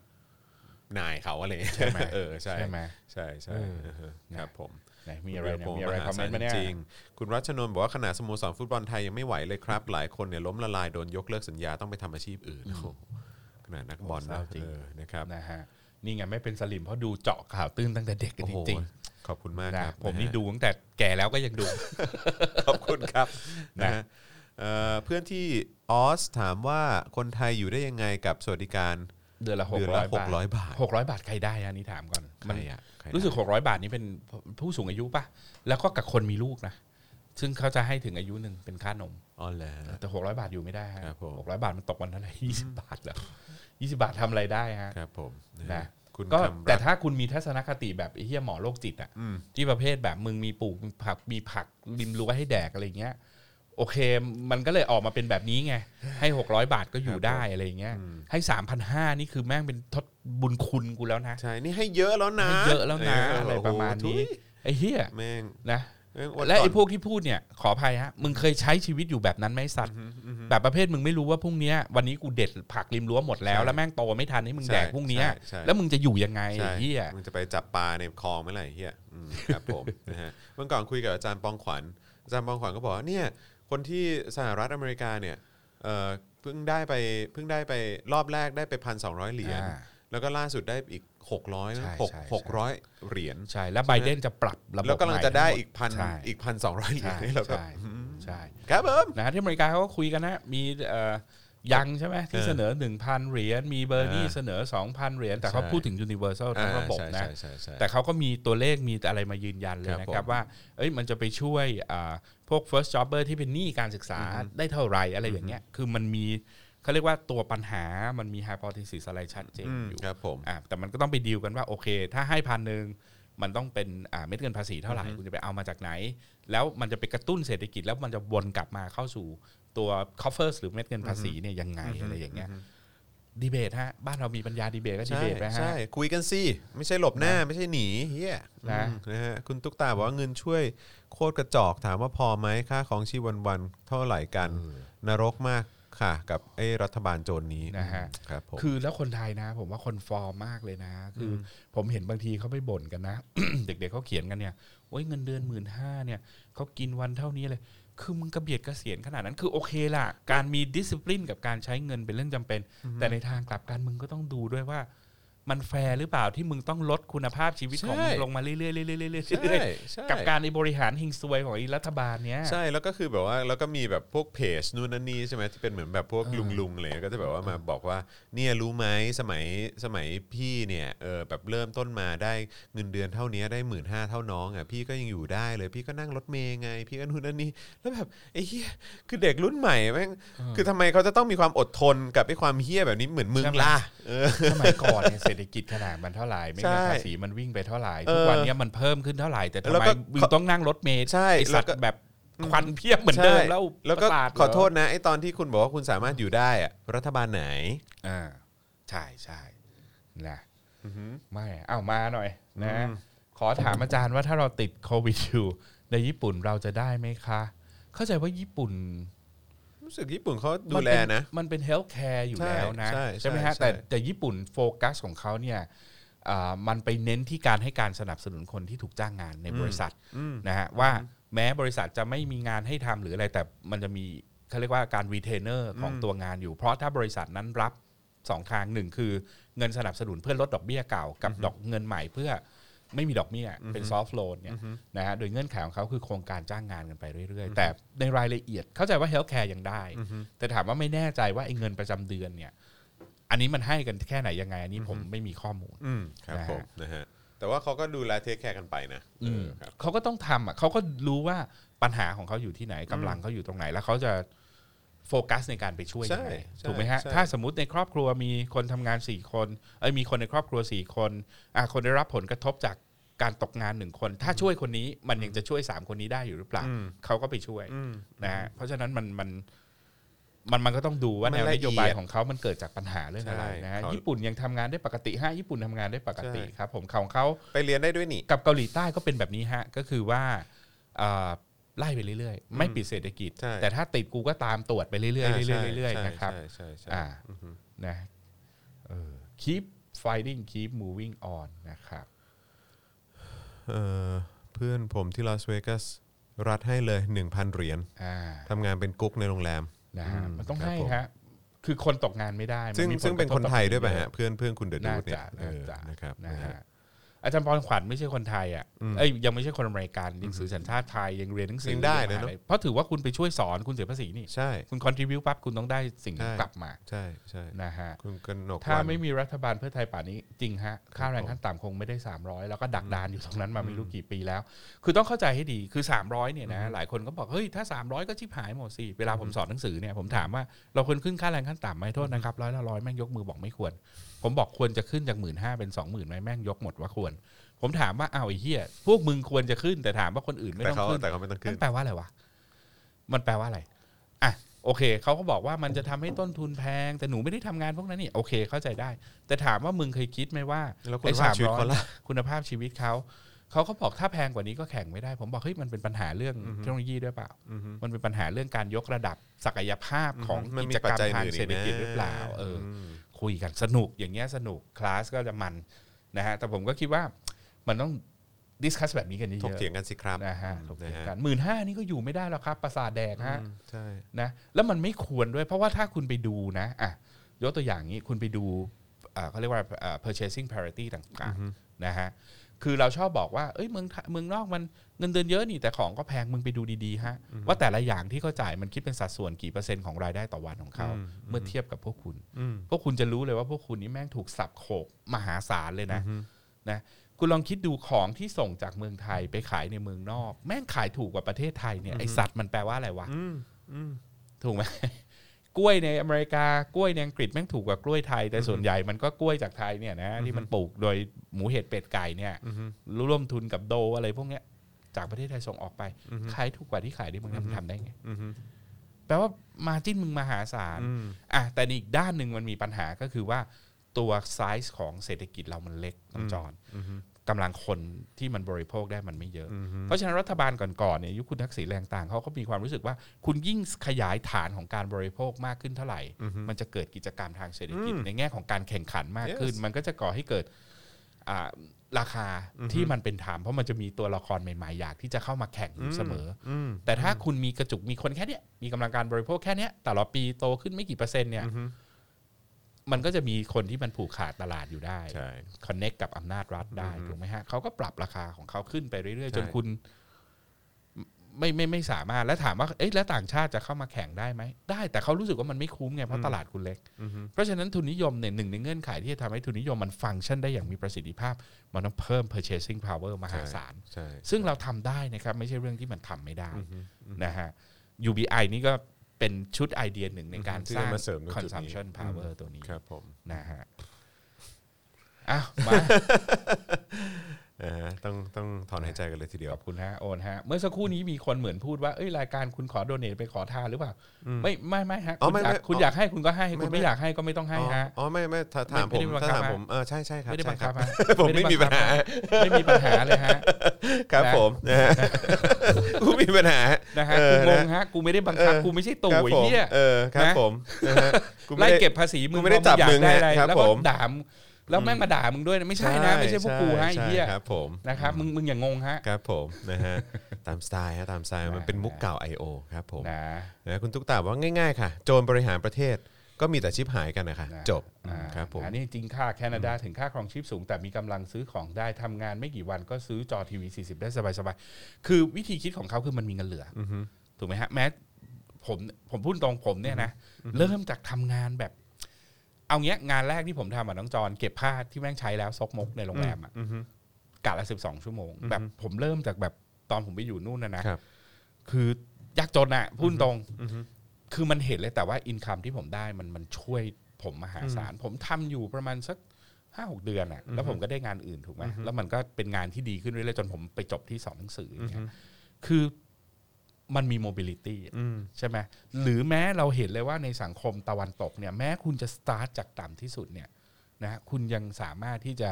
นายเขาอะไรอย่างเงี้ยใช่ไหมเออใช่ใช่ไหมใช่ใช่เออเออครับผมไหนมีอะไรเนี่ยมีอะไรคอมเมนต์มาเนี่ยจริงคุณรัชนนท์บอกว่าขนาดสโมสรฟุตบอลไทยยังไม่ไหวเลยครับ หลายคนเนี่ยล้มละลายโดนยกเลิกสัญญาต้องไปทำอาชีพอื่นโอ้โหขนาดนักบอลโอ้เศนะร้าจริงเออนะครับนะฮะนี่ไงไม่เป็นสลิมเพราะดูเจาะข่าวตื้นตั้งแต่เด็กกันโอ้จโหริงขอบคุณมากๆคนะรับผมนี่ะฮะดูตั้งแต่แก่แล้วก็ยังดู ขอบคุณครับนะนะฮะเอ่อเพื่อนที่ออสถามว่าคนไทยอยู่ได้ยังไงกับสวัสดิการ เดือนละหกเดือนร้ละอยบาท600บาท หกร้อยบาทใครได้อันนี้ถามก่อนใคมัรนอะใครรู้สึกได้หกร้อยบาทนี้เป็นผู้สูงอายุป่ะ แล้วก็กับคนมีลูกนะ ซึ่งเขาจะให้ถึงอายุหนึ่งเป็นค่านม อ๋อเหรอ แต่หกร้อยบาทอยู่ไม่ได้ฮะครับผม หกร้อยบาทมันตกวันเท่าไหร่ยี่สิบาทแล้วยี่สิบาททำอะไรได้ฮะ ครับผมนะนะฮะคุณก็คำรัแต่ถ้าคุณมีทัศนคติแบบไอ้เหี้ยหมอโรคจิตอะอืม ที่ประเภทแบบมึงมีปลูกผักมีผักริมรั้วให้แดกอะไรเงี้ย โอเค มันก็เลยออกมาเป็นแบบนี้ไง ให้หกร้อยบาทก็อยู่ได้อะไรเงี้ยให้สามพันห้านี่คือแม่งเป็นทดบุญคุณกูแล้วนะ ใช่ นี่ให้เยอะแล้วนะให้เยอะแล้วนะอะไรประมาณนี้โอ้โหทุยไอ้เหี้ยแม่งนะแม่งวันและไอ้ก่นพวกที่พูดเนี่ยขออภัยฮะมึงเคยใช้ชีวิตอยู่แบบนั้นไหมสัตว์แบบประเภทมึงไม่รู้ว่าพรุ่งเนี้ยวันนี้กูเด็ดผักริมรั้วหมดแล้วใช่แล้วแม่งโตไม่ทันให้มึงใช่แดกพรุ่งเนี้ยใช่ใช่แล้วมึงจะอยู่ยังไงใช่ไอ้เหี้ยมึงจะไปจับปลาในคลองเมื่อไหร่เฮียอืมครับผมนะฮะเมื่อก่อนคุยกับอาจารย์ปองขวัญอาจารย์ปองขวัญก็บอกว่าเนี่ย คนที่สหรัฐอเมริกาเนี่ยเอ่อเพิ่งได้ไปเพิ่งได้ไปรอบแรกได้ไปพันสองร้อยเหรียญอ่า แล้วก็ล่าสุดได้อีกหกร้อยใช่หกใช่ หกร้อยเหรียญ ใช่แล้วไบเดนจะปรับระบบแล้วกำลังจะได้อีกพันใช่อีกพันสองร้อยเหรียญใช่นี่เราก็ใช่ใช่ครับผม นะฮะที่อเมริกาเขาก็คุยกันนะมีเอ่อยังใช่ไหมที่เออเสนอ 1,000 เหรียญมีเบอร์นี่อ่าเสนอ 2,000 เหรียญแต่เขาใช่ พูดถึง universal ทั้งระบบอ่านะใช่ใช่ใช่ แต่เขาก็มีตัวเลขมีอะไรมายืนยันเลยครับนะครับผมว่าเอ้ยมันจะไปช่วยอ่า พวก first jobber ที่เป็นหนี้การศึกษาได้เท่าไหรอะไรอย่างเงี้ยคือมันมีเขาเรียกว่าตัวปัญหามันมี hypothesis อะไรชัดเจนอืมอยู่ครับผมอะแต่มันก็ต้องไปดีลกันว่าโอเค ถ้าให้พันหนึ่งมันต้องเป็นอ่าเม็ดเงินภาษีเท่าไหร่คุณจะไปเอามาจากไหน แล้วมันจะไปกระตุ้นเศรษฐกิจแล้วมันจะวนกลับมาเข้าสู่ตัว coffers หรือเม็ดเงินภาษีเนี่ยยังไงอะไรอย่างเงี้ย ดีเบตฮะบ้านเรามีปัญญาดีเบตก็ดีใช่เบตไปฮะใช่คุยกันสิไม่ใช่หลบหน้าไม่ใช่หนีเฮียนะอืมนะฮะคุณตุ๊กตาบอกว่าเงินช่วยโคตรกระจอกถามว่าพอไหมค่าของชีพวันๆเท่าไหร่กัน นรกมากครับกับไอ้รัฐบาลโจรนี้นะฮะครับผมคือแล้วคนไทยนะ ผมว่า conform มากเลยนะ คืออผมเห็นบางทีเขาไปบ่นกันนะ เด็กๆเขาเขียนกันเนี่ยโอ้ยเงินเดือนหมื่นห้าเนี่ยเขากินวันเท่านี้เลย คือมึงกระเบียดกระเสียนขนาดนั้นคือโอเคล่ะ การมีดิสซิ p ลินกับการใช้เงินเป็นเรื่องจำเป็น แต่ในทางกลับกันมึงก็ต้องดูด้วยว่า มันแฟร์หรือเปล่าที่มึงต้องลดคุณภาพชีวิตของมึงลงมาเรื่อยๆเรื่อยๆเรื่อยๆใช่เรื่อยใช่ๆกับการในบริหารหิงซวยของไอ้รัฐบาลเนี้ยใช่แล้วก็คือแบบว่าแล้วก็มีแบบพวกเพจนู่นนั่นนี่ใช่ไหมที่เป็นเหมือนแบบพวกลุงลุงๆเลยก็จะแบบว่ามาบอกว่าเนี่ยรู้ไหมสมัยสมัยพี่เนี่ยเออแบบเริ่มต้นมาได้เงินเดือนเท่านี้ได้หมื่นห้าเท่าน้องอะพี่ก็ยังอยู่ได้เลยพี่ก็นั่งรถเมย์ไง พี่ก็นู่นนั่นนี่แล้วแบบไอ้เหี้ยคือเด็กรุ่นใหม่แม่งคือทำไมเขาจะต้องมีความอดทนกับไอ้ความเหี้ยแบบนี้เหมือนมึงใช่ไหมล่ะเออสมัยก่อนเนี่ยเศรษฐกิจขนาดมันเท่าไหร่ไม่ใช่เงินภาษีมันวิ่งไปเท่าไหร่เออทุกวันเนี้ยมันเพิ่มขึ้นเท่าไหร่แต่ทำแล้วไมก็มึงต้องนั่งรถเมล์ใช่ไอสัตแล้วก็ว์แบบควันเพียบเหมือนเดิมใช่แล้วแล้วก็ประสาทเหรขอโทษนะไอ้ตอนที่คุณบอกว่าคุณสามารถอยู่ได้อะรัฐบาลไหนอ่าใช่ใช่นะไม่เอามาหน่อยนะ ขอถามอาจารย์ว่าถ้าเราติดโควิดอยู่ในญี่ปุ่นเราจะได้ไหมคะ เข้าใจว่าญี่ปุ่น รู้สึกญี่ปุ่นเขาดูแลนะ มันเป็นเฮลท์แคร์อยู่ใช่แล้วนะ ใช่ใช่ไหมฮะใช่แต่แต่ญี่ปุ่นโฟกัสของเขาเนี่ยอ่ามันไปเน้นที่การให้การสนับสนุนคนที่ถูกจ้างงานในบริษัทนะฮะว่าแม้บริษัทจะไม่มีงานให้ทำหรืออะไร แต่มันจะมีเขาเรียกว่าการรีเทนเนอร์ของตัวงานอยู่ เพราะถ้าบริษัทนั้นรับสองทางหนึ่งคือเงินสนับสนุนเพื่อลดดอกเบี้ยเก่ากับดอกเงินใหม่เพื่อ ไม่มีดอกเบี้ยเป็น soft loan เนี่ยนะฮะโดยเงื่อนไขของเขาคือโครงการจ้างงานกันไปเรื่อย ๆ แต่ในรายละเอียดเข้าใจว่า healthcare ยังได้ แต่ถามว่าไม่แน่ใจว่าไอ้เงินประจำเดือนเนี่ย อันนี้มันให้กันแค่ไหนยังไง อันนี้ผมไม่มีข้อมูลอืมครับนะฮะผมนะฮะแต่ว่าเขาก็ดูแลเทคแคร์กันไปนะเออครับเขาก็ต้องทำอะเขาก็รู้ว่าปัญหาของเขาอยู่ที่ไหนกำลังเขาอยู่ตรงไหน แล้วเขาจะ โฟกัสในการไปช่วยใช่ยังไงใช่ถูกไหมฮะ ใช่ ถ้าสมมติในครอบครัวมีคนทำงานสี่คนเอ้ยมีคนในครอบครัวสี่คนอะคนได้รับผลกระทบจากการตกงานหนึ่งคน ถ้าช่วยคนนี้มันยังจะช่วยสามคนนี้ได้อยู่หรือเปล่า อืม เขาก็ไปช่วยอืม นะฮะเพราะฉะนั้นมันมันมันมันก็ต้องดูว่ามันแนวละนเอียดโยบายของเขามันเกิดจากปัญหาเรื่องอะไรใช่นะฮะเขา ญี่ปุ่นยังทำงานได้ปกติฮะญี่ปุ่นทำงานได้ปกติใช่ครับ ผมของเขา ไปเรียนได้ด้วยนี่ กับเกาหลีใต้ก็เป็นแบบนี้ฮะ ก็คือว่าเอ่อ ไล่ไปเรื่อยๆ ไม่ปิดเศรษฐกิจใช่แต่ถ้าติดกูก็ตามตรวจไปเรื่อยๆเรื่อยใช่ๆเรื่อยใช่ๆนะครับใช่ใช่ใช่อ่าอือฮึนะเออ keep fighting keep moving on นะครับเอ่อเพื่อนผมที่ลาสเวกัสรัฐให้เลย 1,000 เหรียญอ่าทำงานเป็นกุ๊กในโรงแรมนะฮะอืมมันต้องครับให้ผมฮะคือคนตกงานไม่ได้ ซึ่งมัมีผลซึ่งเป็นกระทบคนไทยด้วยป่ะกับฮะเพื่อนเพื่อนคุณเดอะดูน่าดเนี่ยจะเอน่าอจะนะครับนะนะฮะฮะ อาจารย์พรขวัญไม่ใช่คนไทยอะเอ้ยยังไม่ใช่คนอเมริกันยังสื่อสัญชาติไทยยังเรียนหนังสือยังได้นะยังเนอะอะไรเพราะถือว่าคุณไปช่วยสอนคุณเสียภาษีนี่ใช่คุณ contribu ปั๊บคุณต้องได้สิ่งนี้ใช่กลับมาใช่ใช่นะฮะคุณกนกถ้าวันไม่มีรัฐบาลเพื่อไทยป่านนี้จริงฮะค่าแรงขั้นต่ำคงไม่ได้ 300 แล้วก็ดักดานอยู่ตรงนั้นมาไม่รู้กี่ปีแล้ว คือต้องเข้าใจให้ดีคือ 300เนี่ยนะหลายคนก็บอกเฮ้ยถ้า 300 ก็ชิบหายหมดสิเวลาผมสอนหนังสือเนี่ยผมถามว่าเราควรขึ้นค่าแรงขั้นต่ำไหมโทษนะครับร้อยละร้อยแม่งยกมือบอกไม่ควร ผมบอกควรจะขึ้นจากหมื่นห้าเป็นสองหมื่นไหมแม่งยกหมดว่าควร ผมถามว่าอ้าวไอ้เหี้ยพวกมึงควรจะขึ้นแต่ถามว่าคนอื่นไม่แต่ต้องเขาขึ้นแต่เขาไม่ต้องขึ้มันนแปลว่าอะไรวะมันแปลว่าอะไรอะโอเคเขาก็บอกว่ามันจะทำให้ต้นทุนแพง แต่หนูไม่ได้ทำงานพวกนั้นนี่โอเคเข้าใจได้ แต่ถามว่ามึงเคยคิดไหมว่าแล้วคุณไอ้ภาพชีวิตเขาล่ะ คุณภาพชีวิตเขาเขาก็บอกถ้าแพงกว่านี้ก็แข่งไม่ได้ ผมบอกเฮ้ยมันเป็นปัญหาเรื่องเทคโนโลยีด้วยเปล่า อือฮึ มันเป็นปัญหาเรื่องการยกระดับศักยภาพของมันกิมีจปักจรรมจัยทางอื่นเศรษฐกิจหรือเปล่า เอออม คุยกันสนุกอย่างเงี้ยสนุกคลาสก็จะมันนะฮะแต่ผมก็คิดว่ามันต้องดิสคัสแบบนี้กันเยถกอะเถียงกันสิครับๆนะฮะอืมถกเถียงนะฮะกันหมื่นห้านี่ก็อยู่ไม่ได้แล้วครับประสาทแดกฮะอืมใช่นะแล้วมันไม่ควรด้วย เพราะว่าถ้าคุณไปดูนะอะยกตัวอย่างนี้คุณไปดูอ่าเขาเรียกว่าอ่า purchasing parity ต่างๆนะฮะคือเราชอบบอกว่าเอ้ยเมืองไทยเมืองนอกมัน เงินเดือนเยอะนี่แต่ของก็แพงมึงไปดูดีๆฮะว่าแต่ละอย่างที่เขาจ่ายมันคิดเป็นสัดส่วนกี่เปอร์เซ็นต์ของรายได้ต่อวันของเขาเมื่อเทียบกับพวกคุณอืมพวกคุณจะรู้เลยว่าพวกคุณนี่แม่งถูกสับโขกมหาศาลเลยนะนะคุณลองคิดดูของที่ส่งจากเมืองไทยไปขายในเมืองนอก แม่งขายถูกกว่าประเทศไทยเนี่ยไอสัตว์มันแปลว่าอะไรวะอืมอืมถูกไหมกล้วยในอเมริกากล้วยในอังกฤษแม่งถูกกว่ากล้วยไทย แต่ส่วนใหญ่มันก็กล้วยจากไทยเนี่ยนะที่มันปลูกโดยหมูเห็ดเป็ดไก่เนี่ยร่วมทุนกับโดอะไรพวกเนี้ย จากประเทศไทยส่งออกไป ขายถูกกว่าที่ขายที่เมืองไทยมันทำได้ไงอืมแปลว่ามาจิ้นมึงมหาศาลอืมอะแต่ในอีกด้านหนึ่งมันมีปัญหาก็คือว่าตัวไซส์ของเศรษฐกิจเรามันเล็กน้องจอนกำลังคนที่มันบริโภคได้มันไม่เยอะ เพราะฉะนั้นรัฐบาลก่อนๆเนี่ยยุคคุณทักษิณแรงต่างเขาก็มีความรู้สึกว่า คุณยิ่งขยายฐานของการบริโภคมากขึ้นเท่าไหร่ มันจะเกิดกิจกรรมทางเศรษฐกิจในแง่ของการแข่งขันมากขึ้น Yes มันก็จะก่อให้เกิดอ่า ราคาที่มันเป็นธรรมเพราะมันจะมีตัวละครใหม่ๆ อยากที่จะเข้ามาแข่งอยู่เสมออมแต่ถ้าคุณมีกระจุกมีคนแค่เนี้ยมีกำลังการบริโภคแค่เนี้ยแต่ละปีโตขึ้นไม่กี่เปอร์เซ็นต์เนี่ยมันก็จะมีคนที่มันผูกขาดตลาดอยู่ได้ใช่คอนเน็กกับอำนาจรัฐได้ถูกไหมฮะเขาก็ปรับราคาของเขาขึ้นไปเรื่อยใช่ๆจนคุณ ไม่ไม่ไม่สามารถแล้วถามว่าเอ๊ะแล้วต่างชาติจะเข้ามาแข่งได้ไหมได้แต่เขารู้สึกว่ามันไม่คุ้มไงเพราะตลาดคุณเล็ก เพราะฉะนั้นทุนนิยมเนี่ยหนึ่งในเงื่อนไขที่จะทำให้ทุนนิยมมันฟังก์ชันได้อย่างมีประสิทธิภาพ มันต้องเพิ่ม purchasing power มหาศาลใช่ซึ่งเราทำได้นะครับไม่ใช่เรื่องที่มันทำไม่ได้นะฮะ UBI นี่ก็เป็นชุดไอเดียหนึ่งในการที่สร้างจะมาเสริมตรงจุดนี้ consumption power ตัวนี้ครับผมนะฮะอ้าวมา นะฮะต้องต้องถอนหายใจกันเลยทีเดียวขอบคุณฮะโอนฮะ เมื่อสักครู่นี้มีคนเหมือนพูดว่าเอ้ยรายการคุณขอโดเนทไปขอทานหรือเปล่า ไม่ไม่ไม่ฮะอ๋อคุณไม่อยากไม่คุณอ๋อออยากให้คุณก็ให้ไม่คุณไม่ไม่อยากให้ก็ไม่ต้องให้ฮะอ๋อไม่ไม่ถ้าถามผไม่มได้บังถ้าคับถามฮะผมเออใช่ใช่ครับไม่ได้บังใช่คับฮะผมไม่มีปัญหาไม่มีปัญหาเลยฮะครับนะผมนะฮะกูมีปัญหานะฮะเออกูงงนะฮะกูไม่ได้บังคับเออกูไม่ใช่ตู่ครับไอ้ผมเหี้ยเออครับนะผมนะฮะกูไม่ไล่ได้เก็บภาษีมึงกูไม่ได้พอจับอยากมึงได้ฮะอะไรครับแล้วก็ผมด่ามึง แล้วแม่งมาด่ามึงด้วยนะไม่ใช่นะ ไม่ใช่พวกกูฮะไอ้ใช่เหี้ยครับผมนะครับมึงมึงอย่างงงฮะครับผมนะฮะตามสไตล์ฮะตามสไตล์มันเป็นมุกเก่า I.O. ครับผมนะนะคุณตุ๊กตาบอกว่าง่าย ๆ ค่ะ โจรบริหารประเทศก็มีแต่ชิปหายกันนะคะนะจบอ่าครับผมอันนี้จริงค่าแคนาดาถึงค่าครองชีพสูง แต่มีกำลังซื้อของได้ทำงานไม่กี่วันก็ซื้อจอทีวี 40 ได้สบายๆ คือวิธีคิดของเขาคือมันมีเงินเหลืออถูกไหมฮะแม้ผมผมพูดตรงผมเนี่ยนะ เริ่มจากทำงานแบบ เอาเงี้ยงานแรกที่ผมทำอะน้องจอนเก็บผ้าที่แม่งใช้แล้วซกมกในโรงแรมอะกะละสิบสองชั่วโมง แบบผมเริ่มจากแบบตอนผมไปอยู่นู่นนะนะครับคือยากจนอะพูดตรงคือมันเห็นเลยแต่ว่าอินคัมที่ผมได้มันมันช่วยผมมหาศาล ผมทำอยู่ประมาณสักห้าหกเดือนอะ แล้วผมก็ได้งานอื่นถูกไหมแล้วมันก็เป็นงานที่ดีขึ้นเรื่อยๆจนผมไปจบที่สอนหนังสืออย่างเงี้ยคือ มันมี mobility อะอืมใช่ไหมหรือแม้เราเห็นเลยว่าในสังคมตะวันตกเนี่ยแม้คุณจะสตาร์ทจากต่ำที่สุดเนี่ยนะฮะคุณยังสามารถที่จะ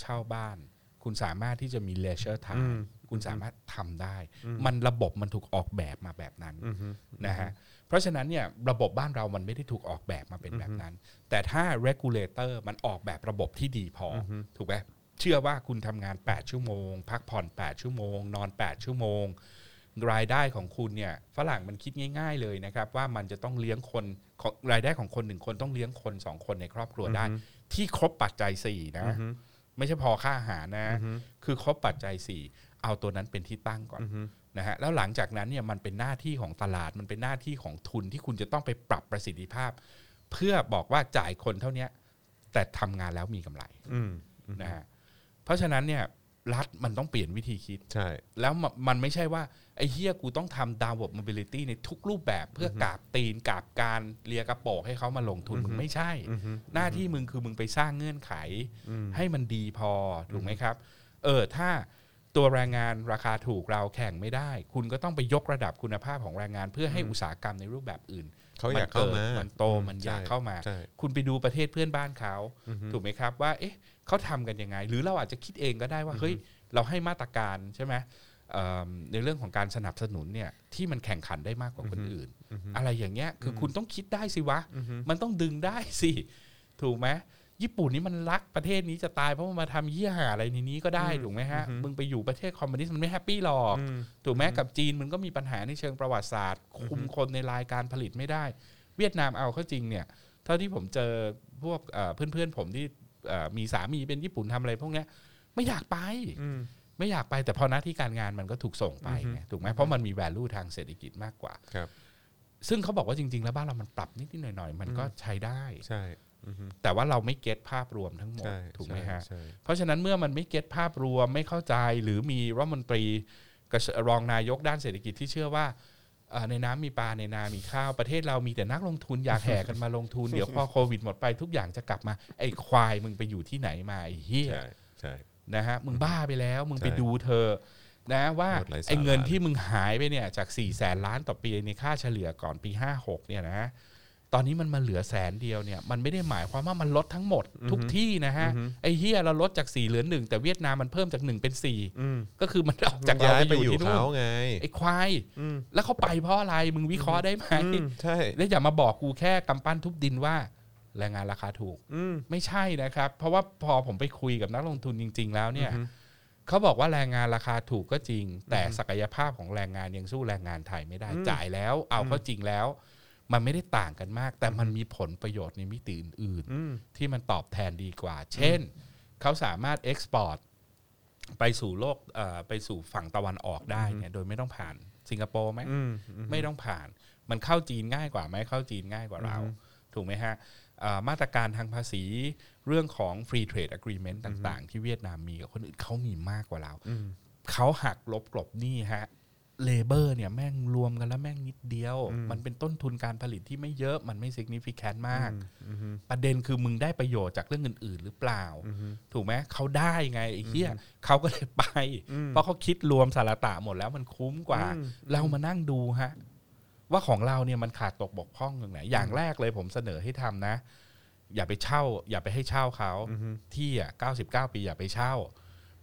เช่าบ้าน คุณสามารถที่จะมี leisure อื time มคุณสามารถทำได้ มันระบบมันถูกออกแบบมาแบบนั้นนะฮะเพราะฉะนั้นเนี่ยระบบบ้านเรามันไม่ได้ถูกออกแบบมาเป็นแบบนั้น แต่ถ้า regulator มันออกแบบระบบที่ดีพออถูกไหมเชื่อว่าคุณทำงาน 8 ชั่วโมง พักผ่อน 8 ชั่วโมง นอน 8 ชั่วโมง รายได้ของคุณเนี่ยฝรั่งมันคิดง่าย ๆเลยนะครับ ว่ามันจะต้องเลี้ยงคนของรายได้ของคนหนึ่งคนต้องเลี้ยงคนสองคนในครอบครัวได้ ที่ครบปัจจัยสี่นะ ไม่ใช่พอค่าอาหารนะ คือครบปัจจัยสี่เอาตัวนั้นเป็นที่ตั้งก่อนนะฮะแล้วหลังจากนั้นเนี่ยมันเป็นหน้าที่ของตลาดมันเป็นหน้าที่ของทุนที่คุณจะต้องไปปรับประสิทธิภาพ เพื่อบอกว่าจ่ายคนเท่าเนี้ยแต่ทำงานแล้วมีกำไรอืมนะฮะเพราะฉะนั้นเนี่ย รัฐมันต้องเปลี่ยนวิธีคิด ใช่ แล้วมมันไม่ใช่ว่า ไอ้เหี้ยกูต้องทำ down mobility ในทุกรูปแบบเพื่อกราบตีนกราบการเลียกระโปรงให้เขามาลงทุน มึงไม่ใช่ หน้าที่มึงคือมึงไปสร้างเงื่อนไข ให้มันดีพอ ถูกไหมครับ เออ ถ้าตัวแรงงานราคาถูกเราแข่งไม่ได้ คุณก็ต้องไปยกระดับคุณภาพของแรงงาน เพื่อให้อุตสาหกรรมในรูปแบบอื่น เขาอยากเข้ามานโตมันอยากเข้ามาใช่คุณไปดูประเทศเพื่อนบ้านเขาถูกไหมครับว่า เอ๊ะเขาทำกันยังไง หรือเราอาจจะคิดเองก็ได้ว่าเฮ้ยเราให้มาตรการใช่ไหมเอิ่มในเรื่องของการสนับสนุนเนี่ยที่มันแข่งขันได้มากกว่าคนอื่น อะไรอย่างเงี้ยคือคุณต้องคิดได้สิวะ มันต้องดึงได้สิ ถูกไหม ญี่ปุ่นนี่มันรักประเทศนี้จะตายเพราะมันมาทำเยี่ยหาอะไรในนี้ก็ได้ถูกไหมฮะ มึงไปอยู่ประเทศคอมมิวนิสต์มันไม่แฮปปี้หรอกถูกไหมกับจีนมันก็มีปัญหาในเชิงประวัติศาสตร์ คุมคนในรายการผลิตไม่ได้ เวียดนามเอาเข้าจริงเนี่ยเท่าที่ผมเจอพวกเอ่อเพื่อนๆผมที่เอ่อมีสามีเป็นญี่ปุ่นทำอะไรพวกเนี้ยไม่อยากไปไม่อยากไปแต่พอหน้าที่การงานมันก็ถูกส่งไปไงถูกไหมเพราะมันมี value ทางเศรษฐกิจมากกว่าครับ ซึ่งเขาบอกว่าจริง ๆ แล้วบ้านเรามันปรับนิดๆหน่อยๆ มันก็ใช้ได้ใช่ แต่ว่าเราไม่เก็ตภาพรวมทั้งหมดใช่ถูกไหมฮะใช่เพราะฉะนั้นเมื่อมันไม่เก็ตภาพรวมไม่เข้าใจหรือมีรัฐมนตรีกระทรวงรองนายกด้านเศรษฐกิจที่เชื่อว่าเอ่อในน้ำมีปลาในนามีข้าวประเทศเรามีแต่นักลงทุนอยากแห่กันมาลงทุน เดี๋ยวพอโควิดหมดไปทุกอย่างจะกลับมา ไอ้ควายมึงไปอยู่ที่ไหนมาไอ้เหี้ยใช่ใช่นะฮะมึงบ้าไปแล้ว มึงไปใช่ดูเธอะนะว่าโคตรไร้สาระไอ้เงินที่มึงหายไปเนี่ยจาก4ี่แสนล้านต่อปีในค่าเฉลี่ยก่อนปี 56เนี่ยนะ ตอนนี้มันมาเหลือแสนเดียวเนี่ยมันไม่ได้หมายความว่ามันลดทั้งหมดทุกที่นะฮะไอ้เฮียเราลดจาก4เหลือหนึ่งแต่เวียดนามมันเพิ่มจาก1เป็น4ก็คือมันออกจากเราย้ายไปไปออยู่ยู่ที่นู่นเขาไงไอ้ควายแล้วเขาไปเพราะอะไรมึงวิเคราะห์ได้ไหมอืมใช่แล้วอย่ามาบอกกูแค่กำปั้นทุบดินว่าแรงงานราคาถูกอืมไม่ใช่นะครับ เพราะว่าพอผมไปคุยกับนักลงทุนจริง ๆ แล้วเนี่ยเขาบอกว่าแรงงานราคาถูกก็จริง แต่ศักยภาพของแรงงานยังสู้แรงงานไทยไม่ได้จ่ายแล้ว เอาเข้าจริงแล้ว มันไม่ได้ต่างกันมาก แต่มันมีผลประโยชน์ในมิติอื่นๆ ที่มันตอบแทนดีกว่า เช่น เขาสามารถเอ็กซ์พอร์ตไปสู่โลกเอ่อไปสู่ฝั่งตะวันออกได้เนี่ยโดยไม่ต้องผ่านสิงคโปร์ไหมไม่ต้องผ่าน มันเข้าจีนง่ายกว่าไหมเข้าจีนง่ายกว่าเรา ถูกไหมฮะเอ่อมาตรการทางภาษีเรื่องของ Free Trade Agreement ต่าง ๆ ที่เวียดนามมีกับคนอื่นเขามีมากกว่าเราเขาหักลบกลบหนี้ฮะ เลเบอร์เนี่ยแม่งรวมกันแล้วแม่งนิดเดียว มันเป็นต้นทุนการผลิตที่ไม่เยอะมันไม่ significant มาก ประเด็นคือมึงได้ประโยชน์จากเรื่องอื่น ๆ หรือเปล่า ถูกไหมเขาได้ไงไอ้เหี้ยเขาก็เลยไป เพราะเขาคิดรวมสารตะหมดแล้วมันคุ้มกว่า เรามานั่งดูฮะ ว่าของเราเนี่ยมันขาดตกบกพร่องตรงไหนอย่างแรกเลยผมเสนอให้ทำนะ อย่าไปเช่า อย่าไปให้เช่าเขาที่อะ99ปีอย่าไปเช่า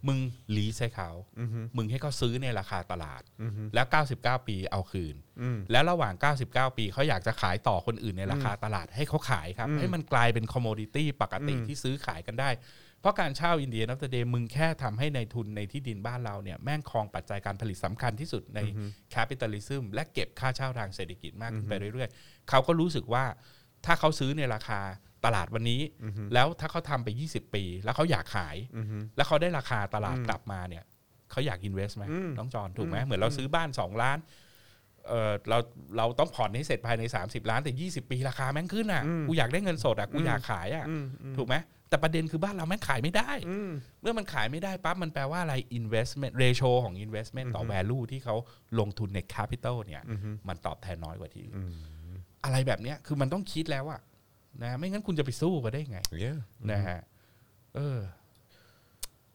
มึง lease ให้เขา มึงให้เขาซื้อในราคาตลาด แล้ว 99 ปีเอาคืน แล้วระหว่าง 99 ปีเขาอยากจะขายต่อคนอื่นในราคาตลาด ให้เขาขายครับ ให้มันกลายเป็น commodity ปกติที่ซื้อขายกันได้ เพราะการเช่า at the end of the day มึงแค่ทำให้ในทุนในที่ดินบ้านเราเนี่ยแม่งครองปัจจัยการผลิตสำคัญที่สุดใน capitalism และเก็บค่าเช่าทางเศรษฐกิจมากขึ้นไปเรื่อยๆ เขาก็รู้สึกว่าถ้าเขาซื้อในราคา ตลาดวันนี้ แล้วถ้าเขาทำไป 20 ปี แล้วเขาอยากขาย แล้วเขาได้ราคาตลาดกลับมาเนี่ยเขาอยากอินเวสต์ไหมน้องจอนถูกไหมเหมือนเราซื้อบ้าน 2 ล้านเออเราเราต้องผ่อนให้เสร็จภายใน 30 ล้านแต่ 20 ปีราคาแม่งขึ้นอะกูอยากได้เงินสดอะกูอยากขายอะถูกไหมแต่ประเด็นคือบ้านเราแม่งขายไม่ได้ เมื่อมันขายไม่ได้ปั๊บมันแปลว่าอะไร investment ratio ของ investment ต่อ value ที่เขาลงทุนใน capital เนี่ย มันตอบแทนน้อยกว่าที่อื่นอะไรแบบเนี้ยคือมันต้องคิดแล้วอะ นะไม่งั้นคุณจะไปสู้กันได้ไง yeah นะฮะเออ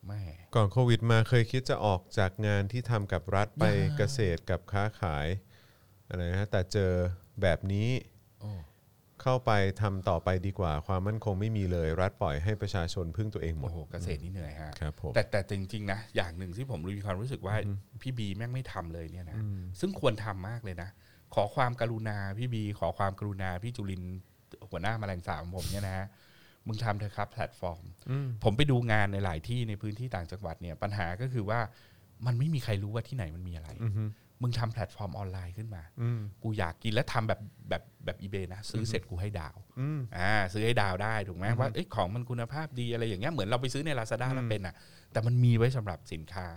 ไม่ก่อนโควิดมาเคยคิดจะออกจากงานที่ทำกับรัฐไปเกษตรกับค้าขายอะไรนะแต่เจอแบบนี้โอ้เข้าไปทำต่อไปดีกว่า ความมั่นคงไม่มีเลย รัฐปล่อยให้ประชาชนพึ่งตัวเองหมโอ้ดโหเกษตรนี่เหนื่อยฮะครับผมแต่แต่จริงๆนะอย่างหนึ่งที่ผมมีความรู้สึกว่าพี่บีแม่งไม่ทำเลยเนี่ยนะซึ่งควรทำมากเลยนะขอความกรุณาพี่บี ขอความกรุณาพี่จุลินทร์ หัวหน้าแมลงสาบของผมเนี่ยนะฮะมึงทำเถอะครับแพลตฟอร์ม ผมไปดูงานในหลายที่ในพื้นที่ต่างจังหวัดเนี่ยปัญหาก็คือว่ามันไม่มีใครรู้ว่าที่ไหนมันมีอะไรมึงทำแพลตฟอร์มออนไลน์ขึ้นมา กูอยากกินแล้วทำแบบแบบแบบ eBay นะ ซื้อเสร็จกูให้ดาวอ่าซื้อให้ดาวได้ถูกไหมว่าเอ้ยของมันคุณภาพดีอะไรอย่างเงี้ยเหมือนเราไปซื้อใน Lazada แล้วเป็นอะ แต่มันมีไว้สำหรับสินค้า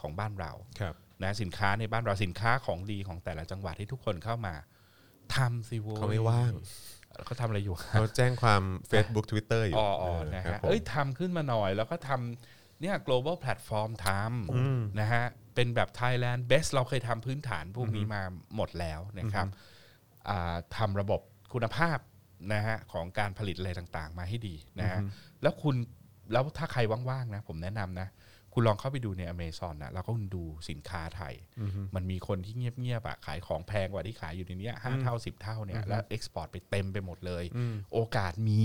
ของบ้านเราครับนะสินค้าในบ้านเราสินค้าของดีของแต่ละจังหวัดที่ทุกคนเข้ามาทำสิโว้ยเขาไม่ว่าง เขาทำอะไรอยู่เขาแจ้งความ Facebook Twitter อยู่อ๋ออ๋อนะครัฮะบผมเอ้ยทำขึ้นมาหน่อยแล้วก็ทำเนี่ย global platform ทำนะฮะเป็นแบบ Thailand best เราเคยทำพื้นฐานพวกนี้มาหมดแล้วนะครับอ่าทำระบบคุณภาพนะฮะของการผลิตอะไรต่างๆ มาให้ดีนะฮะแล้วคุณแล้วถ้าใครว่างๆนะผมแนะนำนะ คุณลองเข้าไปดูใน Amazon นะแล้วก็ดูสินค้าไทย มันมีคนที่เงียบๆอะขายของแพงกว่าที่ขายอยู่ในเนี้ยห้าเท่าสิบเท่าเนี่ยแล้ว export ไปเต็มไปหมดเลย โอกาสมี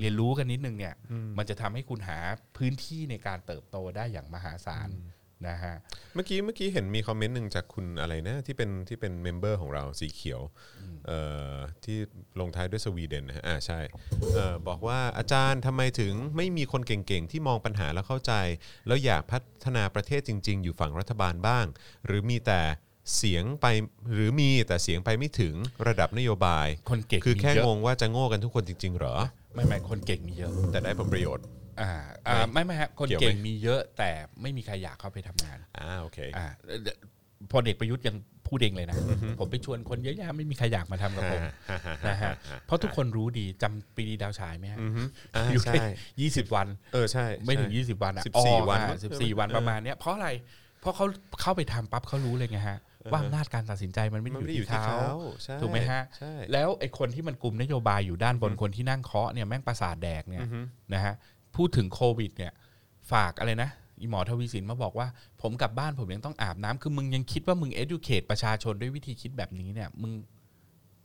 เรียนรู้กันนิดนึงเนี่ย มันจะทำให้คุณหาพื้นที่ในการเติบโตได้อย่างมหาศาล นะฮะเมื่อกี้เมื่อกี้เห็นมี comment หนึ่งจากคุณอะไรนะที่เป็นที่เป็น member ของเราสีเขียวเอ่อที่ลงท้ายด้วยสวีเดนนะฮะอ่าใช่เอ่อบอกว่าอาจารย์ทำไมถึงไม่มีคนเก่งๆ ที่มองปัญหาแล้วเข้าใจ แล้วอยากพัฒนาประเทศจริง ๆ อยู่ฝั่งรัฐบาลบ้าง หรือมีแต่เสียงไปหรือมีแต่เสียงไปไม่ถึงระดับนโยบายคนเก่งคือแค่มีเยอะ งงว่าจะโง่กันทุกคนจริง ๆ เหรอ ไม่ไม่คนเก่งมีเยอะ แต่ได้ผลประโยชน์ อ่าอ่าไม่ไม่ฮะคนเกี่ยวไหมเก่งมีเยอะแต่ไม่มีใครอยากเข้าไปทำงานอ่าโอเคอ่าเดี๋ยวพลเอกประยุทธ์ยังพูดเองเลยนะผมไปชวนคนเยอะแยะไม่มีใครอยากมาทำกับผมนะฮะเพราะทุกคนรู้ดีจำปรีดีดาวฉายไหมฮะอ่าอยู่ใช่แค่ยี่สิบวัน เออใช่ ไม่ถึงใช่ยี่สิบวันอะสิบสี่อ๋อวันอ่ามั้งสิบสี่วันเออประมาณเนี้ยเพราะอะไรเพราะเขาเข้าไปทำปั๊บเขารู้เลยไงฮะว่าอำนาจการตัดสินใจมันไม่มันได้ไม่ได้ออยู่ยู่ที่ที่เขาเขาใช่ถูกไหมฮะใช่แล้วไอ้คนที่มันกลุ่มนโยบายอยู่ด้านบนคนที่นั่งเคาะเนี่ยแม่งประสาทแดกเนี่ยนะฮะ พูดถึงโควิด เนี่ย ฝากอะไรนะอีหมอทวีสินมาบอกว่า ผมกลับบ้านผมยังต้องอาบน้ำคือมึงยังคิดว่ามึง educate ประชาชนด้วยวิธีคิดแบบนี้เนี่ยมึง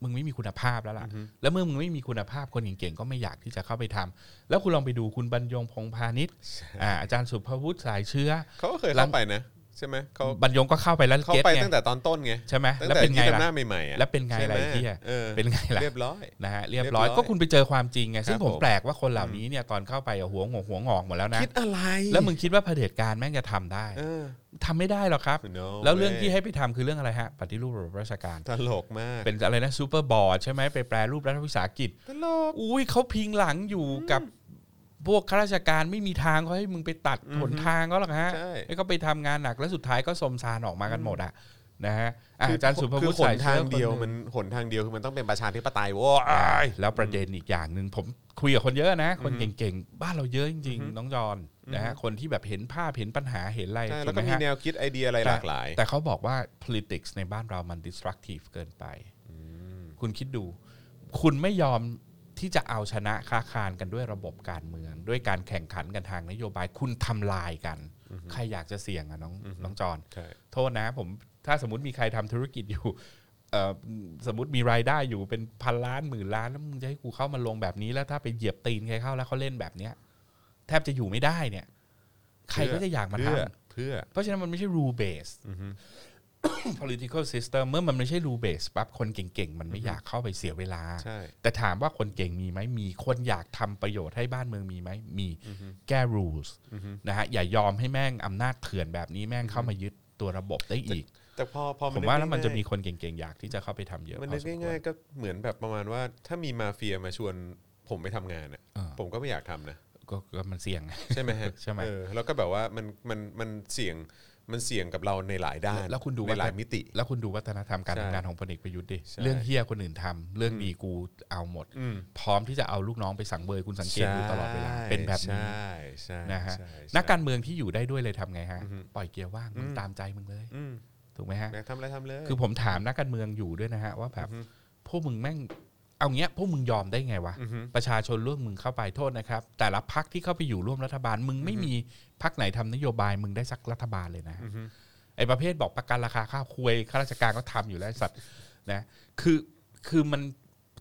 มึงไม่มีคุณภาพแล้วล่ะ แล้วเมื่อมึงไม่มีคุณภาพคนเก่งๆก็ไม่อยากที่จะเข้าไปทำแล้วคุณลองไปดูคุณบรรยงพงพาณิชย์อ่าอาจารย์สุภวุฒิสายเชื้อ เขาก็เคยเข้าไปนะใช่ไหมเขาบรรยงก็เข้าไปแล้วเขาเก็ตไปไงตั้งแต่ตอนต้นไงใช่ไหมตั้งแล้วแต่เป็นไงที่ทำหน้าล่ะใหม่ๆอะแล้วเป็นไงใช่หมล่ะไอ้เหี้ยออเป็นไงล่ะเรียบร้อยนะฮะเรียบเรียบร้ร้ออยยก็คุณไปเจอความจริงไงซึ่งครับผมผมแปลกว่าคนเหล่านี้เนี่ยตอนเข้าไปอะหัวงอกหัวงอกหมดแล้วนะคิดอะไร แล้วมึงคิดว่าเผด็จการแม่งจะทำได้เออทำไม่ได้หรอกครับ No แล้วเรื่องที่ way ให้ไปทำคือเรื่องอะไรฮะ ปฏิรูประบบราชการ ตลกมาก เป็นอะไรนะซูเปอร์บอร์ดใช่ไหมไปแปลรูปรัฐวิสาหกิจ ตลก อุ้ยเขาพิงหลังอยู่กับ พวกข้าราชการไม่มีทางเขาให้มึงไปตัดหนทางเขาหรอกฮะ ใช่ให้เขาไปทำงานหนักแล้วสุดท้ายก็สมซานออกมากันหมดอะนะฮะอะคือาจารย์สุภคืวุอฒิหสานยทางชื้อเดียวคหมันงหนทางเดียวคือมันต้องเป็นประชาธิปไตยโว้ย แล้วประเด็นอีกอย่างหนึ่งผมคุยกับคนเยอะนะ คนเก่งๆ บ้านเราเยอะจริงๆ น้องจอนนะฮะคนที่แบบเห็นภาพเห็นปัญหาเห็นอะไรใช่ถูแล้วกก็ไหมมีฮะแนวคิดไอเดียอะไรหลากหลายแต่เขาบอกว่า politics ในบ้านเรามัน destructive เกินไป คุณคิดดู คุณไม่ยอม ที่จะเอาชนะค้าคานกันด้วยระบบการเมือง ด้วยการแข่งขันกันทางนโยบายคุณทำลายกัน ใครอยากจะเสี่ยงอะน้องน้องจอนใช่โทษนะผมถ้าสมมติมีใครทำธุรกิจอยู่เอ่อสมมติมีรายได้อยู่เป็นพันล้านหมื่นล้านแล้วมึงจะให้กูเข้ามาลงแบบนี้แล้วถ้าไปเหยียบตีนใครเข้าแล้วเขาเล่นแบบเนี้ยแทบจะอยู่ไม่ได้เนี่ย ใครก็จะอยากมาทเพื่อเพื่อำเพราะฉะนั้นมันไม่ใช่ rule base political system เมื่อมันไม่ใช่ rule base ปั๊บคนเก่งๆ มันไม่อยากเข้าไปเสียเวลาใช่แต่ถามว่าคนเก่งมีไหมมีคนอยากทำประโยชน์ให้บ้านเมืองมีไหมมีแก้ rules นะฮะอย่ายอมให้แม่งอำนาจเถื่อนแบบนี้แม่งเข้ามายึดตัวระบบได้อีก แต่พอพอผมว่าแล้วมันจะมีง่ยคนเก่งๆ อยากที่จะเข้าไปทำเยอะๆมันพนึอกสมควง่ายรๆก็เหมือนแบบประมาณว่าถ้ามีมาเฟียมาชวนผมไปทำงานอะเออผมก็ไม่อยากทำนะก็ก็มันเสี่ยงไงใช่ไหมฮะใช่ไหมเออแล้วก็แบบว่ามันมันมันเสี่ยง มันเสี่ยงกับเราในหลายด้านแล้วคุณดูในว่าหลายมิติ แล้วคุณดูวัฒนธรรมการใช่ทำงานของพลเอกประยุทธ์ดิใช่เรื่องเฮี้ยคนอื่นทำเรื่องดีกูเอาหมดอืมพร้อมที่จะเอาลูกน้องไปสั่งเบยคุณสังเกตดูตลอดเวลาใช่เป็นแบบนี้ใช่ใช่นะฮะใช่ใช่นักการเมืองที่อยู่ได้ด้วยเลยทำไงฮะปล่อยเกียร์ว่างมึงตามใจมึงเลยอืมถูกไหมฮะอยากทำอะไรทำเลยคือผมถามนักการเมืองอยู่ด้วยนะฮะว่าแบบพวกมึงแม่ง เอาเงี้ยพวกมึงยอมได้ไงวะ ประชาชนร่วมมึงเข้าไปโทษนะครับ แต่ละพักที่เข้าไปอยู่ร่วมรัฐบาล มึงไม่มีพักไหนทำนโยบายมึงได้สักรัฐบาลเลยนะไอ้ประเภทบอกประกันราคาข้าวคุยข้าราชการก็ทำอยู่แล้วไอ้สัตว์นะคือคือมัน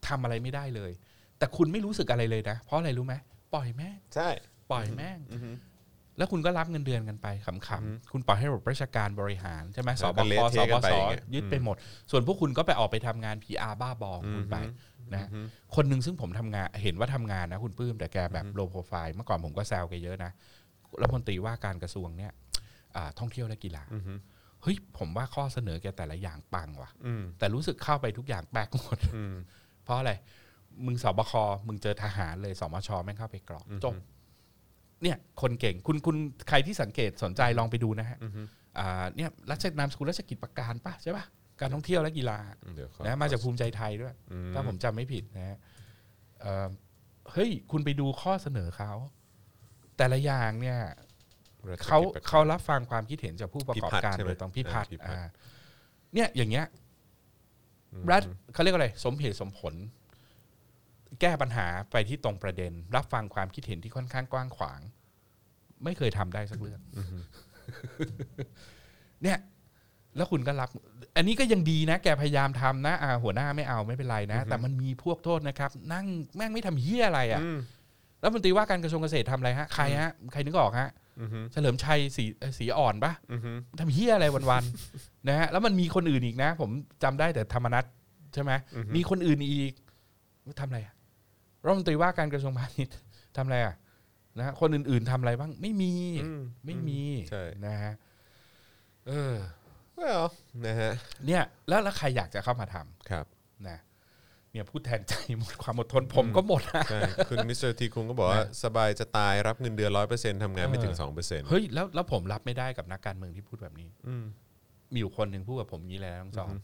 ทำอะไรไม่ได้เลย แต่คุณไม่รู้สึกอะไรเลยนะ เพราะอะไรรู้ไหมปล่อยแม่งใช่ปล่อยแม่งแล้วคุณก็รับเงินเดือนกันไปขำๆ คุณปล่อยให้ระบบราชการบริหารใช่ไหมสแล้วบก็คเละสเทะบกันไปสอย่างเงี้ยยึดไปหมด ส่วนพวกคุณก็ไปออกไปทำงาน PR บ้าบอของคุณไป นะคนหนึ่งซึ่งผมทำงานเห็นว่าทำงานนะคุณปื้มแต่แกแบบโลโปรไฟล์เมื่อก่อนผมก็แซวแกเยอะนะรัฐมนตรีว่าการกระทรวงเนี่ยอ่าท่องเที่ยวและกีฬาเฮ้ยผมว่าข้อเสนอแกแต่ละอย่างปังว่ะอืมแต่รู้สึกเข้าไปทุกอย่างแปลกหมดอืมเพราะอะไรมึงสบคมึงเจอทหารเลยสมชแม่งเข้าไปกรอกจบเนี่ยคนเก่งคุณคุณใครที่สังเกตสนใจลองไปดูนะฮะอ่าเนี่ยรัชนามสกุลราชกิจประการป่ะใช่ป่ะ การท่องเที่ยวและกีฬาเดี๋ยวขอนะมาจากภูมิใจไทยด้วย อืม ถ้าผมจำไม่ผิดนะฮะเอ่อเฮ้ยคุณไปดูข้อเสนอเขา แต่ละอย่างเนี่ย รัชกิจเขาประกศเขารับฟังความคิดเห็นจากผู้ประกอบพิพัฒน์การใช่ไหมโดยตรงพิพัฒน์อ่าพิพัฒน์ อ่าเนี่ยอย่างเงี้ยรัฐเขาเรียกว่าอะไร สมเหตุสมผล แก้ปัญหาไปที่ตรงประเด็น รับฟังความคิดเห็นที่ค่อนข้างกว้างขวาง ไม่เคยทำได้สักเรื่องเนี่ย แล้วคุณก็รับ อันนี้ก็ยังดีนะ แกพยายามทำนะอ่าหัวหน้าไม่เอาไม่เป็นไรนะ แต่มันมีพวกโทษนะครับ นั่งแม่งไม่ทำเฮี้ยอะไรอะอืมแล้วมนตรีว่าการกระทรวงเกษตรทำอะไรฮะ ใครฮะ ใครนึกออกฮะอือฮึเฉลิมชัยสีเอ่อสีอ่อนปะอือฮึทำเฮี้ยอะไรวันๆนะฮะ แล้วมันมีคนอื่นอีกนะ ผมจำได้แต่ธรรมนัตใช่ไหมมีคนอื่นอีกทำอะไรอะรัฐมนตรีว่าการกระทรวงพาณิชย์ทำอะไรอะนะฮะคนอื่นๆทำอะไรบ้าง ไม่มีอืมไม่มีใช่นะฮะเออ well นะฮะเนี่ยแล้วแล้วใครอยากจะเข้ามาทำครับนะเนี่ยพูดแทนใจหมดความอดทนผมก็หมดนะใช่คุณมิสเตอร์ทีคุงก็บอกว่านะสบายจะตายรับเงินเดือนร้อยเปอร์เซ็นต์ทำงานไม่ถึงเออสองเปอร์เซ็นต์เฮ้ยแล้วแล้วผมรับไม่ได้กับนักการเมืองที่พูดแบบนี้มีอยู่คนหนึ่งพูดกับผมงี้เลยนะน้องจอม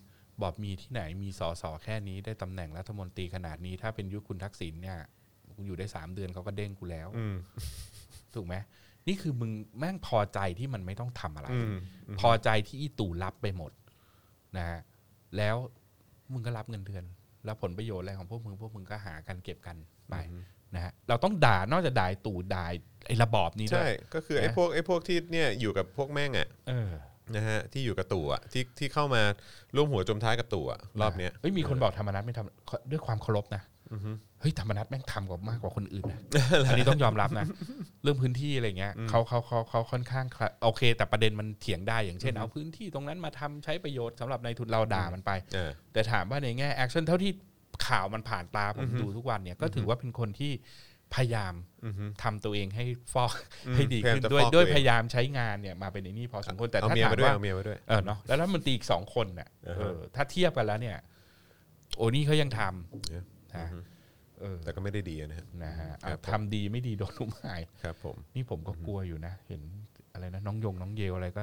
บอกมีที่ไหนมีสอสอแค่นี้ได้ตำแหน่งรัฐมนตรีขนาดนี้ ถ้าเป็นยุคคุณทักษิณเนี่ยกูอยู่ได้สามเดือนเขาก็เด้งกูแล้วอืมถูกไหม นี่คือมึงแม่งพอใจที่มันไม่ต้องทำอะไรอืมพอใจที่อีตู่รับไปหมดนะฮะแล้วมึงก็รับเงินเดือน แล้วผลประโยชน์อะไรของพวกมึงพวกมึงก็หากันเก็บกันไปนะฮะเราต้องด่านอกจากด่าไอ้ตู่ด่าไอ้ระบอบนี้ด้วใช่ก็คือไอ้นะพวกไอ้พวกที่เนี่ยอยู่กับพวกแม่งอะเออนะฮะที่อยู่กับตู่อะที่ที่เข้ามาร่วมหัวจมท้ายกับตู่อะรอบเนี้ยเฮ้ยมีคนบอกธรรมนัตไม่ทำด้วยความเคารพนะ เฮ้ยธรรมนัตแม่งทำกว่ามากกว่าคนอื่นนะอันนี้ต้องยอมรับนะ เรื่องพื้นที่อะไรเงี้ยเขาเขาเขาเขาค่อนข้าง clear โอเค แต่ประเด็นมันเถียงได้อย่างเช่น เอาพื้นที่ตรงนั้นมาทำใช้ประโยชน์สำหรับนายทุนเราด่ามันไปเออแต่ถามว่าในแง่ action เท่าที่ข่าวมันผ่านตาผมดูทุกวันเนี่ยก็ถือว่าเป็นคนที่พยายามทำตัวเองให้ฟอกให้ดีขึ้นพยายามจะด้วยฟอกด้วยตัวเองพยายามใช้งานเนี่ยมาเป็นในนี่พอสมควรแต่เอาถ้าเมียถามมาด้วยว่าเอาเมียมาด้วยเออเนาะแล้วรัฐมนตรีอีกสองคนเนี่ยอ่าฮะเออถ้าเทียบกันแล้วเนี่ย โอ้นี่เขายังทเนี่ยำนะเออ แต่ก็ไม่ได้ดีนะฮะนะฮะครับเอาทำดีไม่ดีโดนลุมหายครับ ผมนี่ผมก็กลัวอยู่นะ เห็นอะไรนะน้องยงน้องเยลอะไรก็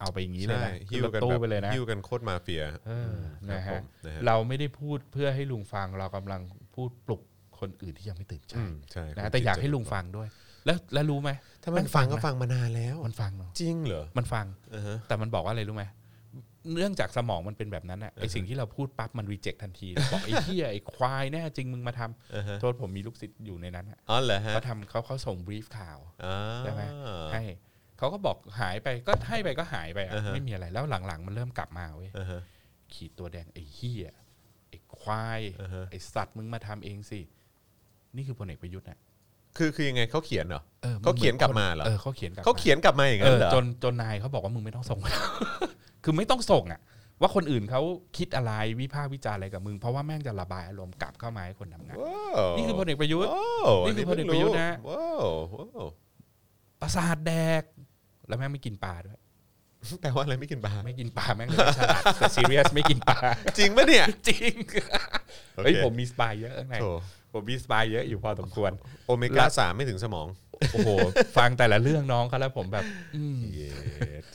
เอาไปอย่างนี้เลยใช่นะหิ้วกันขึ้รถตู้แบบไปเลยนะหิ้วกันโคตรมาเฟียเออครันะบผฮะมนะฮะเราไม่ได้พูดเพื่อให้ลุงฟังเรากำลังพูดปลุกคนอื่นที่ยังไม่ตื่นใจอืมใช่นะแต่อยากให้ลุงฟังด้วย แล้วแล้วรู้ไหมถ้ามันฟังก็ฟังมานานแล้ว มันฟังเนาะจริงเหรอมันฟังอ่าฮะแต่มันบอกว่าอะไรรู้ไหม เนื่องจากสมองมันเป็นแบบนั้นอะไอสิ่งที่เราพูดปั๊บมันรีเจ็คทันทีบอกไอ้เหี้ยไอ้ควายแน่จริงมึงมาทำอ่าฮะโทษผมมีลูกศิษย์อยู่ในนั้นอะอ๋อเหรอฮะเขาทำเขาเขาส่งบรีฟข่าวอ่าใช่ไหมให้เขาก็บอกหายไปก็ให้ไปก็หายไปอะอ่าฮะไม่มีอะไรแล้วหลังๆ มันเริ่มกลับมาเว้ยอ่าฮะขีดตัวแดงไอ้เหี้ยไอ้ควายอ่าฮะไอ้สัตว์มึงมาทำเองสินี่คือพลเอกประยุทธ์นะ คือคือยังไงเขาเขียนเหรอออเขาเขียนกลับคมาเหรอเออเขาเขียนกลับเขาเขียนกลับมาอย่างเอนั้นอเหรอจนจนนายเขาบอกว่ามึงไม่ต้องส่ง คือไม่ต้องส่งอะ ว่าคนอื่นเขาคิดอะไรวิพากษ์วิจารณ์อะไรกับมึงเพราะว่าแม่งจะระบายอารมณ์กลับเข้ามาให้คนทำงานว้าวนี่คือพลเอกประยุทธ์ว้าวนี่คือพลเอกประยุทธ์นะว้าวว้าวประสาทแดก แล้วแม่งไม่กินปลาด้วยแปลว่าอะไรไม่กินปลาไม่กินปลาแม่งเลยไม่ฉลาดแต่ซีเรียสไม่กินปลาจริงปะเนี่ยจริงโอเคเฮ้ยผมมี spy เยอะข้างในโถ ผมมี spy เยอะอยู่พอสมควร โอเมก้าสามไม่ถึงสมอง โอ้โห ฟังแต่ละเรื่องน้องเขาแล้วผมแบบอืมเย้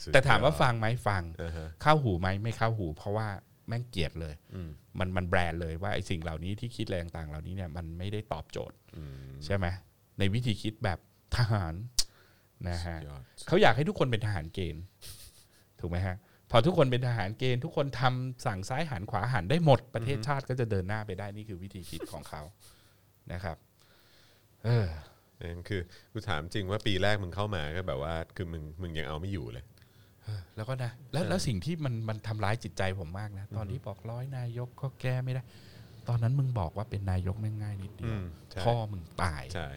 สุดแต่ถามว่ายอดฟังไหมฟัง อ่าฮะ เข้าหูไหมไม่เข้าหู เพราะว่าแม่งเกลียดเลย อืม มันมันแบรนด์เลยว่าไอ้สิ่งเหล่านี้ที่คิดอะไรต่างๆเหล่านี้เนี่ยมันไม่ได้ตอบโจทย์อืมใช่ไหมในวิธีคิดแบบทหารนะฮะ ยอด เขาอยากให้ทุกคนเป็นทหารเกณฑ์ถูกไหมฮะ พอทุกคนเป็นทหารเกณฑ์ ทุกคนทำสั่งซ้ายหันขวาหันได้หมดประเทศชาติก็จะเดินหน้าไปได้นี่คือวิธีคิดของเขา นะครับ เออนั่นคือกูถามจริงว่าปีแรกมึงเข้ามาก็แบบว่า คือมึงมึงยังเอาไม่อยู่เลย แล้วก็นะแล้วแล้วสิ่งที่มันมันทำร้ายจิตใจผมมากนะ ตอนที่บอกร้อยนายกก็แก้ไม่ได้ ตอนนั้นมึงบอกว่าเป็นนายกแม่งง่ายนิดเดีอืยวมใช่พ่อมึงตายใช่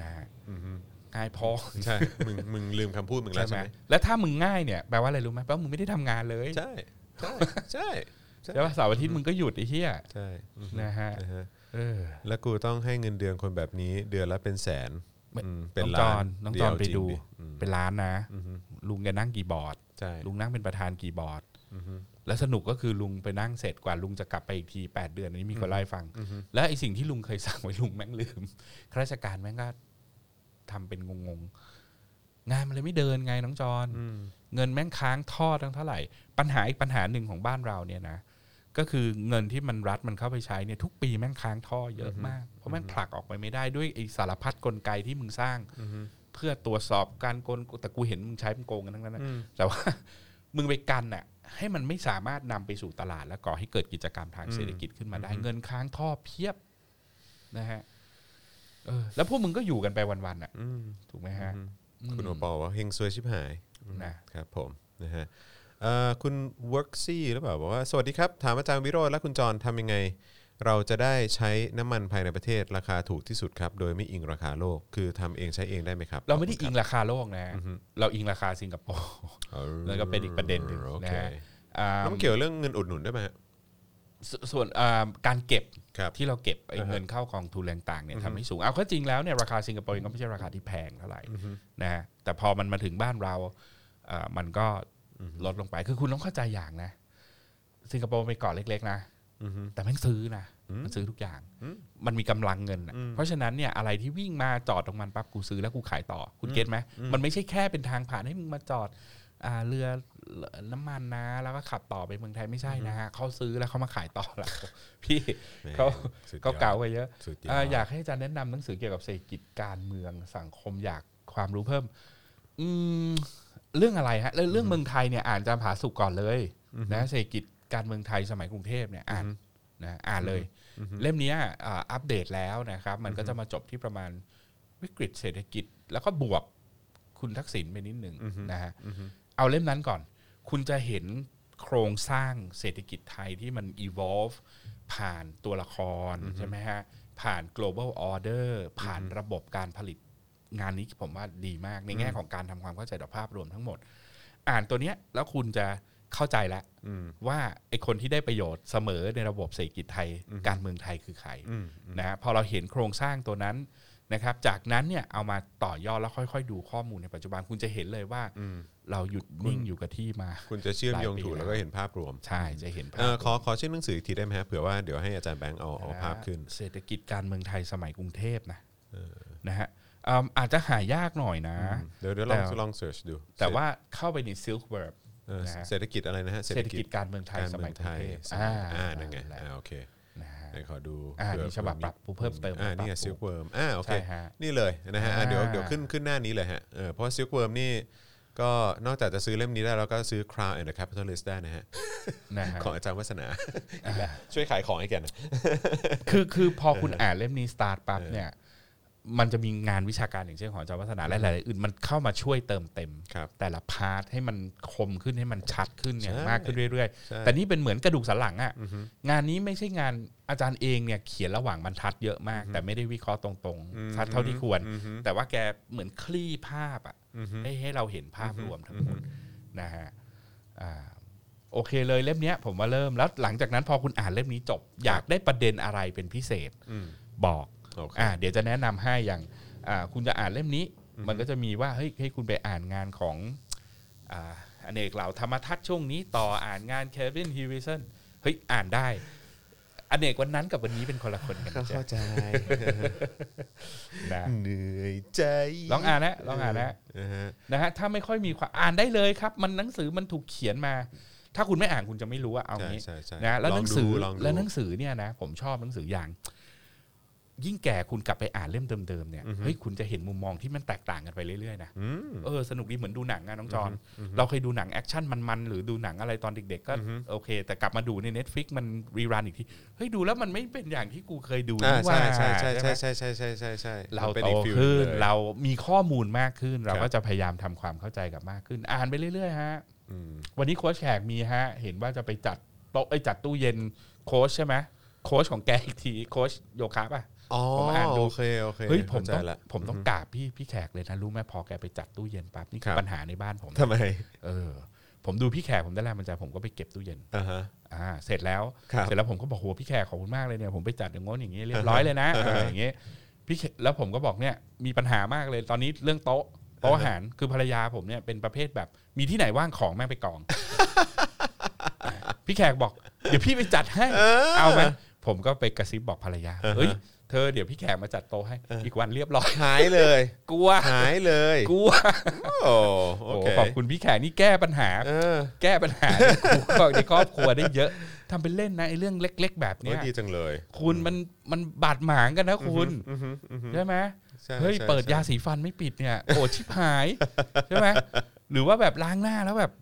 นะฮะอือฮึง่ายพ่อใช่มึงมึงลืมคำพูดมึงแล้ใช่วไหมใช่ไหมแล้วถ้ามึงง่ายเนี่ยแปลว่าอะไรรู้ไหมแปลว่ามึงไม่ได้ทำงานเลยใช่ใช่ใช่ใช่ป่ะเสาร์อาทิตย์มึงก็หยุดไอ้เหี้ยใช่อือฮึนะฮะนะฮะเออ แล้วกูต้องให้เงินเดือนคนแบบนี้ เดือนละเป็นแสนไม่อืมเป็นน้องจล้าอนนน้องจอนเยวไปจริงดูอืมเป็นร้านนะอือฮึลุงแกนั่งกี่บอร์ดใช่ลุงนั่งเป็นประธานกี่บอร์ดอือฮึแล้วสนุกก็คือลุงไปนั่งเสร็จกว่าลุงจะกลับไปอีกที 8 เดือนอันนี้มีคนเล่าให้ฟัง แล้วไอ้สิ่งที่ลุงเคยสั่งไว้ลุงแม่งลืมข้าราชการแม่งก็ทำเป็นงงๆงานมันเลยไม่เดินไงน้องจอนอืมเงินแม่งค้างทอดตั้งเท่าไหร่ ปัญหาอีกปัญหาหนึ่งของบ้านเราเนี่ยนะ ก็คือเงินที่มันรัฐมันเข้าไปใช้เนี่ยทุกปีแม่งค้างท่อเยอะมาก เพราะแม่งผลักออกไปไม่ได้ด้วยไอ้สารพัดกลไกที่มึงสร้างอือฮึเพื่อตรวจสอบการโกงแต่กูเห็นมึงใช้มันโกงกันทั้งนั้นนะอืมแต่ว่ามึงไปกันน่ะให้มันไม่สามารถนำไปสู่ตลาด และก่อให้เกิดกิจกรรมทางเศรษฐกิจขึ้นมาได้เงินค้างท่อเพียบนะฮะเออแล้วพวกมึงก็อยู่กันไปวันๆอะอืมถูกไหมฮะ คุณโอปอลว่าเฮงซวยชิบหายนะครับผมนะฮะเอ่อ คุณ worksy หรือเปล่าบอกว่า สวัสดีครับ ถามอาจารย์วิโรจน์และคุณจรทำยังไง เราจะได้ใช้น้ำมันภายในประเทศราคาถูกที่สุดครับ โดยไม่อิงราคาโลก คือทำเองใช้เองได้ไหมครับ เราไม่ได้อิงราคาโลกนะ เราอิงราคาสิงคโปร์เออแล้วก็เป็นอีกประเด็นหนึ่งโอนะเคฮะอ่าแล้วมันเกี่ยวเรื่องเงินอุดหนุนได้วยไหมฮะสส่วนอ่าการเก็บครับที่เราเก็บไอ้อ่าฮะเงินเข้ากองทุนแรงต่างเนี่ยทำให้สูง เอาเข้าจริงแล้วเนี่ยราคาสิงคโปร์เองก็ไม่ใช่ราคาที่แพงเท่าไหร่นะฮะแต่พอมันมาถึงบ้านเราเอ่อมันก็ ลดลงไปคือคุณต้องเข้าใจอย่างนะ สิงคโปร์เป็นเกาะเล็ก ๆ นะอือฮึแต่แม่งซื้อนะมันซื้อทุกอย่าง มันมีกำลังเงินน่ะเพราะฉะนั้นเนี่ยอะไรที่วิ่งมาจอดตรงมันปั๊บกูซื้อแล้วกูขายต่อ คุณเก็ตไหมมันไม่ใช่แค่เป็นทางผ่านให้มึงมาจอดอ่าเรือน้ำมันนะ แล้วก็ขับต่อไปเมืองไทยไม่ใช่นะฮะเขาซื้อแล้วเขามาขายต่อแล้วพี่แหมเขาสุดยอดเขาเก่าไปเยอะสุดยอดอ่าอยากให้อาจารย์แนะนำหนังสือเกี่ยวกับเศรษฐกิจการเมืองสังคมอยากความรู้เพิ่ม อืม เรื่องอะไรฮะเรื่องเรื่องเมืองไทยเนี่ยอ่านอาจารย์ผาสุกก่อนเลยนะเศรษฐกิจการเมืองไทยสมัยกรุงเทพเนี่ยอ่านนะอ่านเลย เล่มเนี้ยอ่าอัปเดตแล้วนะครับ มันก็จะมาจบที่ประมาณวิกฤตเศรษฐกิจ แล้วก็บวกคุณทักษิณไปนิดหนึ่งนะฮะเอาเล่มนั้นก่อน คุณจะเห็นโครงสร้างเศรษฐกิจไทยที่มัน evolve ผ่านตัวละครใช่ไหมฮะผ่าน global order ผ่านระบบการผลิต งานนี้ผมว่าดีมากในแง่ของการทำความเข้าใจต่อภาพรวมทั้งหมด อ่านตัวเนี้ยแล้วคุณจะเข้าใจแล้วว่าไอ้คนที่ได้ประโยชน์เสมอในระบบเศรษฐกิจไทยการเมืองไทยคือใครนะฮะพอเราเห็นโครงสร้างตัวนั้นนะครับ จากนั้นเนี่ยเอามาต่อยอดแล้วค่อย ๆ ดูข้อมูลในปัจจุบันคุณจะเห็นเลยว่าเราหยุดนิ่งอยู่กับที่มา คุณจะเชื่อมโยงหลายปีถูกแล้แล้ววก็เห็นภาพรวม ใช่จะเห็นภาเอพอขอขอชื่อหนังสืออีกทีได้ไหมฮะเผื่อว่าเดี๋ยวให้อาจารย์แบงค์เอาเอาภาพขึ้น เศรษฐกิจการเมืองไทยสมัยกรุงเทพนะนะฮะ อืมอาจจะหายากหน่อยนะ เดี๋ยวเดี๋ยวลองแต่ลองเสิร์ชดู แต่ว่าเข้าไปใน Silk Verb เออนะฮะเศรษฐกิจอะไรนะฮะ เศรษฐกิจการเมืองไทยการสเมืมัอยงกรุไทงยเทพสมัยอ่านั่นไงแหละอ่าโอเคนะฮะไหนขอดูอ่าเผื่นี่ฉบับปรับเพิ่มเติมอ่านี่ปรับ Silkworm อ่าโอเคใช่ฮะนี่เลยนะฮะอะเดี๋ยวอ่าเดี๋ยวขึ้นขึ้นหน้านี้เลยฮะเออเพราะ Silkworm นี่ก็นอกจากจะซื้อเล่มนี้ได้แล้วก็ซื้อ Crown and the Capitalist ได้นะฮะนะฮะของอาจารย์วาสนาอีกแล้วช่วยขายของให้แกหนะคือคือพอคุณอ่านเล่มนี้สตาร์ทปั๊บเนี่ย มันจะมีงานวิชาการอย่างเช่นของอาจารย์วาสนาและหลายๆอื่นมันเข้ามาช่วยเติมเต็มครับแต่ละ part ให้มันคมขึ้นให้มันชัดขึ้นเนี่ยใช่มากขึ้นเรื่อยใช่ๆแต่นี่เป็นเหมือนกระดูกสันหลังอะงานนี้ไม่ใช่งานอาจารย์เองเนี่ยเขียนระหว่างบรรทัดเยอะมาก แต่ไม่ได้วิเคราะห์ตรงๆชัดเท่าที่ควร แต่ว่าแกเหมือนคลี่ภาพอะให้ให้เราเห็นภาพรวมทั้งหมดนะฮะอ่าโอเคเลยเล่มเนี้ยผมว่าเริ่มแล้วหลังจากนั้นพอคุณอ่านเล่มนี้จบ อยากได้ประเด็นอะไรเป็นพิเศษบอก โอเคอ่าเดี๋ยวจะแนะนำให้อย่างอ่าคุณจะอ่านเล่มนี้ มันก็จะมีว่าเฮ้ยให้คุณไปอ่านงานของอ่าอเนกเหล่าธรรมทัศน์ช่วงนี้ต่ออ่านงาน Kevin Hewison เฮ้ยอ่านได้อเนกวันนั้นกับวันนี้เป็นคนละคนกันนะจ๊ะเข้าใจนะเหนื่อยใจ ลองอ่านนะลองอ่านนะนะฮะนะฮะถ้าไม่ค่อยมีความอ่านได้เลยครับ มันหนังสือมันถูกเขียนมา ถ้าคุณไม่อ่านคุณจะไม่รู้ว่าเอาใช่งี้ใช่ใช่นะแล้วลองดูหนังสือลองดูแล้วหนังสือเนี่ยนะผมชอบหนังสืออย่าง ยิ่งแก่คุณกลับไปอ่านเล่มเดิมๆเนี่ยเฮ้ยคุณจะเห็นมุมมองที่มันแตกต่างกันไปเรื่อยๆนะอืมเออสนุกดีเหมือนดูหนังอะน้องจอนเราเคยดูหนัง action มันๆหรือดูหนังอะไรตอนเด็กๆก็โอเค แต่กลับมาดูใน Netflix มัน rerun อีกทีเฮ้ยดูแล้วมันไม่เป็นอย่างที่กูเคยดูอ่านี่ว่าใช่ใช่ใช่ไหมใช่ใช่ใช่ใช่ใช่ใช่เป็นอีก feel เลยเราโตขึ้นเรามีข้อมูลมากขึ้น เราครับก็จะพยายามทำความเข้าใจกับมากขึ้น อ่านไปเรื่อยๆฮะอืมวันนี้โค้ชแขกมีฮะ เห็นว่าจะไปจัดโต๊ะไอ้ยจัดตู้เย็นโค้ชใช่ไหมโค้ชของแกอีกทีโค้ชโยคะป่ะอ๋อ ผมอ่านดูโอเคโอเคเฮ้ยผมเข้าใจต้องละผมต้องกราบพี่พี่แขกเลยนะรู้ไหมพอแกไปจัดตู้เย็นปั๊บนี่คือครับปัญหาในบ้านผมทำไมเออผมดูพี่แขกผมได้แรงมันใจะผมก็ไปเก็บตู้เย็นอ่าฮะอ่าเสร็จแล้วครับเสร็จแล้วผมก็บอกโหพี่แขกขอบคุณมากเลยเนี่ยผมไปจัดอย่างง้นอย่างงี้เรียบร้อยเลยนะอ่าฮะเอออย่างงี้พี่แขกแล้วผมก็บอกเนี่ยมีปัญหามากเลยตอนนี้เรื่องโต๊ะโต๊ะอาหารคือภรรยาผมเนี่ยเป็นประเภทแบบ มีที่ไหนว่างของแม่งไปกอง พี่แขกบอก เดี๋ยวพี่ไปจัดให้ เอาไหมผมก็ไปกระซิบบอกภรรยาเฮ้ยเธอเดี๋ยวพี่แขกมาจัดโต๊ะให้อีกวันเรียบร้อย หายเลย กลัวหายเลยกลัวโอ้โโอ้อเคขอบคุณพี่แขกนี่แก้ปัญหา เออแก้ปัญหาในครัวในครอบครัวได้เยอะทำเป็นเล่นนะไอ้เรื่องเล็ก ๆ แบบโอ้เนี้ยยดีจังเลยคุณมันมันบาดหมางกันนะคุณอือฮึอือฮึ ใช่ไหมใช่เฮ้ยใช่เปิดใช่ ยาสีฟันไม่ปิดเนี่ยโอ้ชิบหาย ใช่ไหมหรือว่าแบบล้างหน้าแล้วแบบ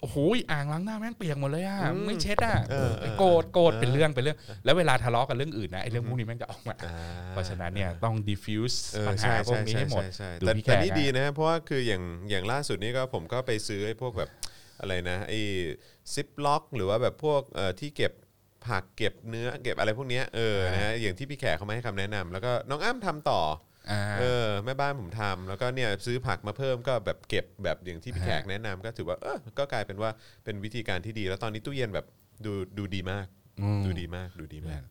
โอ้โหอ่างล้างหน้าแม่งเปียกหมดเลยอะไม่เช็ดอะเออไอ้โกรธโกรธเป็นเรื่องเป็นเรื่อง แล้วเวลาทะเลาะกันเรื่องอื่นนะไอ้เรื่องพวกนี้แม่งจะออกมาอ่เพราะฉะนั้นเนี่ยต้อง diffuse เออปัญหาใช่พวกใช่นี้ใช่ให้หมดใช่ใช่ดูแต่พี่แต่แขกนี่อะดีนะเพราะว่าคืออย่างอย่างล่าสุดนี้ก็ผมก็ไปซื้อไอ้พวกแบบอะไรนะไอ้ซิปล็อก หรือว่าแบบพวกเอ่อที่เก็บผักเก็บเนื้อเก็บอะไรพวกเนี้ยเออนะฮะอย่างที่พี่แขกเขามาให้คำแนะนำแล้วก็น้องอ้ำทำต่ออ่า เออแม่บ้านผมทำแล้วก็เนี่ยซื้อผักมาเพิ่มก็แบบเก็บแบบอย่างที่พี่ฮะแขกแนะนำก็ถือว่าเออก็กลายเป็นว่าเป็นวิธีการที่ดี แล้วตอนนี้ตู้เย็นแบบดูดูดีมาก อืม ดูดีมากดูดีมาก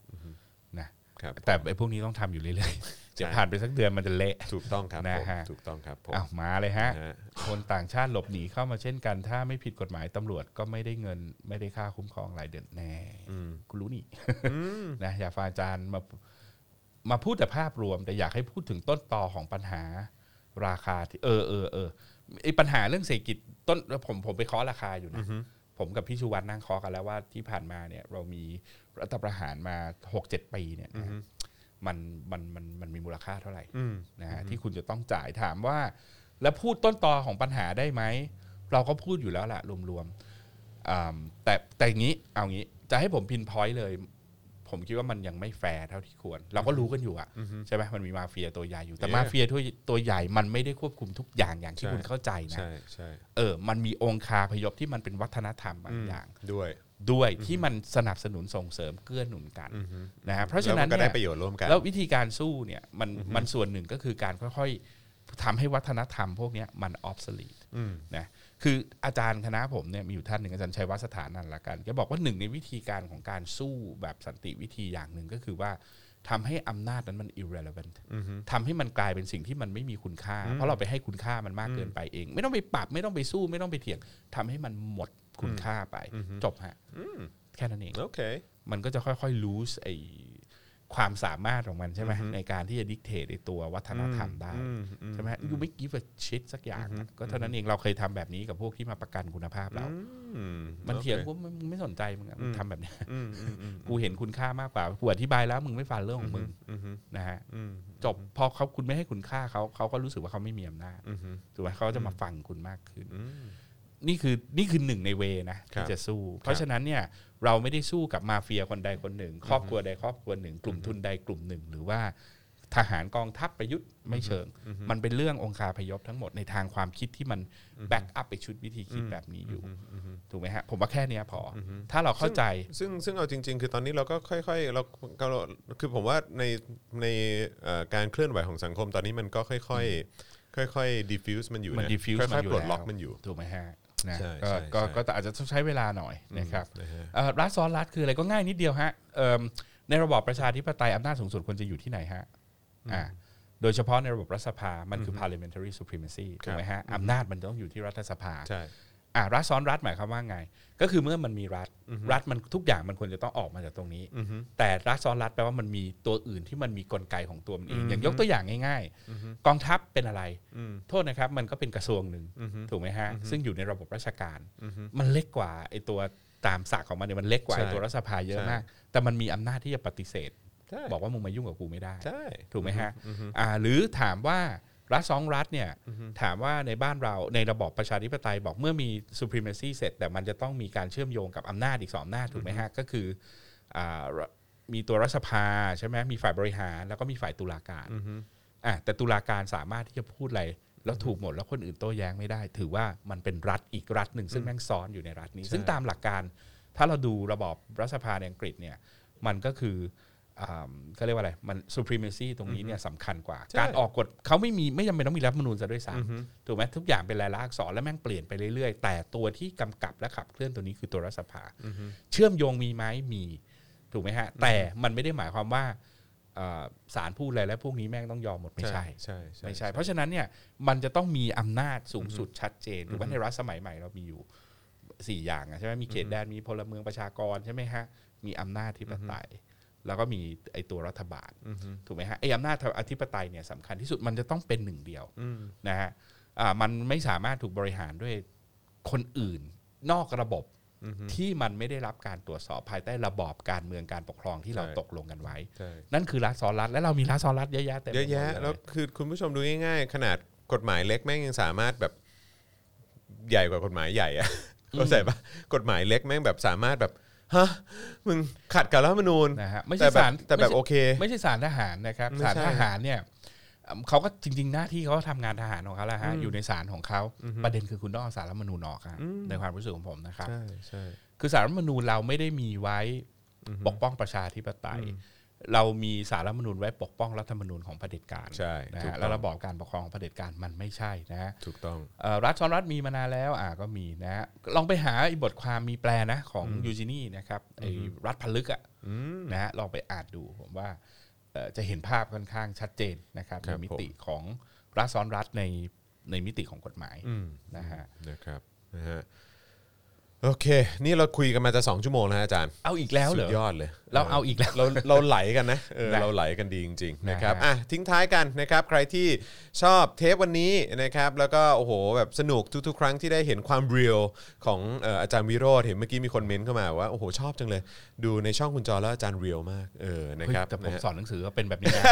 นะครับแต่ไอ้พวกนี้ต้องทำอยู่เรื่อยๆเดี๋ยวผ่านไปสักเดือนมันจะเละ ถูกต้องครับนะผมฮะ ถูกต้องครับผม อ้าวมาเลยฮะ นะฮะ คนต่างชาติหลบหนีเข้ามาเช่นกัน ถ้าไม่ผิดกฎหมายตำรวจก็ไม่ได้เงินไม่ได้ค่าคุ้มครองรายเดือนแน่อืม กูรู้นี่นะอยากฟังอาจารย์มา มาพูดแต่ภาพรวม แต่อยากให้พูดถึงต้นตอของปัญหาราคาที่เออเออเออไอปัญหาเรื่องเศรษฐกิจต้นผมผมไปเคาะราคาอยู่นะผมกับพี่ชูวัฒน์นั่งเคาะกันแล้วว่าที่ผ่านมาเนี่ย เรามีรัฐประหารมาหกเจ็ดปีเนี่ยนะมันมันมันมันมีมูลค่าเท่าไหร่อืมนะฮะที่คุณจะต้องจ่ายถามว่า แล้วพูดต้นตอของปัญหาได้ไหมเราก็พูดอยู่แล้วล่ะรวมๆอ่าแต่แต่อย่างนี้เอางี้จะให้ผม pinpoint เลย ผมคิดว่ามันยังไม่แฟร์เท่าที่ควร เราก็รู้กันอยู่อะใช่ไหมมันมีมาเฟียตัวใหญ่อยู่ แต่ Yeah มาเฟียตัวตัวใหญ่มันไม่ได้ควบคุมทุกอย่างอย่างที่ใช่คุณเข้าใจนะใช่ใช่เออ มันมีองค์คาพยพที่มันเป็นวัฒนธรรมบางอย่างด้วยด้วยที่มันสนับสนุนส่งเสริมเกื้อหนุนกันนะฮะเพราะฉะนั้นแล้วมัก็ได้เนี่ยประโยชน์ร่วมกันแล้ววิธีการสู้เนี่ยมันมันส่วนหนึ่งก็คือการค่อยๆทำให้วัฒนธรรมพวกเนี้ยมันออฟสลีดอืมนะ คืออาจารย์คณะผมเนี่ยมีอยู่ท่านหนึ่งอาจารย์ชัยวัฒน์สถานันท์ละกันแกบอกว่าหนึ่งในวิธีการของการสู้แบบสันติวิธีอย่างหนึ่งก็คือว่าทำให้อำนาจนั้นมัน irrelevant ทำให้มันกลายเป็นสิ่งที่มันไม่มีคุณค่า เพราะเราไปให้คุณค่ามันมากเกินไปเอง ไม่ต้องไปปรับไม่ต้องไปสู้ไม่ต้องไปเถียงทำให้มันหมดคุณค่าไป จบฮะแค่นั้นเองโอเค มันก็จะค่อยๆ lose ไอ ความสามารถของมันใช่ไหมในการที่จะดิกเทตในตัววัฒนธรรมได้ใช่ไหมยูไม่ give a shit สักอย่างอะก็เท่านั้นเองเราเคยทำแบบนี้กับพวกที่มาประกันคุณภาพเราอืมมันเถียงโอคว่ามึงไม่สนใจมึงอะมึงทำแบบเนี้ยอืมอืมอืมกูเห็นคุณค่ามากกว่ากูอธิบายแล้วมึงไม่ฟังเรื่องของมึงอืมนะฮะอืมจบพอเขาคุณไม่ให้คุณค่าเขาเขาก็รู้สึกว่าเขาไม่มีอำนาจอืมถูกไหมเขาก็จะมาฟังคุณมากขึ้นอืมนี่คือนี่คือหนึ่งในเวนะครัที่บจะสู้ เพราะฉะนั้นเนี่ย เราไม่ได้สู้กับมาเฟียคนใดคนหนึ่ง ครอบครัวใดครอบครัวหนึ่ง กลุ่มทุนใดกลุ่มหนึ่ง หรือว่าทหารกองทัพประยุทธ์ไม่เชิง มันเป็นเรื่ององคาพยพทั้งหมดในทางความคิดที่มันแบ็กอัพไปชุดวิธีคิดแบบนี้อยู่ถูกไหมฮะผมว่าแค่เนี้ยพออถ้าเราเข้าใจซึ่งซึ่งเอาจริง ๆ คือตอนนี้เราก็ค่อยๆเราเราคือผมว่าในในเอ่อการเคลื่อนไหวของสังคมตอนนี้มันก็ค่อยๆค่อยๆ diffuse มันอยู่มันนะ diffuse ค่มันอยอยู่ๆปลดแล้วล็อกมันอยู่ถูกไหมฮะ นะใช่ก็ใช่ก็ใช่ก็แต่อาจจะต้องใช้เวลาหน่อยนะครับนะฮะเอ่อรัฐซ้อนรัฐคืออะไรก็ง่ายนิดเดียวฮะเอิ่มในระบอบประชาธิปไตยอำนาจสูงสุดควรจะอยู่ที่ไหนฮะอ่าโดยเฉพาะในระบบรัฐสภา มันคือ parliamentary supremacy ถูกไหมฮะอำนาจมันต้องอยู่ที่รัฐสภาใช่อ่ารัฐซ้อนรัฐหมายความว่าไง ก็คือเมื่อมันมีรัฐ รัฐมันทุกอย่างมันควรจะต้องออกมาจากตรงนี้ แต่รัฐซ้อนรัฐแปลว่ามันมีตัวอื่นที่มันมีกลไกของตัวมันเอง อย่างยกตัวอย่างง่าย ๆ กองทัพเป็นอะไร โทษนะครับ มันก็เป็นกระทรวงหนึ่งถูกไหมฮะ ซึ่งอยู่ในระบบราชการ มันเล็กกว่าไอ้ตัวตามศักดิ์ของมันเนี่ยมันเล็กกว่าใช่ไอ้ตัวรัฐสภาเยอะใช่มาก แต่มันมีอำนาจที่จะปฏิเสธใช่บอกว่ามึงมายุ่งกับกูไม่ได้ใช่ถูกไหมฮะอ่าหรือถามว่า รัฐสองรัฐเนี่ยถามว่าในบ้านเราในระบอบประชาธิปไตยบอกเมื่อมี supremacy เสร็จ แต่มันจะต้องมีการเชื่อมโยงกับอำนาจอีกสองอำนาจถูกไหมฮะ ก็คืออ่ามีตัวรัฐสภาใช่ไหมมีฝ่ายบริหาร แล้วก็มีฝ่ายตุลาการอะแต่ตุลาการสามารถที่จะพูดอะไรแล้วถูกหมดแล้วคนอื่นโต้แย้งไม่ได้ ถือว่ามันเป็นรัฐอีกรัฐหนึ่งซึ่งแม่งซ้อนอยู่ในรัฐนี้ ซึ่งตามหลักการถ้าเราดูระบอบรัฐสภาในอังกฤษเนี่ยมันก็คืออ่า เขาเรียกว่าอะไร มัน supremacy ตรงนี้เนี่ยสำคัญกว่าใช่การออกกฎเขาไม่มีไม่จำเป็นต้องมีรัฐธรรมนูญซะด้วยซ้ำถูกไหมทุกอย่างเป็นลายลักษณ์อักษรแล้วแม่งเปลี่ยนไปเรื่อยๆ แต่ตัวที่กำกับและขับเคลื่อนตัวนี้คือตัวรัฐสภา เชื่อมโยงมีไหมมีถูกไหมฮะ แต่มันไม่ได้หมายความว่าเอ่อศาลพูดอะไรแล้วพวกนี้แม่งต้องยอมหมดไม่ใช่ใช่ใช่ไม่ใช่ เพราะฉะนั้นเนี่ยมันจะต้องมีอำนาจสูงสุดชัดเจนถูกไหมในรัฐสมัยใหม่เรามีอยู่สี่อย่างอะใช่ไหมมีเขตแดนมีพลเมืองประชากรใช่ไหมฮะมีอำนาจที่ปไตย แล้วก็มีไอตัวรัฐบาลถูกไหมฮะไออำนาจอธิปไตยเนี่ยสำคัญที่สุดมันจะต้องเป็นหนึ่งเดียวนะฮะอ่ามันไม่สามารถถูกบริหารด้วยคนอื่นนอกระบบที่มันไม่ได้รับการตรวจสอบภายใต้ระบอบการเมืองการปกครองที่เราใช่ตกลงกันไว้ใช่นั่นคือรัฐซ้อนรัฐและเรามีรัฐซ้อนรัฐเยอะแยะเต็มไปเยหมอะดแยะเยแล้วคือคุณผู้ชมดูง่ายๆ ขนาดกฎหมายเล็กแม่งยังสามารถแบบใหญ่กว่ากฎหมายใหญ่อะเข้าใจปะกฎหมายเล็กแม่งแบบสามารถแบบ ฮะมึงขัดกับรัฐธรรมนูญนะฮะไม่แต่ใช่แบบศาลแต่แบบไม่ใช่โอเค ไม่ใช่สารทหารนะครับไม่สารใช่ทหารเนี่ยเอิ่มเขาก็จริง ๆ หน้าที่เขาทำงานทหารของเขาแล้วฮะอยู่ในศาลของเขาประเด็นคือคุณต้องเอาสารรัฐธรรมนูญออกฮะในความรู้สึกของผมนะครับใช่ใช่คือสารรัฐธรรมนูญเราไม่ได้มีไว้ปกป้องประชาธิปไตย เรามีสารรัฐธรรมนูญไว้ปกป้องรัฐธรรมนูญของเผด็จการใช่นะถูกฮะต้องแล้วระบอบการปกครองของเผด็จการมันไม่ใช่นะฮะถูกต้องเอ่อรัฐซ้อนรัฐมีมานานแล้วอ่าก็มีนะฮะลองไปหาไอ้บทความมีแปลนะของยูจินีนะครับไอ้รัฐพลึกอะนะฮะลองไปอ่านดูผมว่าเอ่อจะเห็นภาพค่อนข้างชัดเจนนะครับครัในบมิติของรัฐซ้อนรัฐในในมิติของกฎหมายอืมนะฮะนะครับนะฮะโอเค นี่เราคุยกันมาจะสองชั่วโมงแล้วฮะอาจารย์ เอาอีกแล้วเหรสุอดยอดเลยเราเอาอีกแล้ว เราเราไหลกันนะเออนะเราไหลกันดีจริงๆนะนะครับฮะอะทิ้งท้ายกันนะครับ ใครที่ชอบเทปวันนี้นะครับ แล้วก็โอ้โหแบบสนุกทุกๆ ครั้งที่ได้เห็นความ real ของเอ่ออาจารย์วิโรธเห็นเมื่อกี้มีคนเม้นต์เข้ามาว่าโอ้โหชอบจังเลย ดูในช่องคุณจอแล้วอาจารย์ real มากเออนะเฮ้ยครับแต่ผมนะฮะสอนหนังสือก็เป็นแบบนี้นะ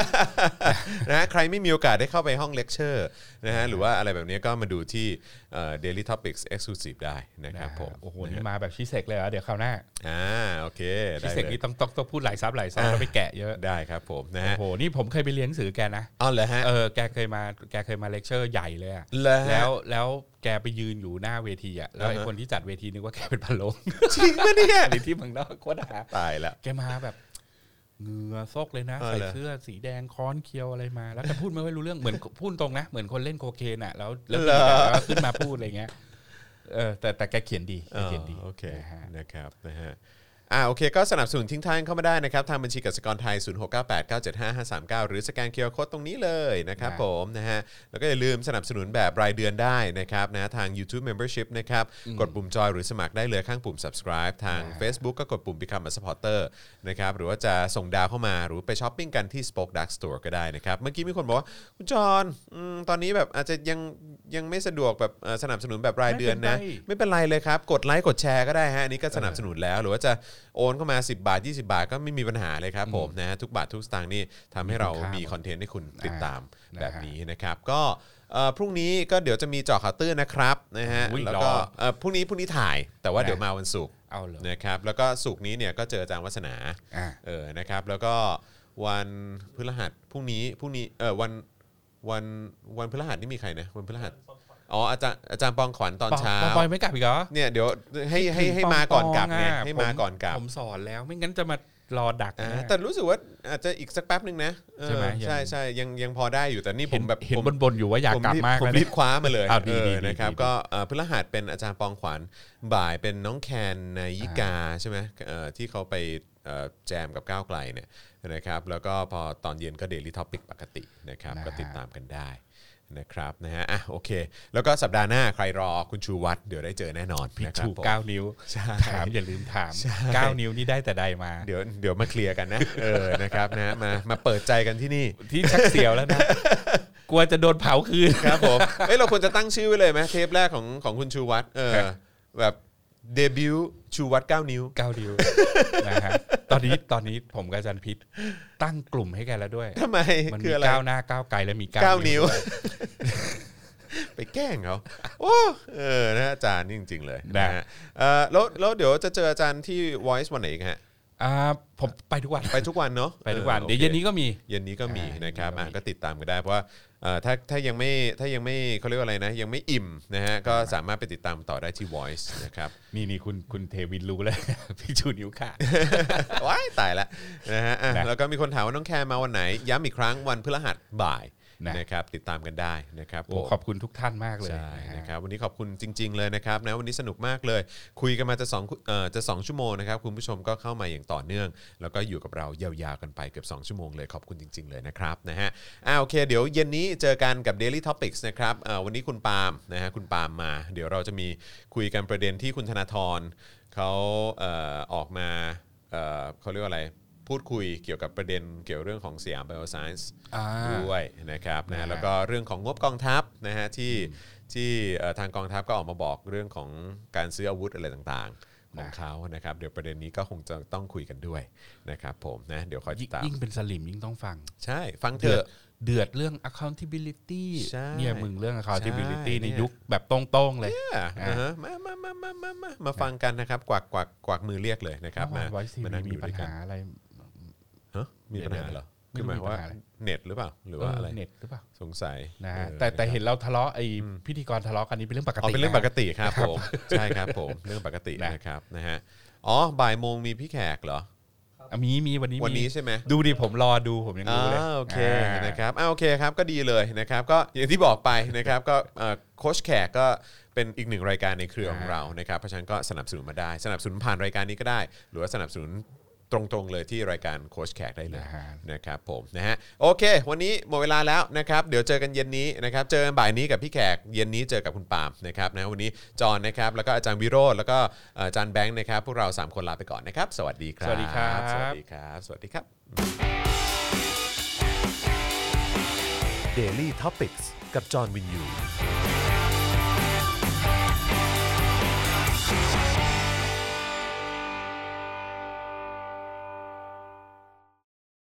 นะฮะใครไม่มีโอกาสได้เข้าไปห้องเลคเชอร์นะฮะหรือว่าอะไรแบบนี้ก็มาดูที่เอ่อ Daily Topics Exclusive ได้นะครับผมโอ้โหนี่มาแบบ Žižek เลยเหรอเดี๋ยวคราวหน้าอ่าโอเคชิได้เลยนี่ต้องต้องต้องพูดหลายซับหลายซ้อนแล้วไปแกะเยอะได้ครับผมนะโอ้ฮะโหนี่ผมเคยไปเรียนหนังสือแกนะอ๋อเหรอฮะเออแกเคยมาแกเคยมาเลคเชอร์ใหญ่เลยอะเหรอฮะแล้วแล้วแกไปยืนอยู่หน้าเวทีอะแล้วไอ้อ่าฮะคนที่จัดเวทีนึกว่าแกเป็นภารโรงจริงปะเนี่ยในที่เมืองนอกโคตรหาตายละแกมาแบบเหงื่อซกเลยนะเออใส่เหรอเสื้อสีแดงค้อนเคียวอะไรมา แล้วแกพูดไม่ค่อยรู้เรื่องเหมือนพูดตรงนะ เหมือนคนเล่นโคเคนอะแล้วแล้วมีแบบว่าขึ้นมาพูดอะไรเงี้ยเออแต่แต่แกเขียนดีแกเขียนดีอ๋อโอเคนะฮะนะครับนะฮะ อ่าโอเคก็สนับสนุนทิ้งท้ายเข้ามาได้นะครับ ทางบัญชีกสิกรไทย 0698975539 หรือสแกน QR code ตรงนี้เลยนะครับนะผมนะฮะแล้วก็อย่าลืมสนับสนุนแบบรายเดือนได้นะครับนะทาง YouTube Membership นะครับ กดปุ่มจอยหรือสมัครได้เลยข้างปุ่ม subscribe ทาง Facebook ก็กดปุ่ม Become a supporter นะครับหรือว่าจะส่งดาวเข้ามาหรือไปช้อปปิ้งกันที่ Spoke Dark Store ก็ได้นะครับ เมื่อกี้มีคนบอกว่า คุณจอห์นอืมตอนนี้แบบอาจจะยังยังไม่สะดวกแบบเอ่อสนับสนุนแบบรายเดือนนะ ไม่เป็นไรไม่เป็นไรเลยครับ กดไลค์กดแชร์ก็ได้ฮะอันนี้ก็สนับสนุนแล้วหรือว่าจะโอนเข้ามา 10 บาท 20 บาทก็ไม่มีปัญหาเลยครับผมนะฮะทุกบาททุกสตางค์นี่ทำให้เรามีคอนเทนต์ให้คุณติดตามอ่าแบบนะฮะนี้นะครับก็เอ่อพรุ่งนี้ก็เดี๋ยวจะมีเจาะข่าวตื้นนะครับนะฮะอุ๊ยแล้วก็รอเอ่อพรุ่งนี้พรุ่งนี้ถ่าย แต่ว่านะเดี๋ยวมาวันศุกร์เอาเหรอนะครับแล้วก็ศุกร์นี้เนี่ยก็เจออาจารย์วัฒนาอ่าเออนะครับแล้วก็วันพฤหัสพรุ่งนี้พรุ่งนี้เออวันวันวันพฤหัสนี่มีใครนะวันพฤหัส อ๋ออาจารย์อาจารย์ปองขวัญตอนเช้าปองปอยไม่กลับอีกเหรอเนี่ยเดี๋ยวให้ให้ให้มาก่อนกลับไงให้มาก่อนกลับผมสอนแล้วไม่งั้นจะมารอดักอ่านะแต่รู้สึกว่าอาจจะอีกสักแป๊บหนึ่งนะเออใช่ไหมยังใช่ใช่ยังยังพอได้อยู่แต่นี่ผเห็นมแบบเห็นผมบนๆอยู่ว่าอยากผมกลับรีบมากผมแล้วรีเนี่ยบคว้ามาเลยอ้าวดีเออดีดีนะครับดีก็เอ่อพฤหัสเป็นอาจารย์ปองขวัญบ่ายเป็นน้องแคนนายยิกาใช่ไหมเอ่อที่เขาไปเอ่อแจมกับก้าวไกลเนี่ยนะครับแล้วก็พอตอนเย็นก็เดลี่ท็อปิกปกตินะครับนะฮะก็ติดตามกันได้ นะครับนะฮะอะโอเค แล้วก็สัปดาห์หน้าใครรอคุณชูวัตรเดี๋ยวได้เจอแน่นอนพี่นะครับชูผมเก้านิ้วใช่ถามอย่าลืมถามใช่เก้านิ้วนี่ได้แต่ใดมา เดี๋ยวเดี๋ยวมาเคลียร์กันนะเออนะครับนะมามาเปิดใจกันที่นี่ที่ชักเสียวแล้วนะกลัวจะโดนเผาคืนครับผมเอ้ยเราควรจะตั้งชื่อไว้เลยไหมเทปแรกของของคุณชูวัตรเออครับแบบ เดบิวต์ชูวัตร9นิ้ว เก้านิ้วนะฮะตอนนี้ตอนนี้ผมกับอาจารย์พิษตั้งกลุ่มให้แกแล้วด้วย ทำไมมันคืมีออะไรก้าวหน้าก้าวไกลและมีเก้าก้าวนิ้ว ด้วยไปแกล้งเขาโอ้เออนะอาจารย์นี่จริง ๆ เลยนะนะฮะเออแล้วแล้วเดี๋ยวจะเจออาจารย์ที่ Voice วันไหนอีกฮะ อ่าผมไปทุกวันไปทุกวันเนาะไปทุกวันออเดี๋ยวโอคเย็นนี้ก็มี เย็นนี้ก็มีอ่านะครับเย็นนี้ก็มี อะก็ติดตามกันได้เพราะว่าเอ่อ ถ้าถ้ายังไม่ถ้ายังไม่เขาเรียกว่าอะไรนะ ยังไม่อิ่มนะฮะก็สามารถไปติดตามต่อได้ที่ Voice นะครับนี่นี่คุณคุณเทวินรู้เลยพี่ชูนิ้วขาดว้ายตายละนะฮะอะนะแล้วก็มีคนถามว่าน้องแคร์มาวันไหน ย้ำอีกครั้งวันพฤหัสบ่าย นะนะครับติดตามกันได้นะครับโอ้ผมขอบคุณทุกท่านมากเลยใช่นะฮะนะครับวันนี้ขอบคุณจริง ๆ เลยนะครับนะวันนี้สนุกมากเลย คุยกันมาจะสองเอ่อจะสองชั่วโมงนะครับคุณผู้ชมก็เข้ามาอย่างต่อเนื่อง แล้วก็อยู่กับเรายาวๆกันไปเกือบ2ชั่วโมงเลยขอบคุณจริง ๆ เลยนะครับนะฮะอ่าโอเค เดี๋ยวเย็นนี้เจอกันกับ Daily Topics นะครับเอ่อวันนี้คุณปาล์มนะฮะคุณปาล์มมา เดี๋ยวเราจะมีคุยกันประเด็นที่คุณธนาธรเขาเอ่อออกมาเอ่อเขาเรียกว่าอะไร พูดคุยเกี่ยวกับประเด็นเกี่ยวเรื่องของสยามไบโอไซน์อ่าด้วยนะครับนะนะฮะฮะแล้วก็เรื่องของงบกองทัพนะฮะที่ที่เอ่อทางกองทัพก็ออกมาบอกเรื่องของการซื้ออาวุธอะไรต่างๆ ของเขานะครับเดี๋ยวประเด็นนี้ก็คงจะต้องคุยกันด้วยนะครับผมนะเดี๋ยวคอยติยิ่ดงตามยิ่งเป็นสลิมยิ่งต้องฟัง ใช่ฟังเถเดืออะดเดือดเรื่อง accountability ใช่เนี่ยมึงเรื่อง accountability ใช่ในเนี่ยยุคแบบตรงๆเลยอะอ่าฮะมามามามามามามาฟังกันนะครับ กวักกวักกวักมือเรียกเลยนะครับมาไว้ซีมานั่งอมียู่ปัด้ญวยกันหาอะไร ฮะมีปัญหาเหรอไม่คือรู้หมายว่ามีปัญหาอะไรเน็ตหรือเปล่าหรือว่าอะไรเน็ตหรือเปล่าสงสัยนะเอฮะอแต่แต่นะครับเห็นเราทะเลาะไอ้พิธีกรทะเลาะกันนี้เป็นเรื่องปกติอ๋อเป็นเรื่องปกะติครับผมใช่ครับผมเรื่องปกตินะนะครับนะฮะอ๋อบ่ายโมงมีพี่แขกเหรออะมีมีวันนี้วันนี้มีใช่ไหมดูดิผมรอดูผมยังอ่ารู้เลยโอเคอ่านะครับอ่าโอเคครับก็ดีเลยนะครับ ก็อย่างที่บอกไปนะครับก็เอ่อโค้ชแขกก็เป็นอีกหนึ่งรายการในเครือของเรานะครับเพราะฉะนั้นก็สนับสนุนมาได้ สนับสนุนผ่านรายการนี้ก็ได้ หรือว่าสนับสนุน ตรงๆเลยที่รายการโค้ชแขกได้เลยนะฮะนะครับผมนะฮะโอเค วันนี้หมดเวลาแล้วนะครับเดี๋ยวเจอกันเย็นนี้นะครับเจอกันบ่ายนี้กับพี่แขกเย็นนี้เจอกับคุณปาล์มนะครับนะวันนี้จอห์นนะครับแล้วก็อาจารย์วิโรจน์แล้วก็เอ่ออาจารย์แบงค์นะครับพวกเราสามคนลาไปก่อนนะครับ สวัสดีครับ สวัสดีครับ สวัสดีครับ สวัสดีครับ Daily t o p i c กกับจอห์นวินยู